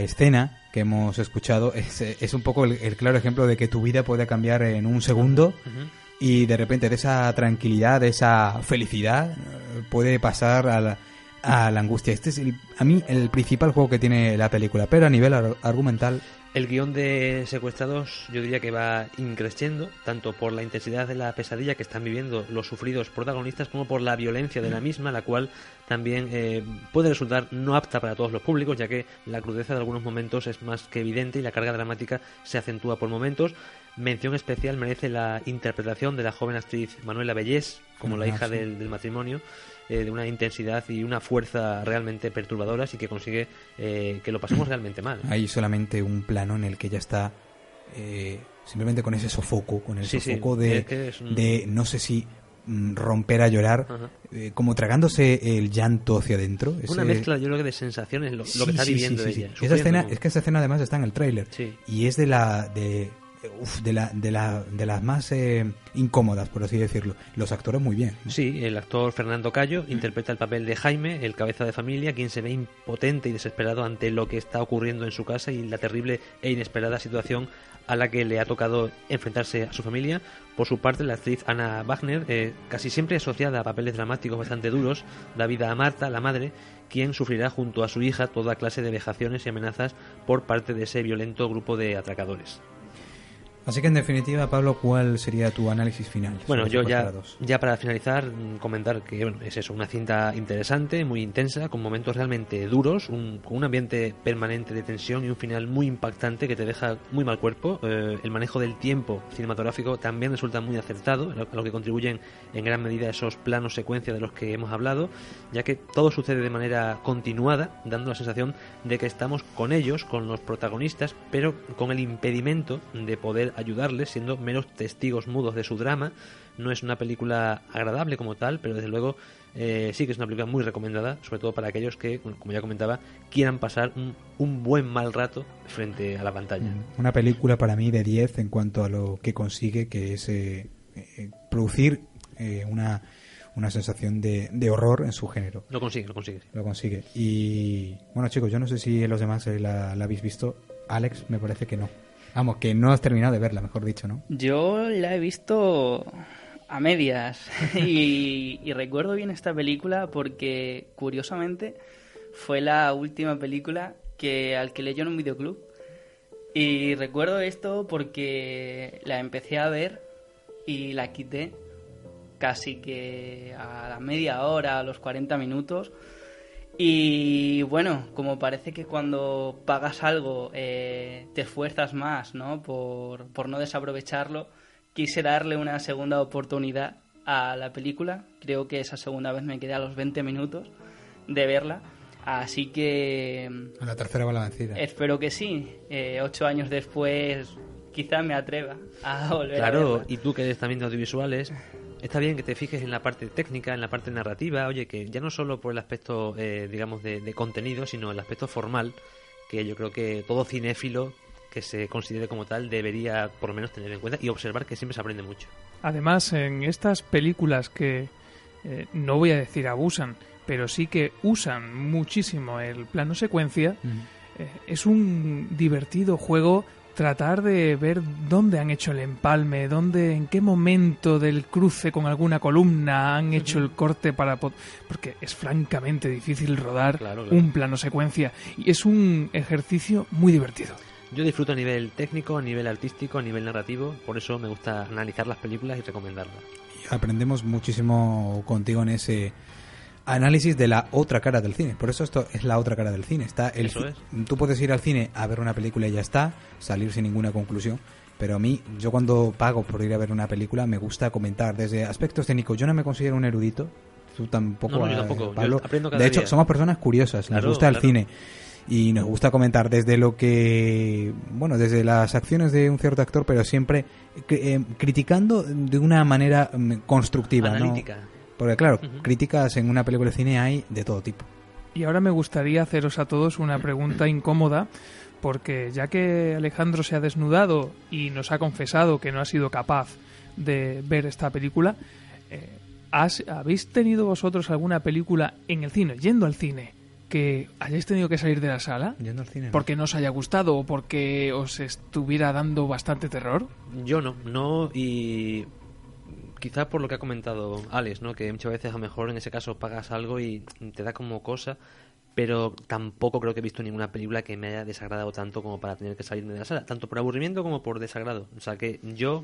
Esta escena que hemos escuchado es, es un poco el, el claro ejemplo de que tu vida puede cambiar en un segundo y de repente de esa tranquilidad, de esa felicidad, eh, puede pasar a la, a la angustia. Este es el- a mí el principal juego que tiene la película, pero a nivel ar- argumental El guion de Secuestrados yo diría que va increciendo, tanto por la intensidad de la pesadilla que están viviendo los sufridos protagonistas como por la violencia de la misma, la cual también eh, puede resultar no apta para todos los públicos, ya que la crudeza de algunos momentos es más que evidente y la carga dramática se acentúa por momentos. Mención especial merece la interpretación de la joven actriz Manuela Bellés, como la Ah, hija sí. del, del matrimonio, eh, de una intensidad y una fuerza realmente perturbadoras y que consigue eh, que lo pasemos (clears throat) realmente mal. hay solamente un plano en el que ella está eh, simplemente con ese sofoco, con el Sí, sí, sofoco de, es un- de no sé si mm, romper a llorar, eh, como tragándose el llanto hacia adentro. Una mezcla, yo creo que de sensaciones, lo, que está viviendo ella. Esa escena, como- es que esa escena además está en el tráiler y es de la de de las más eh, incómodas, por así decirlo. Los actores muy bien. Sí, el actor Fernando Cayo interpreta el papel de Jaime, el cabeza de familia, quien se ve impotente y desesperado ante lo que está ocurriendo en su casa y la terrible e inesperada situación a la que le ha tocado enfrentarse a su familia. Por su parte, la actriz Ana Wagner, eh, casi siempre asociada a papeles dramáticos bastante duros, da vida a Marta, la madre, quien sufrirá junto a su hija toda clase de vejaciones y amenazas por parte de ese violento grupo de atracadores. Así que en definitiva, Pablo, ¿cuál sería tu análisis final? Bueno, sobre yo ya, ya para finalizar, mm, comentar que bueno, es eso, una cinta interesante, muy intensa, con momentos realmente duros, un- con un ambiente permanente de tensión y un final muy impactante que te deja muy mal cuerpo. Eh, el manejo del tiempo cinematográfico también resulta muy acertado, a lo, a lo que contribuyen en gran medida esos planos secuencia de los que hemos hablado, ya que todo sucede de manera continuada, dando la sensación de que estamos con ellos, con los protagonistas, pero con el impedimento de poder ayudarles, siendo meros testigos mudos de su drama. No es una película agradable como tal, pero desde luego eh, sí que es una película muy recomendada, sobre todo para aquellos que, como ya comentaba, quieran pasar un, un buen mal rato frente a la pantalla. Una película para mí de 10 en cuanto a lo que consigue, que es eh, eh, producir eh, una, una sensación de, de horror en su género. Lo consigue, lo consigue. Lo consigue. Y bueno, chicos, yo no sé si los demás eh, la, la habéis visto. Alex, me parece que no. Vamos, que no has terminado de verla, mejor dicho, ¿no? Yo la he visto a medias. (laughs) Y, y recuerdo bien esta película porque curiosamente fue la última película que alquilé yo en un videoclub. Y recuerdo esto porque la empecé a ver y la quité casi que a la media hora, a los 40 minutos y bueno, como parece que cuando pagas algo eh, te esfuerzas más, ¿no? Por, por no desaprovecharlo, quise darle una segunda oportunidad a la película. Creo que esa segunda vez me quedé a los 20 minutos de verla. Así que A la tercera va la vencida. espero que sí. Eh, ocho años después quizá me atreva a (laughs) volver a Claro, verla. y tú que eres también de audiovisuales, está bien que te fijes en la parte técnica, en la parte narrativa, oye, que ya no solo por el aspecto, eh, digamos, de, de contenido, sino el aspecto formal, que yo creo que todo cinéfilo que se considere como tal debería por lo menos tener en cuenta y observar que siempre se aprende mucho. Además, en estas películas que eh, no voy a decir abusan, pero sí que usan muchísimo el plano secuencia, eh, es un divertido juego tratar de ver dónde han hecho el empalme, dónde, en qué momento del cruce con alguna columna han hecho el corte para... po- Porque es francamente difícil rodar Claro, claro. un plano secuencia y es un ejercicio muy divertido. Yo disfruto a nivel técnico, a nivel artístico, a nivel narrativo, por eso me gusta analizar las películas y recomendarlas. aprendemos muchísimo contigo en ese análisis de la otra cara del cine. Por eso esto es la otra cara del cine. Está el Eso Tú puedes ir al cine a ver una película y ya está, salir sin ninguna conclusión. Pero a mí, yo cuando pago por ir a ver una película, me gusta comentar desde aspectos técnicos. Yo no me considero un erudito, tú tampoco, No, no, yo eh, tampoco. Yo Pablo. aprendo cada de hecho, día. somos personas curiosas, Claro, nos gusta el claro. cine y nos gusta comentar desde lo que bueno desde las acciones de un cierto actor pero siempre eh, criticando de una manera mm, constructiva ¿no? Porque claro críticas en una película de cine hay de todo tipo Y ahora me gustaría haceros a todos una pregunta incómoda, porque ya que Alejandro se ha desnudado y nos ha confesado que no ha sido capaz de ver esta película, eh, ¿has- ¿habéis tenido vosotros alguna película en el cine, yendo al cine, que hayáis tenido que salir de la sala? Yendo al cine. no. Porque no os haya gustado o porque os estuviera dando bastante terror. Yo no, no, y quizás por lo que ha comentado Alex, ¿no? Que muchas veces a lo mejor en ese caso pagas algo y te da como cosa, pero tampoco creo que he visto ninguna película que me haya desagradado tanto como para tener que salirme de la sala, tanto por aburrimiento como por desagrado. O sea que yo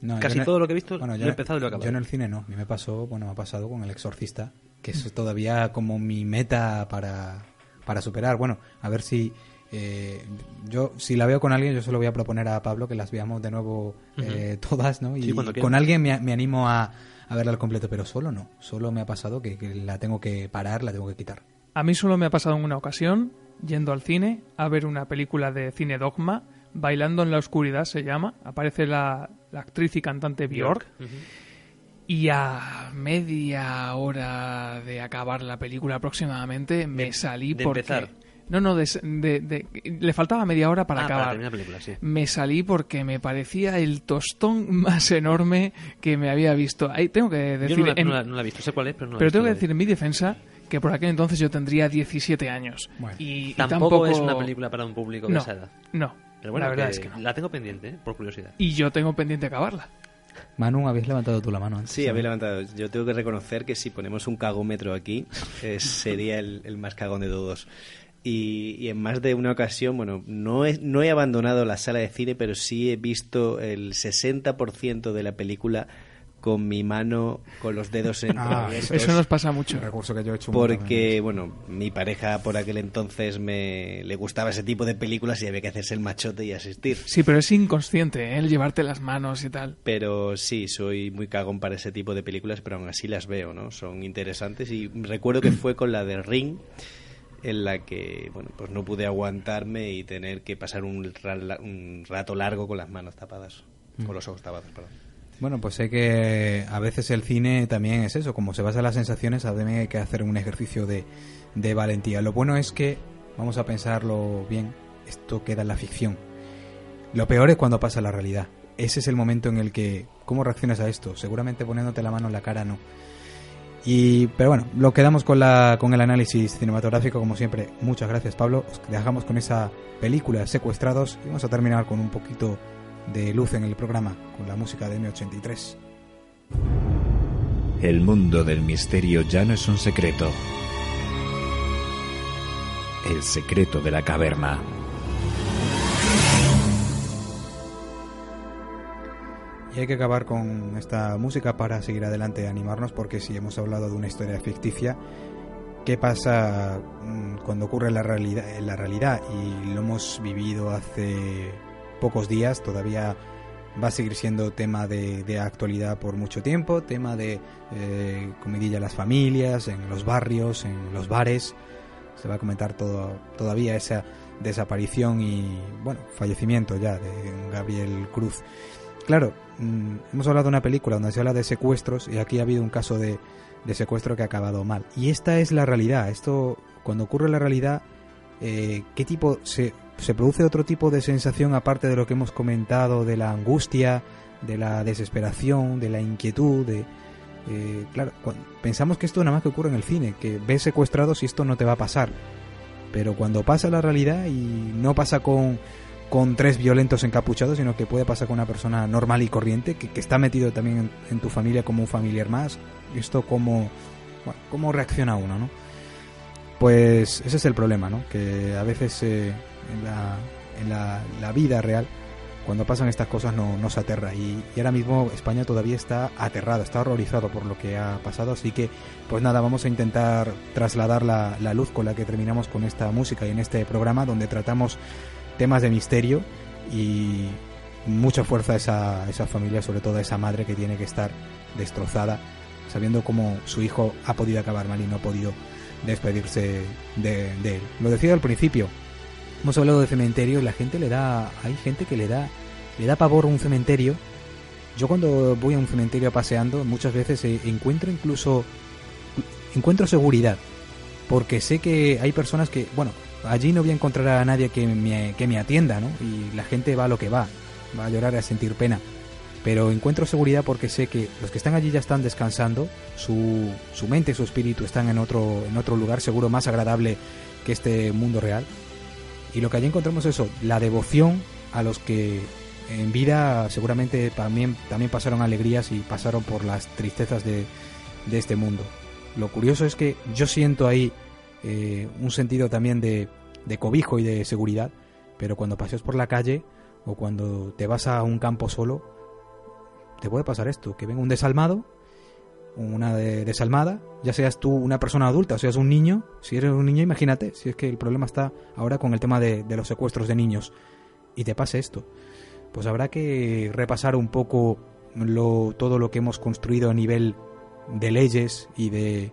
No, casi yo todo lo que he visto bueno, lo yo he empezado y lo he acabado. Yo en el cine no. A mí me pasó, bueno, me ha pasado con El Exorcista, que es todavía como mi meta para, para superar. Bueno, a ver si eh, yo, si la veo con alguien, yo se lo voy a proponer a Pablo que las veamos de nuevo eh, todas, ¿no? Y Sí, con alguien me, me animo a, a verla al completo, pero solo no. Solo me ha pasado que, que la tengo que parar, la tengo que quitar. A mí solo me ha pasado en una ocasión, yendo al cine a ver una película de cine dogma, Bailando en la oscuridad se llama, aparece la, la actriz y cantante Björk, Ujú. y a media hora de acabar la película aproximadamente me salí de porque... empezar. No, no, de, de- de- le faltaba media hora para Ah, acabar. terminar la película, sí. Me salí porque me parecía el tostón (laughs) más enorme que me había visto. Ahí tengo que Yo decir... no la, en- no la- no la he visto, sé cuál es, pero no la he pero visto tengo que decir en mi defensa que por aquel entonces yo tendría 17 años. Y, y Tampoco, es una película para un público de No, esa edad. No, Pero bueno, la verdad que es que no. la tengo pendiente, ¿eh? por curiosidad. Y yo tengo pendiente acabarla. Manu, habías levantado tú la mano antes. Sí, habéis levantado. Yo tengo que reconocer que si ponemos un cagómetro aquí, eh, sería el, el más cagón de todos. Y, y en más de una ocasión, bueno, no he, no he abandonado la sala de cine, pero sí he visto el 60% de la película con mi mano, con los dedos Ah, entreabiertos. Eso nos pasa mucho. recurso que yo he hecho Porque, bueno, mi pareja por aquel entonces me le gustaba ese tipo de películas y había que hacerse el machote y asistir. Sí, pero es inconsciente, ¿eh? el llevarte las manos y tal. Pero sí, soy muy cagón para ese tipo de películas, pero aún así las veo, ¿no? Son interesantes y recuerdo que fue con la de Ring en la que, bueno, pues no pude aguantarme y tener que pasar un, un rato largo con las manos tapadas, con los ojos tapados, perdón. Bueno, pues sé que a veces el cine también es eso, como se basa en las sensaciones, también hay que hacer un ejercicio de, de valentía. Lo bueno es que, vamos a pensarlo bien, esto queda en la ficción. Lo peor es cuando pasa la realidad. Ese es el momento en el que, ¿cómo reaccionas a esto? Seguramente poniéndote la mano en la cara no. Y, pero bueno, lo quedamos con, la, con el análisis cinematográfico, como siempre. Muchas gracias, Pablo. Os dejamos con esa película, Secuestrados, y vamos a terminar con un poquito de luz en el programa, con la música de M83. El mundo del misterio ya no es un secreto. El secreto de la caverna. Hay que acabar con esta música para seguir adelante animarnos, porque si hemos hablado de una historia ficticia, ¿qué pasa mm, cuando ocurre la realidad, la realidad? Y lo hemos vivido hace pocos días, todavía va a seguir siendo tema de, de actualidad por mucho tiempo, tema de eh, comidilla en las familias, en los barrios, en los bares. Se va a comentar todo, todavía esa desaparición y, bueno, fallecimiento ya de Gabriel Cruz. Claro, mm, hemos hablado de una película donde se habla de secuestros y aquí ha habido un caso de, de secuestro que ha acabado mal. Y esta es la realidad. Esto, cuando ocurre la realidad, eh, ¿qué tipo se, se produce otro tipo de sensación aparte de lo que hemos comentado de la angustia, de la desesperación, de la inquietud, eh, claro, pensamos que esto nada más que ocurre en el cine, que ves secuestrados y esto no te va a pasar. Pero cuando pasa la realidad y no pasa con, con tres violentos encapuchados, sino que puede pasar con una persona normal y corriente, que, está metido también en, tu familia como un familiar más. Esto cómo, bueno, cómo reacciona uno, ¿no? Pues ese es el problema, ¿no? Que a veces eh, en, la, en la, vida real, cuando pasan estas cosas, no, no se aterra. Y, y, ahora mismo España todavía está aterrado, está horrorizado por lo que ha pasado. Así que, pues nada, vamos a intentar trasladar la, la luz con la que terminamos con esta música y en este programa, donde tratamos temas de misterio y mucha fuerza a esa, esa familia, sobre todo a esa madre que tiene que estar destrozada, sabiendo cómo su hijo ha podido acabar mal y no ha podido despedirse de, de, él. Lo decía al principio, hemos hablado de cementerio y la gente le da, hay gente que le da, le da pavor a un cementerio. Yo cuando voy a un cementerio paseando, muchas veces encuentro incluso, encuentro seguridad, porque sé que hay personas que, bueno, allí no voy a encontrar a nadie que me, que me atienda, ¿no? Y la gente va a lo que va, va a llorar a sentir pena. Pero encuentro seguridad porque sé que los que están allí ya están descansando, su, su mente, su espíritu están en otro, en otro lugar seguro más agradable que este mundo real. Y lo que allí encontramos es eso, la devoción a los que en vida seguramente también, también pasaron alegrías y pasaron por las tristezas de, de este mundo. Lo curioso es que yo siento ahí eh, un sentido también de, de, cobijo y de seguridad, pero cuando paseas por la calle o cuando te vas a un campo solo, te puede pasar esto, que venga un desalmado, una de, desalmada, ya seas tú una persona adulta o seas un niño, si eres un niño imagínate, si es que el problema está ahora con el tema de, los secuestros de niños y te pase esto, pues habrá que repasar un poco lo, todo lo que hemos construido a nivel de leyes y de,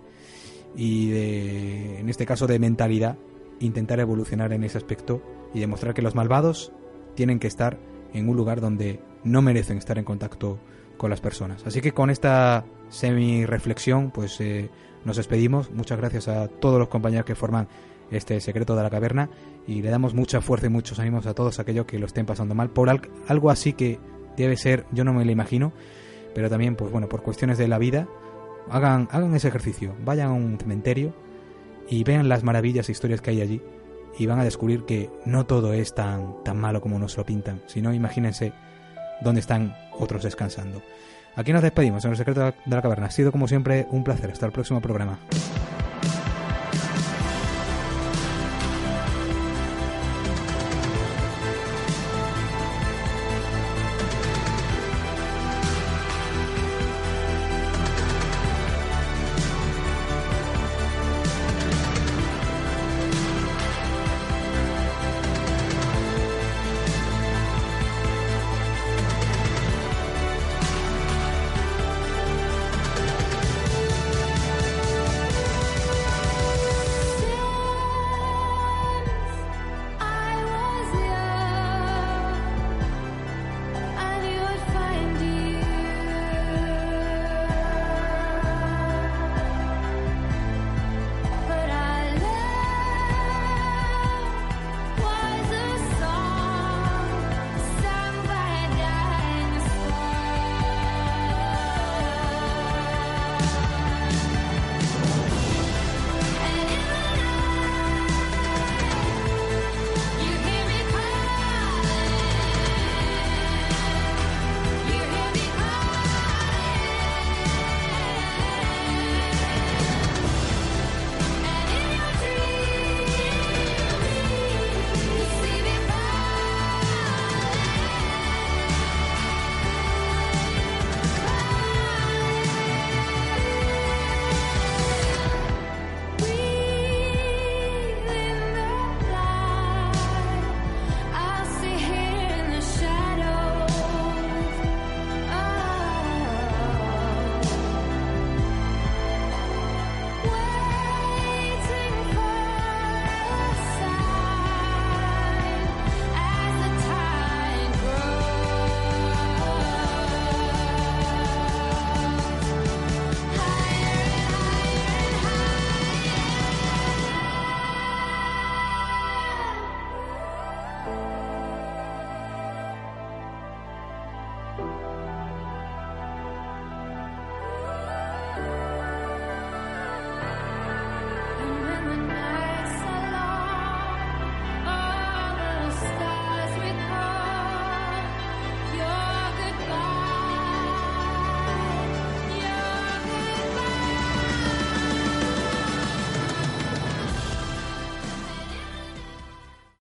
y de, en este caso de mentalidad, intentar evolucionar en ese aspecto y demostrar que los malvados tienen que estar en un lugar donde no merecen estar en contacto con las personas. Así que con esta semi reflexión, pues eh, nos despedimos. Muchas gracias a todos los compañeros que forman este secreto de la caverna y le damos mucha fuerza y muchos ánimos a todos aquellos que lo estén pasando mal por al algo así que debe ser, yo no me lo imagino, pero también pues bueno, por cuestiones de la vida hagan, hagan ese ejercicio, vayan a un cementerio y vean las maravillas e historias que hay allí y van a descubrir que no todo es tan, tan malo como nos lo pintan, sino imagínense dónde están otros descansando. Aquí nos despedimos en el secreto de la caverna. Ha sido como siempre un placer. Hasta el próximo programa.